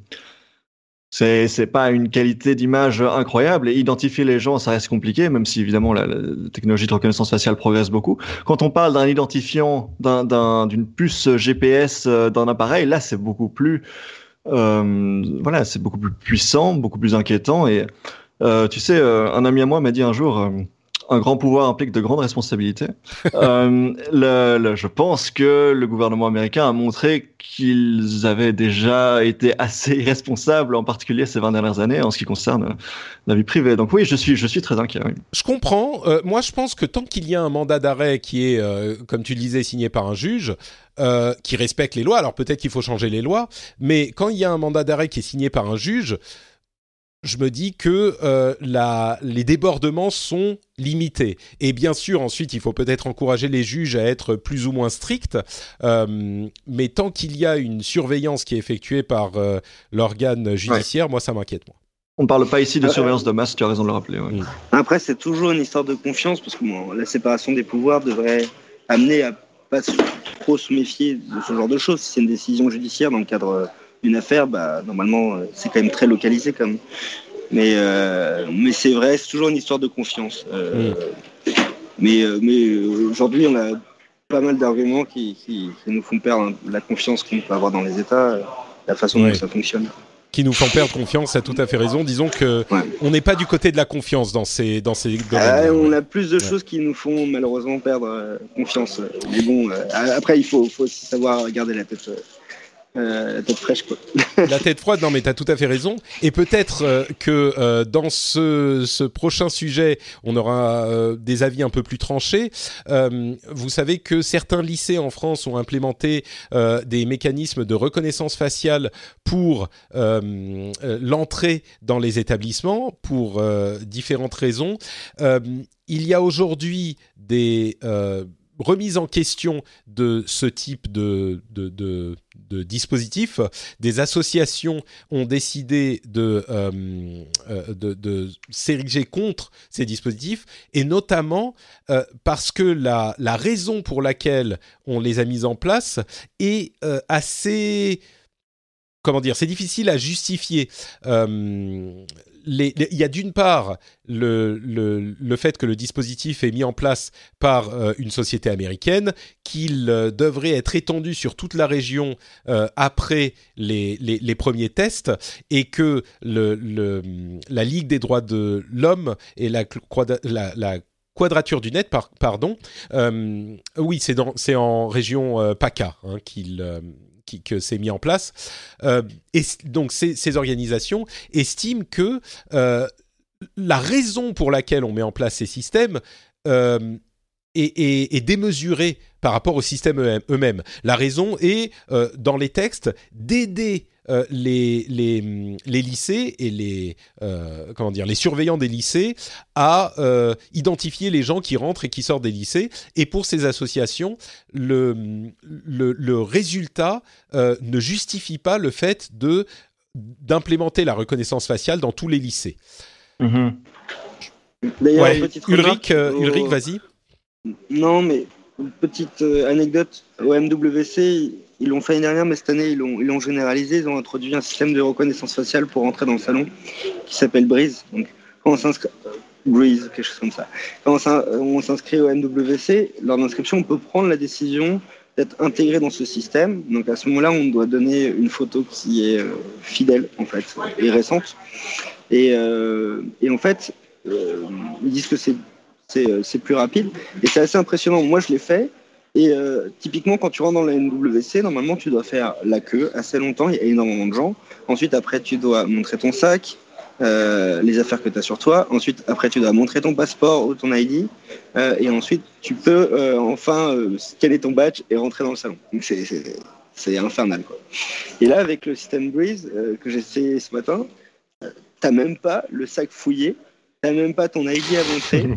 c'est pas une qualité d'image incroyable. Et identifier les gens, ça reste compliqué, même si évidemment la, technologie de reconnaissance faciale progresse beaucoup. Quand on parle d'un identifiant, d'un- d'un- d'une puce GPS euh, d'un appareil, là, c'est beaucoup plus, euh, voilà, c'est beaucoup plus puissant, beaucoup plus inquiétant. Et tu sais, un ami à moi m'a dit un jour. Un grand pouvoir implique de grandes responsabilités. Euh, [laughs] je pense que le gouvernement américain a montré qu'ils avaient déjà été assez [laughs] irresponsables, en particulier ces 20 dernières années, en ce qui concerne la vie privée. Donc oui, je suis, je suis très inquiet. Je comprends. Euh, moi, je pense que tant qu'il y a un mandat d'arrêt qui est, euh, comme tu le disais, signé par un juge, qui respecte les lois, alors peut-être qu'il faut changer les lois, mais quand il y a un mandat d'arrêt qui est signé par un juge, je me dis que euh, la, les débordements sont limités. Et bien sûr, ensuite, il faut peut-être encourager les juges à être plus ou moins stricts, euh, mais tant qu'il y a une surveillance qui est effectuée par euh, l'organe judiciaire, moi, ça m'inquiète. Moi. On ne parle pas ici de surveillance de masse, tu as raison de le rappeler. ouais. Mm. Après, c'est toujours une histoire de confiance parce que bon, la séparation des pouvoirs devrait amener à pas se- trop se méfier de ce genre de choses. Si c'est une décision judiciaire dans le cadre d'une affaire, bah, normalement, euh, c'est quand même très localisé quand même. Mais, euh, mais c'est vrai, c'est toujours une histoire de confiance. Euh, Mais, euh, mais euh, aujourd'hui, on a pas mal d'arguments qui, qui, qui nous font perdre la confiance qu'on peut avoir dans les États, la façon Ouais. dont ça fonctionne. Qui nous font perdre confiance, a tout à fait raison. Disons que Ouais. on n'est pas du côté de la confiance dans ces, dans ces Ah, on a plus de choses qui nous font malheureusement perdre confiance. Mais bon, euh, après, il faut, faut aussi savoir garder la tête, euh, euh, la tête fraîche. Quoi. La tête froide, non mais tu as tout à fait raison. Et peut-être euh, que euh, dans ce, prochain sujet, on aura des avis un peu plus tranchés. Vous savez que certains lycées en France ont implémenté des mécanismes de reconnaissance faciale pour l'entrée dans les établissements, pour différentes raisons. Il y a aujourd'hui des... remises en question de ce type de, de dispositif. Des associations ont décidé de, euh, euh, s'ériger contre ces dispositifs, et notamment euh, parce que la, raison pour laquelle on les a mises en place est assez comment dire, c'est difficile à justifier. Il y a d'une part le, le, fait que le dispositif est mis en place par euh, une société américaine, qu'il euh, devrait être étendu sur toute la région après les, les, premiers tests, et que le, la Ligue des droits de l'homme et la, la, la Quadrature du Net, pardon. oui, c'est en région PACA hein, qu'il que c'est mis en place. Euh, et donc ces, organisations estiment que euh, la raison pour laquelle on met en place ces systèmes euh, est, démesurée par rapport aux systèmes eux-mêmes. La raison est, dans les textes, d'aider euh, les, les, les, lycées et les, euh, comment dire, les surveillants des lycées à euh, identifier les gens qui rentrent et qui sortent des lycées. Et pour ces associations, le, le, le résultat ne justifie pas le fait de d'implémenter la reconnaissance faciale dans tous les lycées. Mm-hmm. Ulrich, Ulrich vas-y. Non, mais une petite anecdote au MWC, ils l'ont fait l'année dernière, mais cette année, ils l'ont, ils généralisé. Ils ont introduit un système de reconnaissance faciale pour entrer dans le salon qui s'appelle Breeze. Donc, quand on s'inscrit, Breeze, quelque chose comme ça. Quand on s'inscrit au MWC, lors d'inscription, on peut prendre la décision d'être intégré dans ce système. Donc, à ce moment-là, on doit donner une photo qui est euh, fidèle, en fait, et récente. Et, euh, en fait, euh, ils disent que c'est, c'est, c'est plus rapide. Et c'est assez impressionnant. Moi, je l'ai fait. Et euh, typiquement, quand tu rentres dans la NWC, normalement, tu dois faire la queue assez longtemps. Il y a énormément de gens. Ensuite, après, tu dois montrer ton sac, euh, les affaires que tu as sur toi. Ensuite, après, tu dois montrer ton passeport ou ton ID. Euh, et ensuite, tu peux enfin scanner ton badge et rentrer dans le salon. Donc, c'est infernal. Quoi. Et là, avec le système Breeze que j'ai essayé ce matin, t'as même pas le sac fouillé, t'as même pas ton ID à montrer,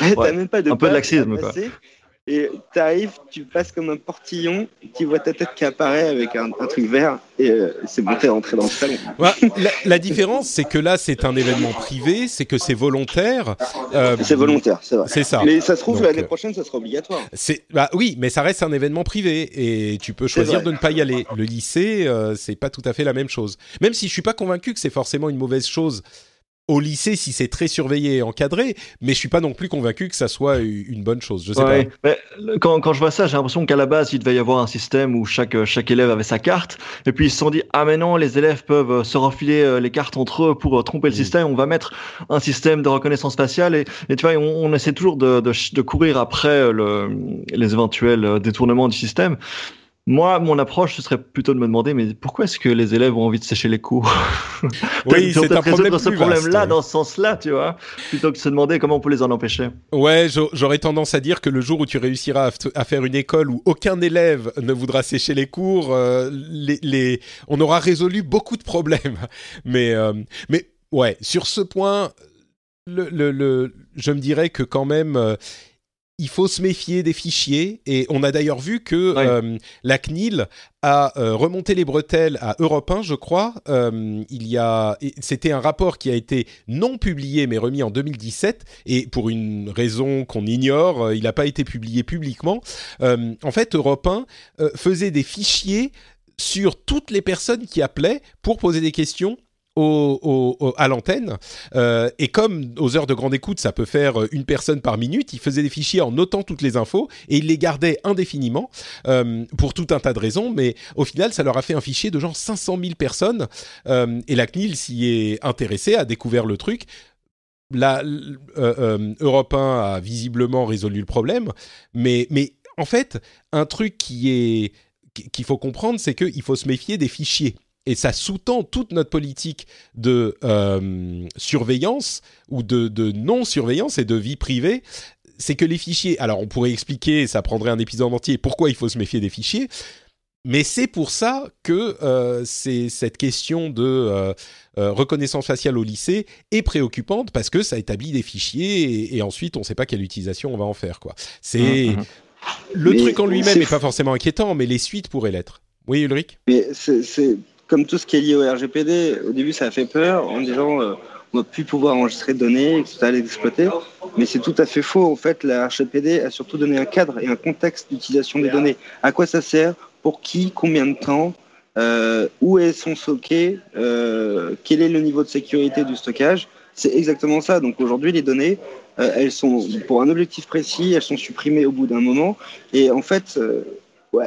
[laughs] t'as même pas de un peu de laxisme, quoi. Et tu arrives, tu passes comme un portillon, tu vois ta tête qui apparaît avec un, truc vert, et euh, c'est bon, t'es rentré dans le salon. la, différence, c'est que là, c'est un événement privé, c'est que c'est volontaire. Euh, c'est volontaire, c'est vrai. C'est ça. Mais ça se trouve, l'année euh, prochaine, ça sera obligatoire. C'est, bah, oui, mais ça reste un événement privé, et tu peux choisir de ne pas y aller. Le lycée, c'est pas tout à fait la même chose. Même si je suis pas convaincu que c'est forcément une mauvaise chose au lycée si c'est très surveillé et encadré, mais je suis pas non plus convaincu que ça soit une bonne chose. Je sais pas. Mais quand, quand, je vois ça, j'ai l'impression qu'à la base, il devait y avoir un système où chaque, chaque élève avait sa carte, et puis ils se sont dit ah mais non, les élèves peuvent euh, se refiler euh, les cartes entre eux pour euh, tromper le mm. système. On va mettre un système de reconnaissance faciale et, et tu vois, on, essaie toujours de, de, de courir après le, les éventuels détournements du système. Moi, mon approche, ce serait plutôt de me demander, mais pourquoi est-ce que les élèves ont envie de sécher les cours [laughs] Oui, c'est un problème ce problème-là, dans ce sens-là, tu vois, plutôt que de se demander comment on peut les en empêcher. Ouais, j'aurais tendance à dire que le jour où tu réussiras à, faire une école où aucun élève ne voudra sécher les cours, euh, les, on aura résolu beaucoup de problèmes. [laughs] Mais, euh, mais ouais, sur ce point, le, le, je me dirais que quand même, euh, il faut se méfier des fichiers et on a d'ailleurs vu que euh, la CNIL a euh, remonté les bretelles à Europe 1, je crois. Euh, il y a, c'était un rapport qui a été non publié mais remis en 2017 et pour une raison qu'on ignore, il n'a pas été publié publiquement. en fait, Europe 1 faisait des fichiers sur toutes les personnes qui appelaient pour poser des questions à l'antenne. Euh, et comme aux heures de grande écoute, ça peut faire euh, une personne par minute, il faisait des fichiers en notant toutes les infos et il les gardait indéfiniment euh, pour tout un tas de raisons. Mais au final, ça leur a fait un fichier de genre 500 000 personnes. et la CNIL s'y est intéressée, a découvert le truc. La, Europe 1 a visiblement résolu le problème, mais, mais en fait, un truc qui est qu'il faut comprendre, c'est qu'il faut se méfier des fichiers et ça sous-tend toute notre politique de euh, surveillance ou de, non-surveillance et de vie privée, c'est que les fichiers, alors on pourrait expliquer, ça prendrait un épisode entier, pourquoi il faut se méfier des fichiers, mais c'est pour ça que euh, c'est cette question de euh, reconnaissance faciale au lycée est préoccupante parce que ça établit des fichiers et, ensuite on ne sait pas quelle utilisation on va en faire. Quoi. C'est mmh, mmh. le truc en lui-même n'est pas forcément inquiétant, mais les suites pourraient l'être. Oui, Ulrich? Mais c'est comme tout ce qui est lié au RGPD, au début ça a fait peur en disant euh, on va plus pouvoir enregistrer de données et que ça allait exploiter. Mais c'est tout à fait faux. En fait, la RGPD a surtout donné un cadre et un contexte d'utilisation des données. À quoi ça sert? Pour qui? Combien de temps? Où elles sont stockées, quel est le niveau de sécurité du stockage? C'est exactement ça. Donc aujourd'hui, les données, elles sont pour un objectif précis, elles sont supprimées au bout d'un moment. Et en fait,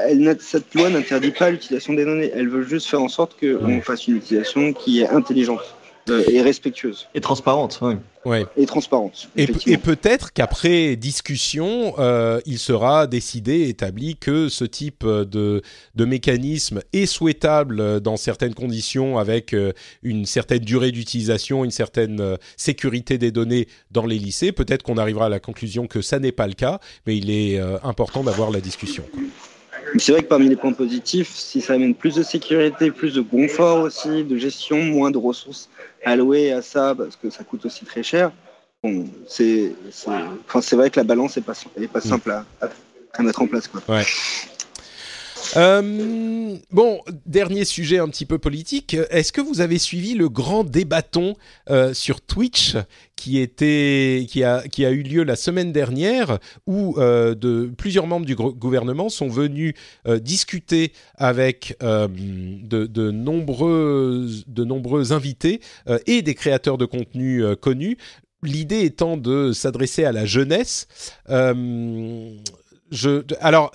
elle, cette loi n'interdit pas l'utilisation des données. Elle veut juste faire en sorte qu'on fasse une utilisation qui est intelligente euh, et respectueuse. Et transparente, oui. Ouais. Et transparente. Et, et peut-être qu'après discussion, euh, il sera décidé, établi que ce type de, de mécanisme est souhaitable dans certaines conditions, avec euh, une certaine durée d'utilisation, une certaine euh, sécurité des données dans les lycées. Peut-être qu'on arrivera à la conclusion que ça n'est pas le cas, mais il est important d'avoir la discussion. Quoi. C'est vrai que parmi les points positifs, si ça amène plus de sécurité, plus de confort aussi, de gestion, moins de ressources allouées à ça parce que ça coûte aussi très cher, bon, c'est enfin, vrai que la balance n'est pas, est pas simple à, à, mettre en place. Quoi. Ouais. Euh, bon, dernier sujet un petit peu politique. Est-ce que vous avez suivi le grand débatton euh, sur Twitch qui a, eu lieu la semaine dernière, où euh, plusieurs membres du gouvernement sont venus discuter avec de, nombreux, invités et des créateurs de contenu connus. L'idée étant de s'adresser à la jeunesse. je, alors,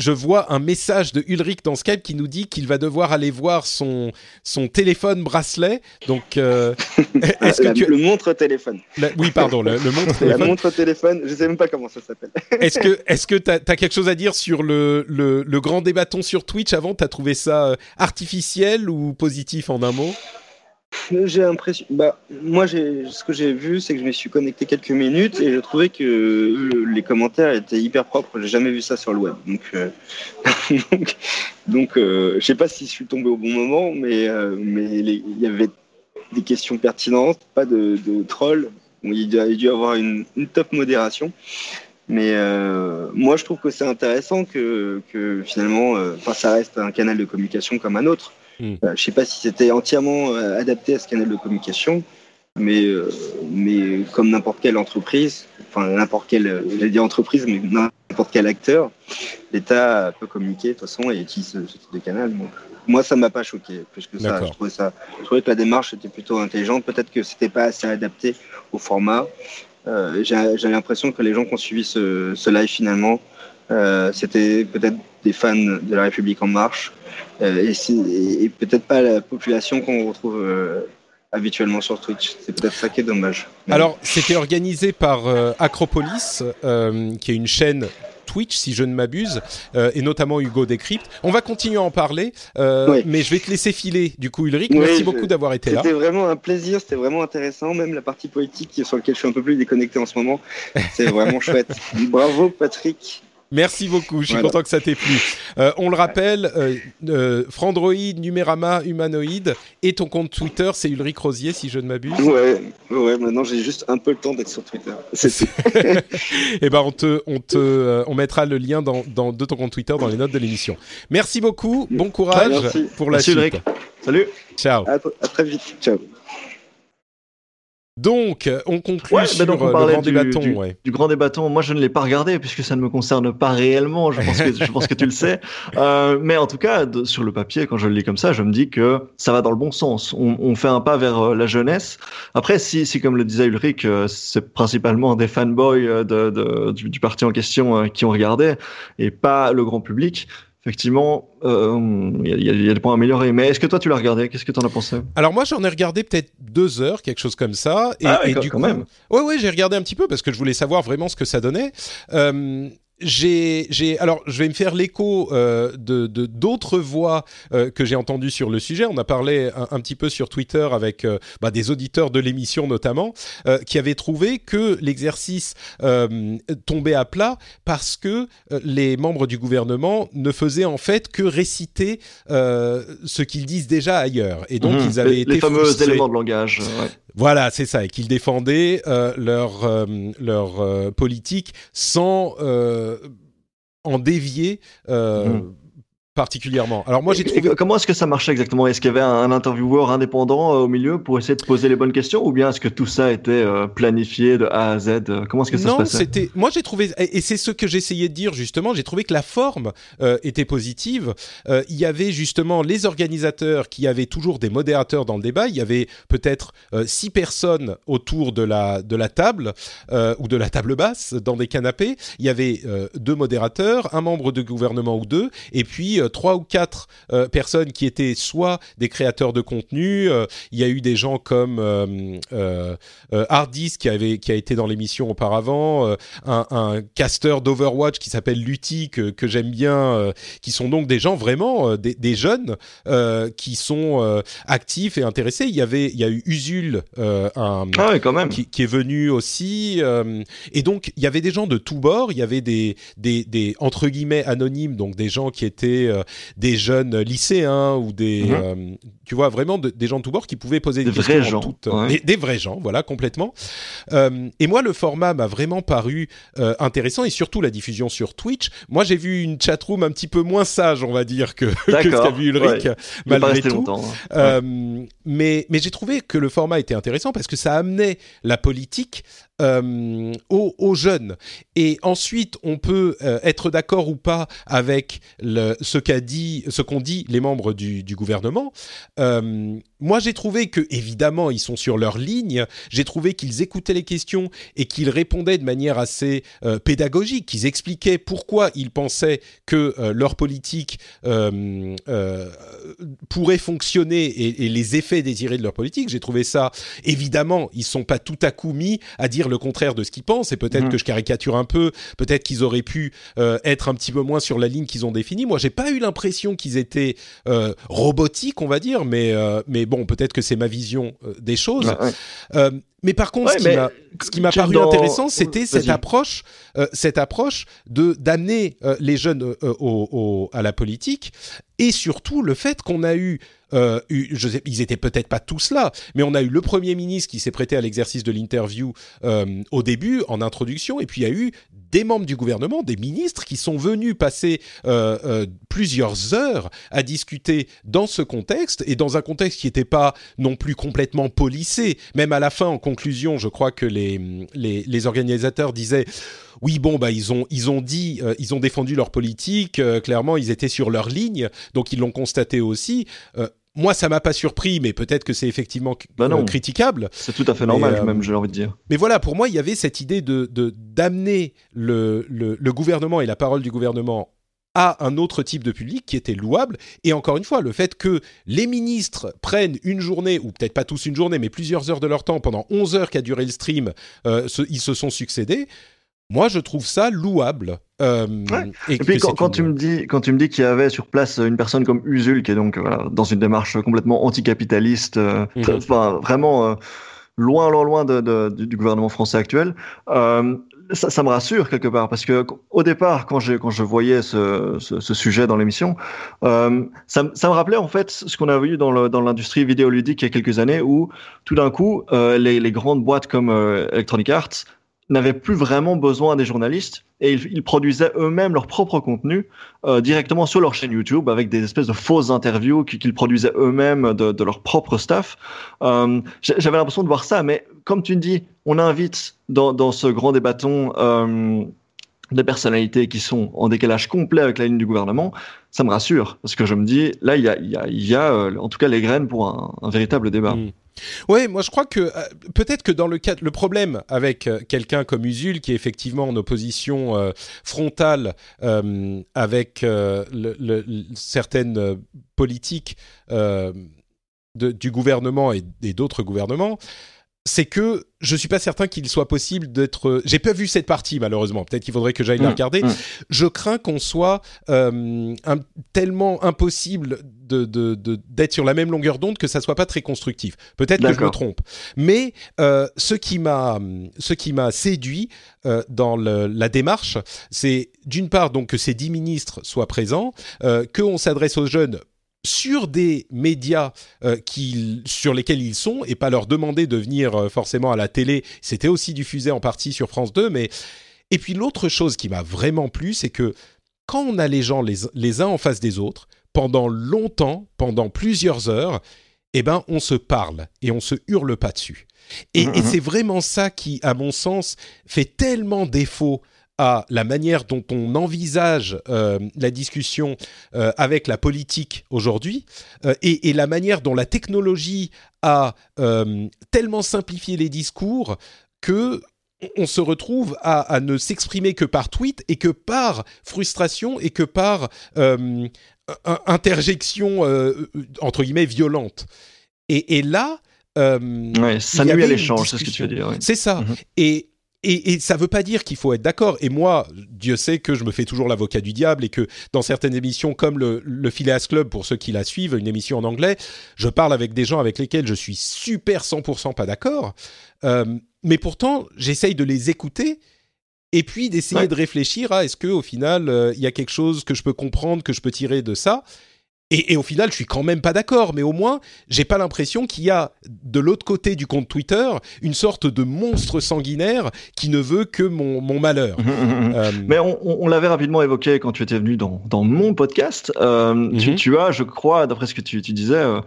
je vois un message de Ulrich dans Skype qui nous dit qu'il va devoir aller voir son, son téléphone bracelet. Donc, euh, [laughs] est-ce que tu... le montre téléphone Oui, pardon, le, montre [laughs] téléphone. La montre téléphone, je sais même pas comment ça s'appelle. [laughs] est-ce que est-ce que tu as, quelque chose à dire sur le, le, le grand débatton sur Twitch? Avant Tu as trouvé ça euh, artificiel ou positif en un mot? J'ai l'impression. Bah, moi, ce que j'ai vu, c'est que je me suis connecté quelques minutes et j'ai trouvé que les commentaires étaient hyper propres. J'ai jamais vu ça sur le web. Donc, euh, [laughs] donc, euh, je sais pas si je suis tombé au bon moment, mais euh, mais il y avait des questions pertinentes, pas de, de trolls. il, a dû avoir une, top modération. Mais euh, moi, je trouve que c'est intéressant que, que finalement, ça reste un canal de communication comme un autre. Hmm. Euh, je ne sais pas si c'était entièrement euh, adapté à ce canal de communication, mais, euh, mais comme n'importe quelle entreprise, enfin n'importe quelle, j'allais dire entreprise, mais n'importe quel acteur, l'État peut communiquer de toute façon et utilise ce, type de canal. Donc, moi, ça m'a pas choqué plus que ça. Je trouvais ça, je trouvais que la démarche était plutôt intelligente. Peut-être que c'était pas assez adapté au format. Euh, J'ai l'impression que les gens qui ont suivi ce, ce live finalement, euh, c'était peut-être des fans de la République en marche et, et peut-être pas la population qu'on retrouve euh, habituellement sur Twitch. C'est peut-être ça qui est dommage. Alors, c'était organisé par Acropolis, qui est une chaîne Twitch, si je ne m'abuse, et notamment Hugo Décrypte. On va continuer à en parler, mais je vais te laisser filer, du coup, Ulrich. merci beaucoup d'avoir été là. C'était vraiment un plaisir, c'était vraiment intéressant, même la partie politique sur laquelle je suis un peu plus déconnecté en ce moment. C'est vraiment [laughs] chouette. Bravo, Patrick. Merci beaucoup, je suis content que ça t'ait plu. Euh, on le rappelle, euh, euh, Frandroid, Numérama, Humanoid et ton compte Twitter, c'est Ulrich Rosier, si je ne m'abuse. Ouais, ouais, maintenant j'ai juste un peu le temps d'être sur Twitter. [laughs] eh ben, on te, on te, euh, on mettra le lien dans, dans, de ton compte Twitter dans les notes de l'émission. Merci beaucoup, bon courage pour la suite. Ulrich. Salut. Ciao. À, à très vite. Ciao. Donc, on conclut ouais, sur bah donc on le parlait grand du, débatton. du, ouais. du grand débatton. Moi, je ne l'ai pas regardé puisque ça ne me concerne pas réellement. Je pense que, je pense que tu le sais. Euh, mais en tout cas, de, sur le papier, quand je le lis comme ça, je me dis que ça va dans le bon sens. On, on fait un pas vers euh, la jeunesse. Après, si, si comme le disait Ulrich, euh, c'est principalement des fanboys euh, de, de, du, du, parti en question qui ont regardé et pas le grand public effectivement, il euh, y, y, a des points à améliorer. Mais est-ce que toi, tu l'as regardé? Qu'est-ce que tu en as pensé? Alors moi, j'en ai regardé peut-être deux heures, quelque chose comme ça. Et, ah et quand, du coup, quand même. Ouais, ouais, j'ai regardé un petit peu parce que je voulais savoir vraiment ce que ça donnait. Euh, j'ai, j'ai, alors je vais me faire l'écho euh, de, de d'autres voix euh, que j'ai entendues sur le sujet. On a parlé un, un petit peu sur Twitter avec euh, bah, des auditeurs de l'émission notamment, euh, qui avaient trouvé que l'exercice euh, tombait à plat parce que les membres du gouvernement ne faisaient en fait que réciter ce qu'ils disent déjà ailleurs, et donc mmh, ils avaient les, été les fameux frustrés. éléments de langage. Ouais. Voilà, c'est ça, et qu'ils défendaient euh, leur, euh, leur euh, politique sans en dévier. Mmh particulièrement. Alors moi j'ai trouvé... Comment est-ce que ça marchait exactement? Est-ce qu'il y avait un, intervieweur indépendant au milieu pour essayer de poser les bonnes questions? Ou bien est-ce que tout ça était planifié de A à Z? Comment est-ce que ça se passait? Non, c'était. Moi j'ai trouvé et c'est ce que j'essayais de dire justement. J'ai trouvé que la forme était positive. il y avait justement les organisateurs qui avaient toujours des modérateurs dans le débat. Il y avait peut-être six personnes autour de la de la table ou de la table basse dans des canapés. Il y avait deux modérateurs, un membre de gouvernement ou deux, et puis trois ou quatre personnes qui étaient soit des créateurs de contenu. il y a eu des gens comme euh, Hardis qui avait qui a été dans l'émission auparavant, un, un caster d'Overwatch qui s'appelle Lutti que, que j'aime bien, qui sont donc des gens vraiment des, des, jeunes qui sont actifs et intéressés. Il y avait il y a eu Usul un ah quand même. Qui, qui, est venu aussi et donc il y avait des gens de tous bords. Il y avait des des, des entre guillemets anonymes donc des gens qui étaient des jeunes lycéens ou des mhm. Tu vois vraiment des gens de tous bords qui pouvaient poser des, questions vrais gens, des, vrais gens voilà complètement euh, et moi le format m'a vraiment paru euh, intéressant et surtout la diffusion sur Twitch moi j'ai vu une chatroom un petit peu moins sage on va dire que, [laughs] que ce qu'a vu Ulrich malgré tout hein. euh, mais mais j'ai trouvé que le format était intéressant parce que ça amenait la politique euh, aux, jeunes. Et ensuite, on peut euh, être d'accord ou pas avec le, ce qu'a dit, ce qu'ont dit les membres du, du gouvernement. Euh, moi, j'ai trouvé que, évidemment, ils sont sur leur ligne. J'ai trouvé qu'ils écoutaient les questions et qu'ils répondaient de manière assez euh, pédagogique. Qu'ils expliquaient pourquoi ils pensaient que euh, leur politique pourrait fonctionner et, et, les effets désirés de leur politique. J'ai trouvé ça, évidemment, ils sont pas tout à coup mis à dire le contraire de ce qu'ils pensent. Et peut-être mmh. que je caricature un peu. Peut-être qu'ils auraient pu être un petit peu moins sur la ligne qu'ils ont définie. Moi, j'ai pas eu l'impression qu'ils étaient robotiques, on va dire, mais mais bon, peut-être que c'est ma vision euh, des choses. Euh, mais par contre, ce qui m'a paru intéressant, c'était cette approche, euh, cette approche de d'amener les jeunes au, à la politique, et surtout le fait qu'on a eu, je sais, ils étaient peut-être pas tous là, mais on a eu le premier ministre qui s'est prêté à l'exercice de l'interview au début, en introduction, et puis il y a eu des membres du gouvernement, des ministres qui sont venus passer euh, euh, plusieurs heures à discuter dans ce contexte et dans un contexte qui n'était pas non plus complètement policé. Même à la fin, en conclusion, je crois que les, les, les organisateurs disaient oui, bon, bah ils ont ils ont dit, euh, ils ont défendu leur politique. clairement, ils étaient sur leur ligne, donc ils l'ont constaté aussi moi, ça m'a pas surpris, mais peut-être que c'est effectivement bah euh, critiquable. C'est tout à fait normal, euh, même, j'ai envie de dire. Mais voilà, pour moi, il y avait cette idée de d'amener le, le, le, gouvernement et la parole du gouvernement à un autre type de public qui était louable. Et encore une fois, le fait que les ministres prennent une journée, ou peut-être pas tous une journée, mais plusieurs heures de leur temps, pendant 11 heures qu'a duré le stream, euh, ils se sont succédés, moi, je trouve ça louable. Euh, et, puis quand, tu me dis quand tu me dis qu'il y avait sur place une personne comme Usul qui est donc voilà, dans une démarche complètement anticapitaliste, euh, mhm. enfin, vraiment euh, loin loin loin de, de, du gouvernement français actuel. Euh, ça, ça, me rassure quelque part parce que au départ, quand je quand je voyais ce, ce, ce sujet dans l'émission, euh, ça, ça, me rappelait en fait ce qu'on a vu dans l'industrie vidéoludique il y a quelques années où tout d'un coup euh, les, les, grandes boîtes comme Electronic Arts n'avaient plus vraiment besoin des journalistes et ils, produisaient eux-mêmes leur propre contenu euh, directement sur leur chaîne YouTube avec des espèces de fausses interviews qu'ils produisaient eux-mêmes de, leur propre staff. Euh, J'avais l'impression de voir ça, mais comme tu dis, on invite dans, dans ce grand débatton euh, des personnalités qui sont en décalage complet avec la ligne du gouvernement, ça me rassure parce que je me dis là il y a, euh, en tout cas les graines pour un, véritable débat. Mmh. Oui, moi je crois que euh, peut-être que dans le cas, le problème avec euh, quelqu'un comme Usul, qui est effectivement en opposition frontale avec certaines politiques du gouvernement et d'autres gouvernements, c'est que je suis pas certain qu'il soit possible d'être. J'ai pas vu cette partie malheureusement. Peut-être qu'il faudrait que j'aille la mmh, regarder. Mmh. Je crains qu'on soit euh, un, tellement impossible de d'être sur la même longueur d'onde que ça soit pas très constructif. Peut-être que je me trompe. Mais euh, ce qui m'a ce qui m'a séduit euh, dans le, la démarche, c'est d'une part donc que ces dix ministres soient présents, euh, qu'on s'adresse aux jeunes sur des médias euh, qui, sur lesquels ils sont et pas leur demander de venir euh, forcément à la télé. C'était aussi diffusé en partie sur France 2, mais et puis l'autre chose qui m'a vraiment plu, c'est que quand on a les gens les, les uns en face des autres, pendant longtemps, pendant plusieurs heures, eh ben, on se parle et on se hurle pas dessus. Et, et mhm. c'est vraiment ça qui, à mon sens, fait tellement défaut à la manière dont on envisage euh, la discussion euh, avec la politique aujourd'hui euh, et, et la manière dont la technologie a tellement simplifié les discours que on se retrouve à, à ne s'exprimer que par tweet et que par frustration et que par interjection entre guillemets violente. Et, et là, euh, Ouais, ça nuit à l'échange, c'est ce que tu veux dire. ouais. c'est ça. Mhm. Et, et, et ça veut pas dire qu'il faut être d'accord. Et moi, Dieu sait que je me fais toujours l'avocat du diable et que dans certaines émissions, comme le, le Phileas Club, pour ceux qui la suivent, une émission en anglais, je parle avec des gens avec lesquels je suis super 100% pas d'accord. Euh, mais pourtant, j'essaye de les écouter et puis d'essayer Ouais. de réfléchir à est-ce que au final, euh, il y a quelque chose que je peux comprendre, que je peux tirer de ça. Et, et au final, je suis quand même pas d'accord, mais au moins, j'ai pas l'impression qu'il y a de l'autre côté du compte Twitter une sorte de monstre sanguinaire qui ne veut que mon, mon malheur. Mhm. [laughs] Euh, Mais on, on- on l'avait rapidement évoqué quand tu étais venu dans, dans mon podcast. Euh, tu, Mhm. tu as, je crois, d'après ce que tu, tu disais, euh,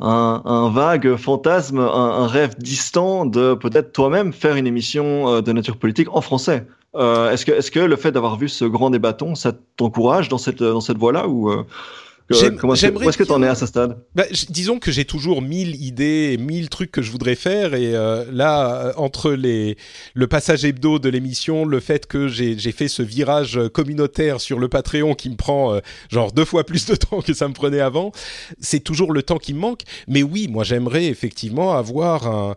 un, un vague fantasme, un, un rêve distant de peut-être toi-même faire une émission euh, de nature politique en français. Euh, est-ce que, est-ce que le fait d'avoir vu ce grand débatton, ça t'encourage dans cette, dans cette voie-là ou euh, comment est-ce que- j'aimerais où est-ce que tu en es à ce stade? Bah, disons que j'ai toujours mille idées, et mille trucs que je voudrais faire, et euh, là, euh, entre les le passage hebdo de l'émission, le fait que j'ai fait ce virage communautaire sur le Patreon qui me prend euh, genre deux fois plus de [laughs] temps que ça me prenait avant, c'est toujours le temps qui me manque. Mais oui, moi j'aimerais effectivement avoir un,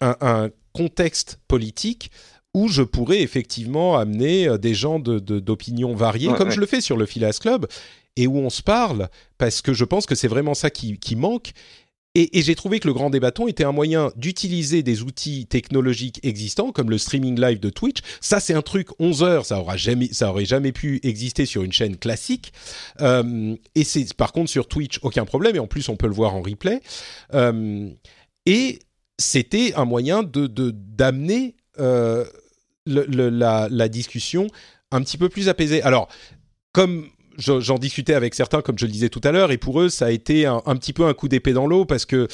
un, un contexte politique où je pourrais effectivement amener euh, des gens de- de- d'opinions variées, Ouais, comme ouais. je le fais sur le Phileas Club, et où on se parle, parce que je pense que c'est vraiment ça qui, qui manque. Et, j'ai trouvé que le grand débatton était un moyen d'utiliser des outils technologiques existants, comme le streaming live de Twitch. Ça, c'est un truc 11 heures, ça aura jamais, aurait jamais pu exister sur une chaîne classique. Euh, et c'est par contre sur Twitch aucun problème, et en plus on peut le voir en replay. Euh, et c'était un moyen de d'amener euh, la, la discussion un petit peu plus apaisée. Alors, comme j'en discutais avec certains, comme je le disais tout à l'heure, et pour eux, ça a été un, un petit peu un coup d'épée dans l'eau parce que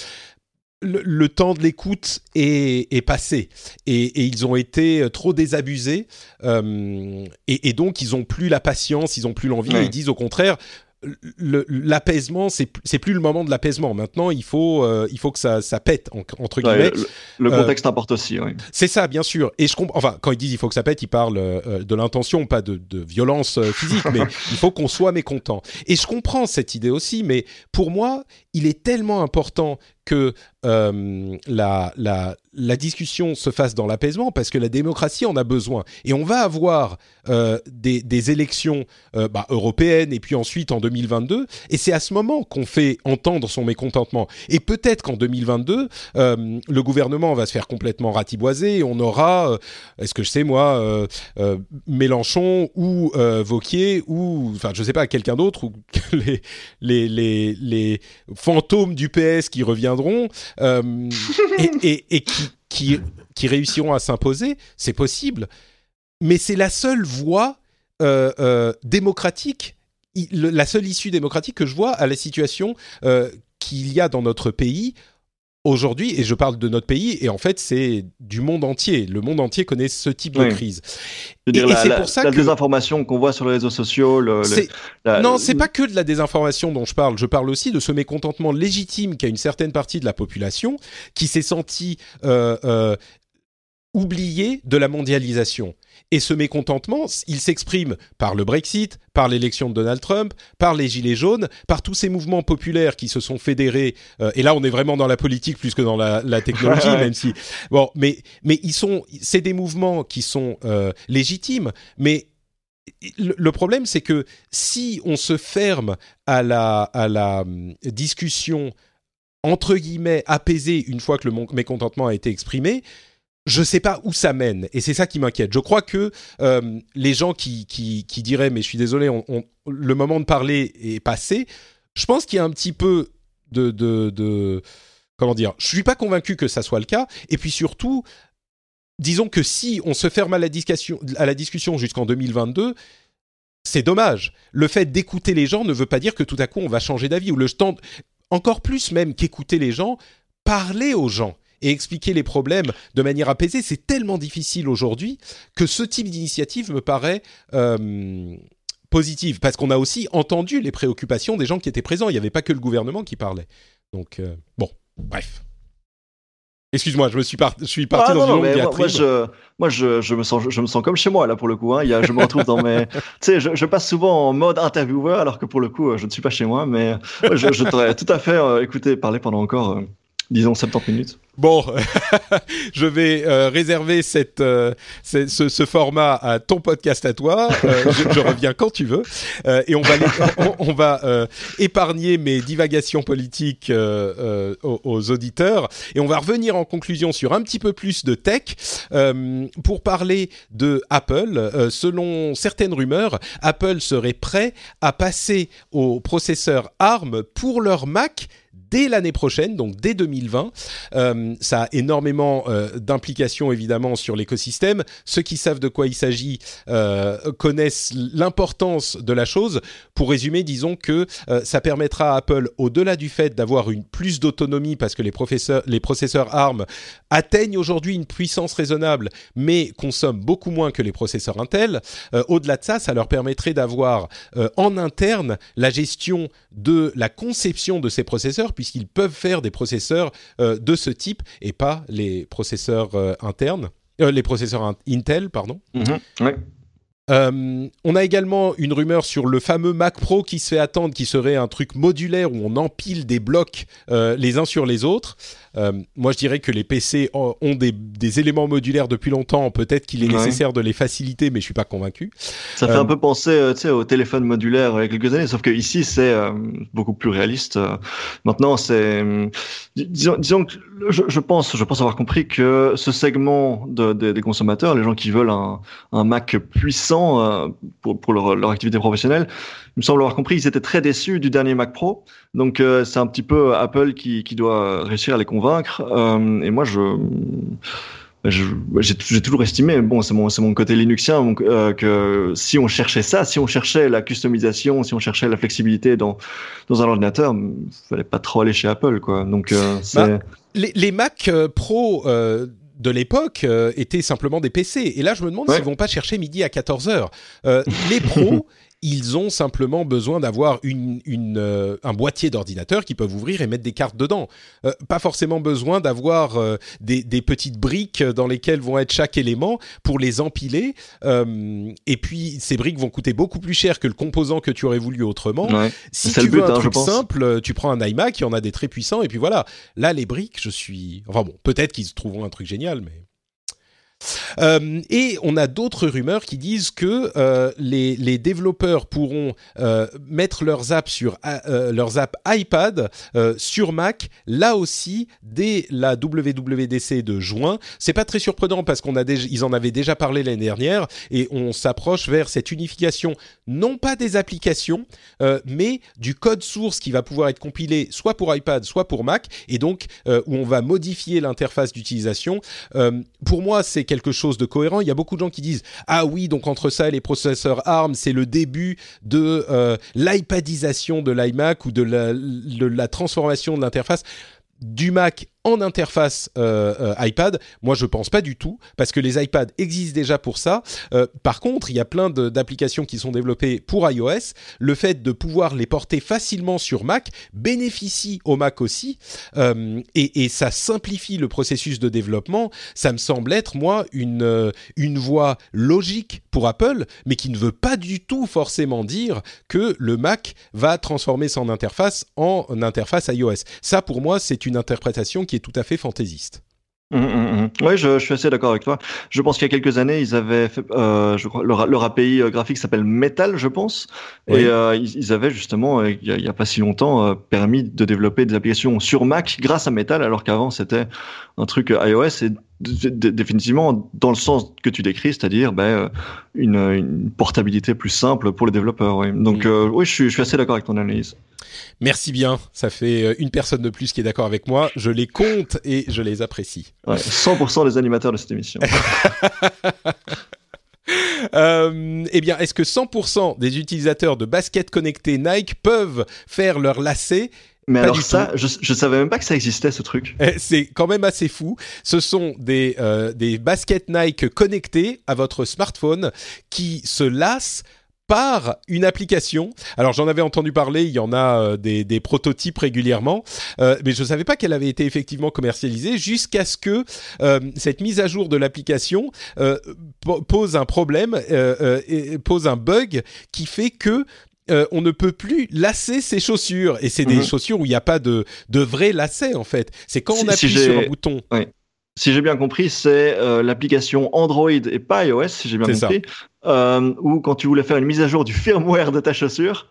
le, le temps de l'écoute est, est passé et, et ils ont été trop désabusés euh, et, et donc ils ont plus la patience, ils ont plus l'envie. Ouais. et Ils disent au contraire. L'apaisement, c'est plus le moment de l'apaisement. Maintenant, il faut, euh, il faut que ça, ça pète en- entre guillemets. Ouais, Le, le Euh, contexte importe aussi. Oui. C'est ça, bien sûr. Et je comprends. Enfin, quand ils disent il faut que ça pète, ils parlent euh, de l'intention, pas de, de violence physique, mais [laughs] il faut qu'on soit mécontent. Et je comprends cette idée aussi, mais pour moi, il est tellement important que euh, la, la, discussion se fasse dans l'apaisement parce que la démocratie en a besoin. Et on va avoir euh, des, des élections euh, bah, européennes et puis ensuite en 2022. Et c'est à ce moment qu'on fait entendre son mécontentement. Et peut-être qu'en 2022, euh, le gouvernement va se faire complètement ratiboiser et on aura, est-ce que je sais moi, Mélenchon ou Vauquier ou, enfin, je sais pas, quelqu'un d'autre ou [laughs] les, les, les, les fantômes du PS qui reviendront euh, [laughs] et, et, et qui, qui, qui réussiront à s'imposer, c'est possible. Mais c'est la seule voie euh, euh, démocratique, la seule issue démocratique que je vois à la situation qu'il y a dans notre pays aujourd'hui, et je parle de notre pays, et en fait c'est du monde entier. Le monde entier connaît ce type de crise. Je veux dire, et- et la, c'est la- pour ça la que- désinformation qu'on voit sur les réseaux sociaux, le, le- la- non, c'est pas que de la désinformation dont je parle. Je parle aussi de ce mécontentement légitime qu'a une certaine partie de la population qui s'est sentie euh, euh, oubliée de la mondialisation. Et ce mécontentement, il s'exprime par le Brexit, par l'élection de Donald Trump, par les Gilets jaunes, par tous ces mouvements populaires qui se sont fédérés. euh, et là, on est vraiment dans la politique plus que dans la, la technologie, [laughs] même si bon, mais mais ils sont, c'est des mouvements qui sont euh, légitimes, mais le problème, c'est que si on se ferme à la, à la hum, discussion entre guillemets apaisée une fois que le mécontentement a été exprimé, je sais pas où ça mène. Et c'est ça qui m'inquiète. Je crois que euh, les gens qui, diraient, mais je suis désolé, le moment de parler est passé, je pense qu'il y a un petit peu de. Comment dire Je suis pas convaincu que ça soit le cas. Et puis surtout, disons que si on se ferme à la discussion, jusqu'en 2022, c'est dommage. Le fait d'écouter les gens ne veut pas dire que tout à coup on va changer d'avis ou le stand encore plus même qu'écouter les gens, parler aux gens et expliquer les problèmes de manière apaisée, c'est tellement difficile aujourd'hui que ce type d'initiative me paraît euh, positive parce qu'on a aussi entendu les préoccupations des gens qui étaient présents. Il n'y avait pas que le gouvernement qui parlait. Donc euh, bon, bref. Excuse-moi, je me suis, je suis parti ah, dans une longue moi, moi, je, moi je, je, me sens, je, me sens comme chez moi là pour le coup. Hein. Il y a, je me retrouve dans mes, [laughs] tu sais, je, passe souvent en mode intervieweur alors que pour le coup, je ne suis pas chez moi, mais je, je t'aurais tout à fait euh, écouté parler pendant encore, euh, disons, 70 minutes. Bon, [laughs] je vais euh, réserver cette, euh, ce, format à ton podcast à toi. Euh, je, reviens quand tu veux. et on va, on, va épargner mes divagations politiques aux, aux, auditeurs. Et on va revenir en conclusion sur un petit peu plus de tech pour parler de Apple. selon certaines rumeurs, Apple serait prêt à passer au processeur ARM pour leur Mac dès l'année prochaine, donc dès 2020. Euh, ça a énormément euh, d'implications évidemment sur l'écosystème. Ceux qui savent de quoi il s'agit euh, connaissent l'importance de la chose. Pour résumer, disons que ça permettra à Apple, au-delà du fait d'avoir une plus d'autonomie parce que les, les processeurs ARM atteignent aujourd'hui une puissance raisonnable, mais consomment beaucoup moins que les processeurs Intel. au-delà de ça, ça leur permettrait d'avoir en interne la gestion de la conception de ces processeurs puisqu'ils peuvent faire des processeurs euh, de ce type et pas les processeurs euh, internes, euh, les processeurs Intel, pardon. Mhm, on a également une rumeur sur le fameux Mac Pro qui se fait attendre, qui serait un truc modulaire où on empile des blocs les uns sur les autres. Euh, moi, je dirais que les PC ont des, éléments modulaires depuis longtemps. Peut-être qu'il est nécessaire de les faciliter, mais je suis pas convaincu. Ça fait un euh, peu penser, euh, au téléphone modulaire il y a quelques années, sauf que ici c'est beaucoup plus réaliste. Maintenant, c'est, disons, disons que je, pense, je pense avoir compris que ce segment de, des consommateurs, les gens qui veulent un, un Mac puissant pour, pour leur, leur activité professionnelle, il me semble avoir compris, ils étaient très déçus du dernier Mac Pro. Donc euh, c'est un petit peu Apple qui, qui doit réussir à les convaincre. Euh, et moi, je j'ai toujours estimé, bon, c'est mon, mon côté Linuxien, donc, euh, que si on cherchait ça, si on cherchait la customisation, si on cherchait la flexibilité dans, dans un ordinateur, il fallait pas trop aller chez Apple, quoi. Donc, euh, bah, les, les, Mac euh, Pro euh, de l'époque étaient simplement des PC. Et là, je me demande s'ils vont pas chercher midi à 14 heures. les pros, [laughs] ils ont simplement besoin d'avoir une, une euh, un boîtier d'ordinateur qu'ils peuvent ouvrir et mettre des cartes dedans. Euh, pas forcément besoin d'avoir euh, des, des, petites briques dans lesquelles vont être chaque élément pour les empiler. et puis ces briques vont coûter beaucoup plus cher que le composant que tu aurais voulu autrement. Si tu veux un hein, truc simple, tu prends un iMac, il y en a des très puissants et puis voilà. Là, les briques, je suis. Enfin bon, peut-être qu'ils trouveront un truc génial, mais. Euh, et on a d'autres rumeurs qui disent que euh, les, développeurs pourront euh, mettre leurs apps sur leurs apps iPad sur Mac, là aussi dès la WWDC de juin. C'est pas très surprenant parce qu'on a déjà, ils en avaient déjà parlé l'année dernière et on s'approche vers cette unification non pas des applications, mais du code source qui va pouvoir être compilé soit pour iPad, soit pour Mac, et donc où on va modifier l'interface d'utilisation. pour moi, c'est quelque chose de cohérent. Il y a beaucoup de gens qui disent ah oui donc entre ça et les processeurs ARM c'est le début de euh, l'iPadisation de l'iMac ou de la, de la transformation de l'interface du Mac en interface euh, euh, iPad Moi, je pense pas du tout, parce que les iPads existent déjà pour ça. Euh, par contre, il y a plein d'applications qui sont développées pour iOS. Le fait de pouvoir les porter facilement sur Mac bénéficie au Mac aussi, et, ça simplifie le processus de développement. Ça me semble être, moi, une, une voie logique pour Apple, mais qui ne veut pas du tout forcément dire que le Mac va transformer son interface en interface iOS. Ça, pour moi, c'est une interprétation qui est tout à fait fantaisiste. Mmh, mmh, mmh. Oui, je, je, suis assez d'accord avec toi. Je pense qu'il y a quelques années, ils avaient fait, euh, je crois, leur, leur API euh, graphique s'appelle Metal, je pense, et euh, ils, ils, avaient justement, il n'y a, a, pas si longtemps, euh, permis de développer des applications sur Mac grâce à Metal, alors qu'avant c'était un truc iOS et définitivement dans le sens que tu décris, c'est-à-dire ben, une, une, portabilité plus simple pour les développeurs. Oui. Donc oui, je suis, je suis assez d'accord avec ton analyse. Merci bien, ça fait euh, une personne de plus qui est d'accord avec moi. Je les compte et je les apprécie. Ouais, 100% des animateurs de cette émission. [laughs] Euh, eh bien, est-ce que 100% des utilisateurs de baskets connectées Nike peuvent faire leur lacet mais Pas alors ça, je, je savais même pas que ça existait ce truc. Eh, C'est quand même assez fou. Ce sont des, euh, des baskets Nike connectées à votre smartphone qui se lassent par une application. Alors j'en avais entendu parler, il y en a euh, des, des prototypes régulièrement, euh, mais je ne savais pas qu'elle avait été effectivement commercialisée jusqu'à ce que euh, cette mise à jour de l'application po- pose un problème, et pose un bug qui fait que euh, on ne peut plus lasser ses chaussures et c'est des Mhm. chaussures où il n'y a pas de, de vrai lacet en fait. C'est quand Si- on appuie si sur un bouton. Si j'ai bien compris, c'est euh, l'application Android et pas iOS, si j'ai bien compris, euh, où quand tu voulais faire une mise à jour du firmware de ta chaussure,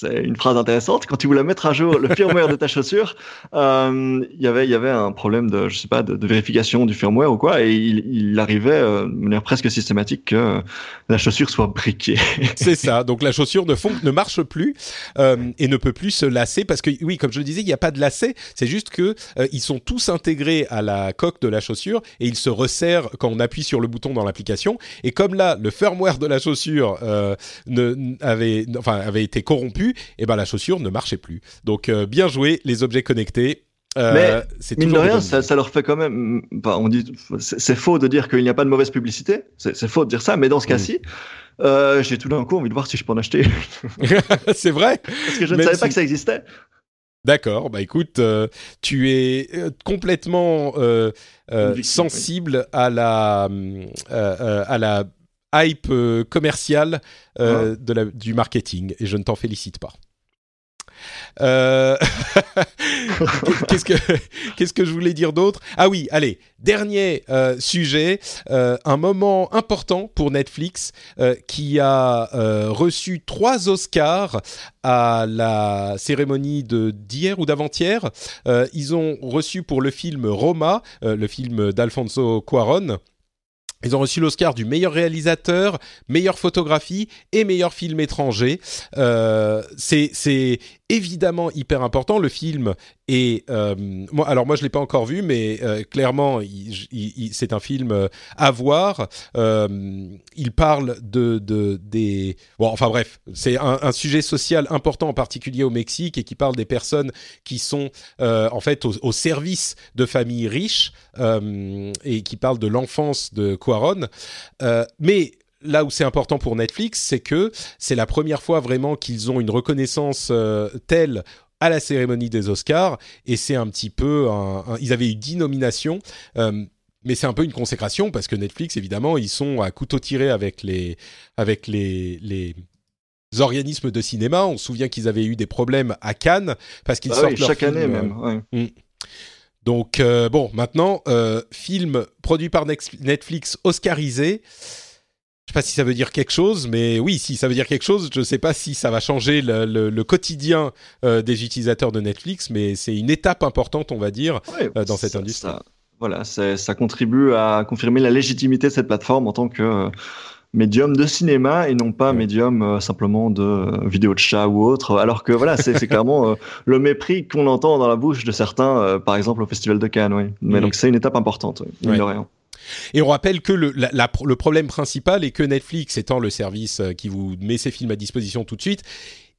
c'est une phrase intéressante, quand tu voulais mettre à jour le [laughs] firmware de ta chaussure, euh, il y avait il y avait un problème de je sais pas de, de vérification du firmware ou quoi, et il, il arrivait euh, de manière presque systématique que la chaussure soit briquée. [laughs] C'est ça. Donc la chaussure ne, marche plus euh, et ne peut plus se lasser parce que oui, comme je le disais, il n'y a pas de lacet. C'est juste que ils sont tous intégrés à la coque de la chaussure et ils se resserrent quand on appuie sur le bouton dans l'application. Et comme là, le firmware de la chaussure ne, n- avait, enfin, avait été corrompu, et ben la chaussure ne marchait plus. Donc euh, bien joué les objets connectés. Euh, Mais, c'est Mine de rien, ça, ça leur fait quand même. bah, on dit, c'est faux de dire qu'il n'y a pas de mauvaise publicité. C'est faux de dire ça, mais dans ce Mm. cas-ci, euh, j'ai tout d'un coup envie de voir si je peux en acheter. [laughs] c'est vrai. Parce que je ne savais si- pas que ça existait. D'accord, bah écoute, euh, tu es complètement euh, euh, sensible à la euh, à la hype euh, commerciale euh, de la, du marketing et je ne t'en félicite pas. Euh, [laughs] qu'est-ce que [laughs] qu'est-ce que je voulais dire d'autre? Ah oui, allez, dernier euh, sujet, euh, un moment important pour Netflix qui a reçu trois Oscars à la cérémonie de d'hier ou d'avant-hier. Ils ont reçu pour le film Roma, le film d'Alfonso Cuarón. Ils ont reçu l'Oscar du meilleur réalisateur, meilleure photographie et meilleur film étranger. Euh, c'est évidemment hyper important. Le film est euh, moi alors moi je l'ai pas encore vu, mais euh, clairement c'est un film euh, à voir. Euh, il parle de, de des bon enfin bref c'est un, sujet social important en particulier au Mexique et qui parle des personnes qui sont euh, en fait au, au service de familles riches et qui parle de l'enfance de Cuaron. Mais là où c'est important pour Netflix, c'est que c'est la première fois vraiment qu'ils ont une reconnaissance euh, telle à la cérémonie des Oscars et c'est un petit peu un, un- ils avaient eu 10 nominations euh, mais c'est un peu une consécration parce que Netflix évidemment ils sont à couteau tiré avec les avec les, les organismes de cinéma on se souvient qu'ils avaient eu des problèmes à Cannes parce qu'ils Bah sortent oui, leurs chaque année euh, même. ouais. donc euh, bon, maintenant, euh, film produit par Netflix oscarisé. Je sais pas si ça veut dire quelque chose, mais oui, si ça veut dire quelque chose, je sais pas si ça va changer le, le- le quotidien euh, des utilisateurs de Netflix, mais c'est une étape importante, on va dire. Ouais, euh, dans cette ça- industrie. ça- voilà, ça contribue à confirmer la légitimité de cette plateforme en tant que euh, médium de cinéma et non pas Ouais. médium simplement de vidéo de chat ou autre. Alors que voilà, c'est clairement le mépris qu'on entend dans la bouche de certains, par exemple au Festival de Cannes. Oui. Mais donc c'est une étape importante, oui, Ouais. de rien. Et on rappelle que le, la- la- le problème principal est que Netflix, étant le service euh, qui vous met ses films à disposition tout de suite,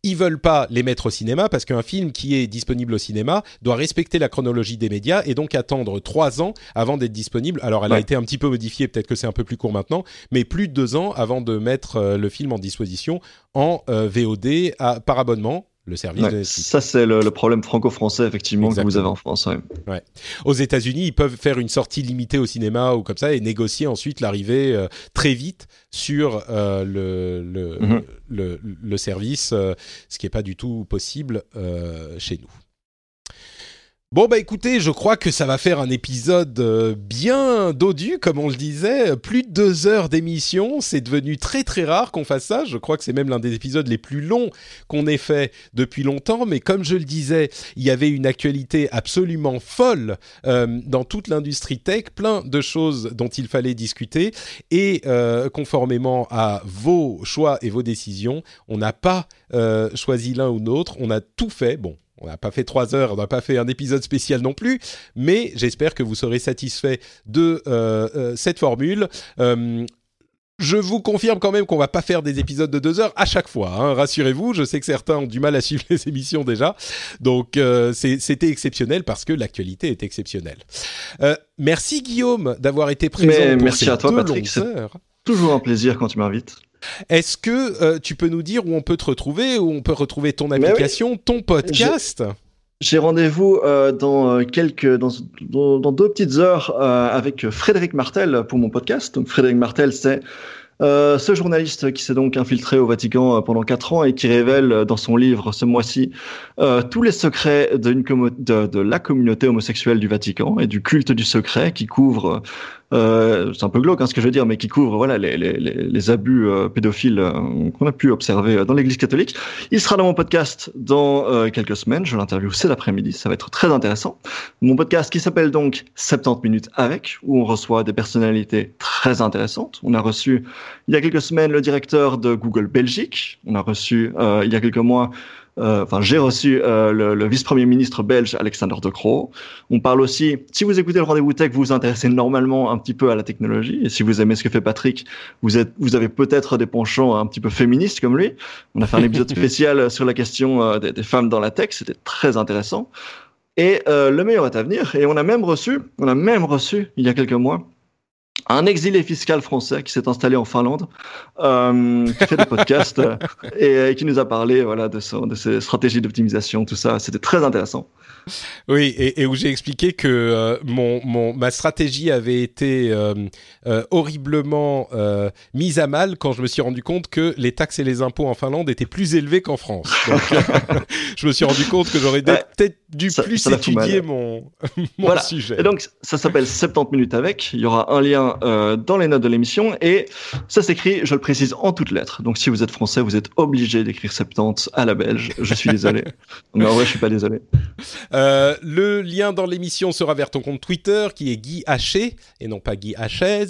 ils veulent pas les mettre au cinéma parce qu'un film qui est disponible au cinéma doit respecter la chronologie des médias et donc attendre trois ans avant d'être disponible. Alors elle a été un petit peu modifiée, peut-être que c'est un peu plus court maintenant, mais plus de deux ans avant de mettre euh, le film en disposition en euh, VOD à- par abonnement. Le service de Ouais, Netflix. ça c'est le, le problème franco-français effectivement que vous avez en France. ouais. Aux États-Unis, ils peuvent faire une sortie limitée au cinéma ou comme ça et négocier ensuite l'arrivée euh, très vite sur euh, le, le, Mhm. le, le service, euh, ce qui n'est pas du tout possible chez nous. Bon bah écoutez, je crois que ça va faire un épisode euh, bien dodu, comme on le disait, plus de deux heures d'émission. C'est devenu très très rare qu'on fasse ça. Je crois que c'est même l'un des épisodes les plus longs qu'on ait fait depuis longtemps. Mais comme je le disais, il y avait une actualité absolument folle euh, dans toute l'industrie tech, plein de choses dont il fallait discuter. Et euh, conformément à vos choix et vos décisions, on n'a pas euh, choisi l'un ou l'autre. On a tout fait. Bon. On n'a pas fait trois heures, on n'a pas fait un épisode spécial non plus, mais j'espère que vous serez satisfait de euh, euh, cette formule. Euh, Je vous confirme quand même qu'on va pas faire des épisodes de deux heures à chaque fois. Hein. Rassurez-vous, je sais que certains ont du mal à suivre [laughs] les émissions déjà, donc c'était exceptionnel parce que l'actualité est exceptionnelle. Merci Guillaume d'avoir été présent. pour merci ces à toi Patrick. C'est toujours un plaisir quand tu m'invites. Est-ce que euh, tu peux nous dire où on peut te retrouver, où on peut retrouver ton oui. application, ton podcast? J'ai rendez-vous euh, dans euh, quelques dans, dans, dans deux petites heures euh, avec Frédéric Martel pour mon podcast. Donc Frédéric Martel, c'est euh, ce journaliste qui s'est donc infiltré au Vatican euh, pendant quatre ans et qui révèle euh, dans son livre ce mois-ci tous les secrets de la communauté homosexuelle du Vatican et du culte du secret qui couvre, euh, c'est un peu glauque hein, ce que je veux dire, mais qui couvre voilà les, les, les, abus euh, pédophiles euh, qu'on a pu observer euh, dans l'Église catholique. Il sera dans mon podcast dans quelques semaines. Je l'interviewe cet après-midi. Ça va être très intéressant. Mon podcast qui s'appelle donc 70 minutes avec, où on reçoit des personnalités très intéressantes. On a reçu il y a quelques semaines le directeur de Google Belgique. On a reçu il y a quelques mois enfin, j'ai reçu euh, le, le vice-premier ministre belge Alexander De Croo. On parle aussi, si vous écoutez le rendez-vous tech, vous vous intéressez normalement un petit peu à la technologie. Et si vous aimez ce que fait Patrick, vous êtes, vous avez peut-être des penchants un petit peu féministes comme lui. On a fait un épisode [laughs] spécial sur la question euh, des, des femmes dans la tech. C'était très intéressant. Et euh, le meilleur est à venir. Et on a même reçu, on a même reçu il y a quelques mois un exilé fiscal français qui s'est installé en Finlande, euh, qui fait des podcasts [laughs] euh, et, et qui nous a parlé voilà de, son, de ses stratégies d'optimisation, tout ça. C'était très intéressant. Oui, et, et où j'ai expliqué que euh, mon, mon, ma stratégie avait été horriblement mise à mal quand je me suis rendu compte que les taxes et les impôts en Finlande étaient plus élevés qu'en France. Donc, [laughs] [laughs] je me suis rendu compte que j'aurais Ouais. peut-être dû Ça- plus ça étudier mal. mon, mon Voilà. sujet. Et donc, ça s'appelle 70 minutes avec. Il y aura un lien euh, dans les notes de l'émission et ça s'écrit, je le précise, en toutes lettres. Donc, si vous êtes français, vous êtes obligé d'écrire 70 à la belge. Je suis désolé. [laughs] Mais en vrai, je suis pas désolé. Euh, le lien dans l'émission sera vers ton compte Twitter qui est Guy Haché et non pas Guy Hachez.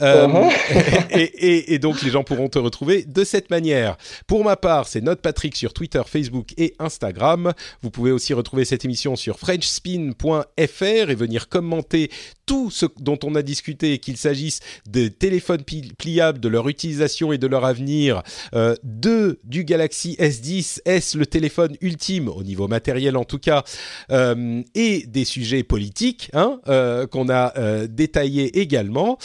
Euh, Uh-huh. [laughs] et, et- et donc les gens pourront te retrouver de cette manière. Pour ma part, c'est Note Patrick sur Twitter, Facebook et Instagram. Vous pouvez aussi retrouver cette émission sur frenchspin.fr et venir commenter tout ce dont on a discuté, qu'il s'agisse des téléphones pliables, de leur utilisation et de leur avenir, euh, de du Galaxy S10, S le téléphone ultime au niveau matériel en tout cas, euh, et des sujets politiques hein, euh, qu'on a détaillés également.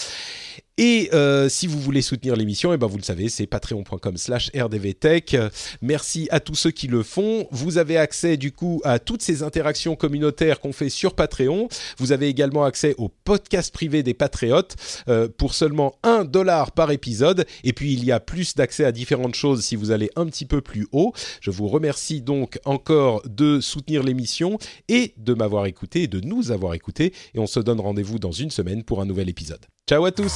Et euh, si vous voulez soutenir l'émission, eh ben vous le savez, c'est patreon.com slash rdvtech. Merci à tous ceux qui le font. Vous avez accès du coup à toutes ces interactions communautaires qu'on fait sur Patreon. Vous avez également accès au podcast privé des patriotes euh, pour seulement 1 dollar par épisode. Et puis il y a plus d'accès à différentes choses si vous allez un petit peu plus haut. Je vous remercie donc encore de soutenir l'émission et de m'avoir écouté et de nous avoir écouté. Et on se donne rendez-vous dans une semaine pour un nouvel épisode. Ciao à tous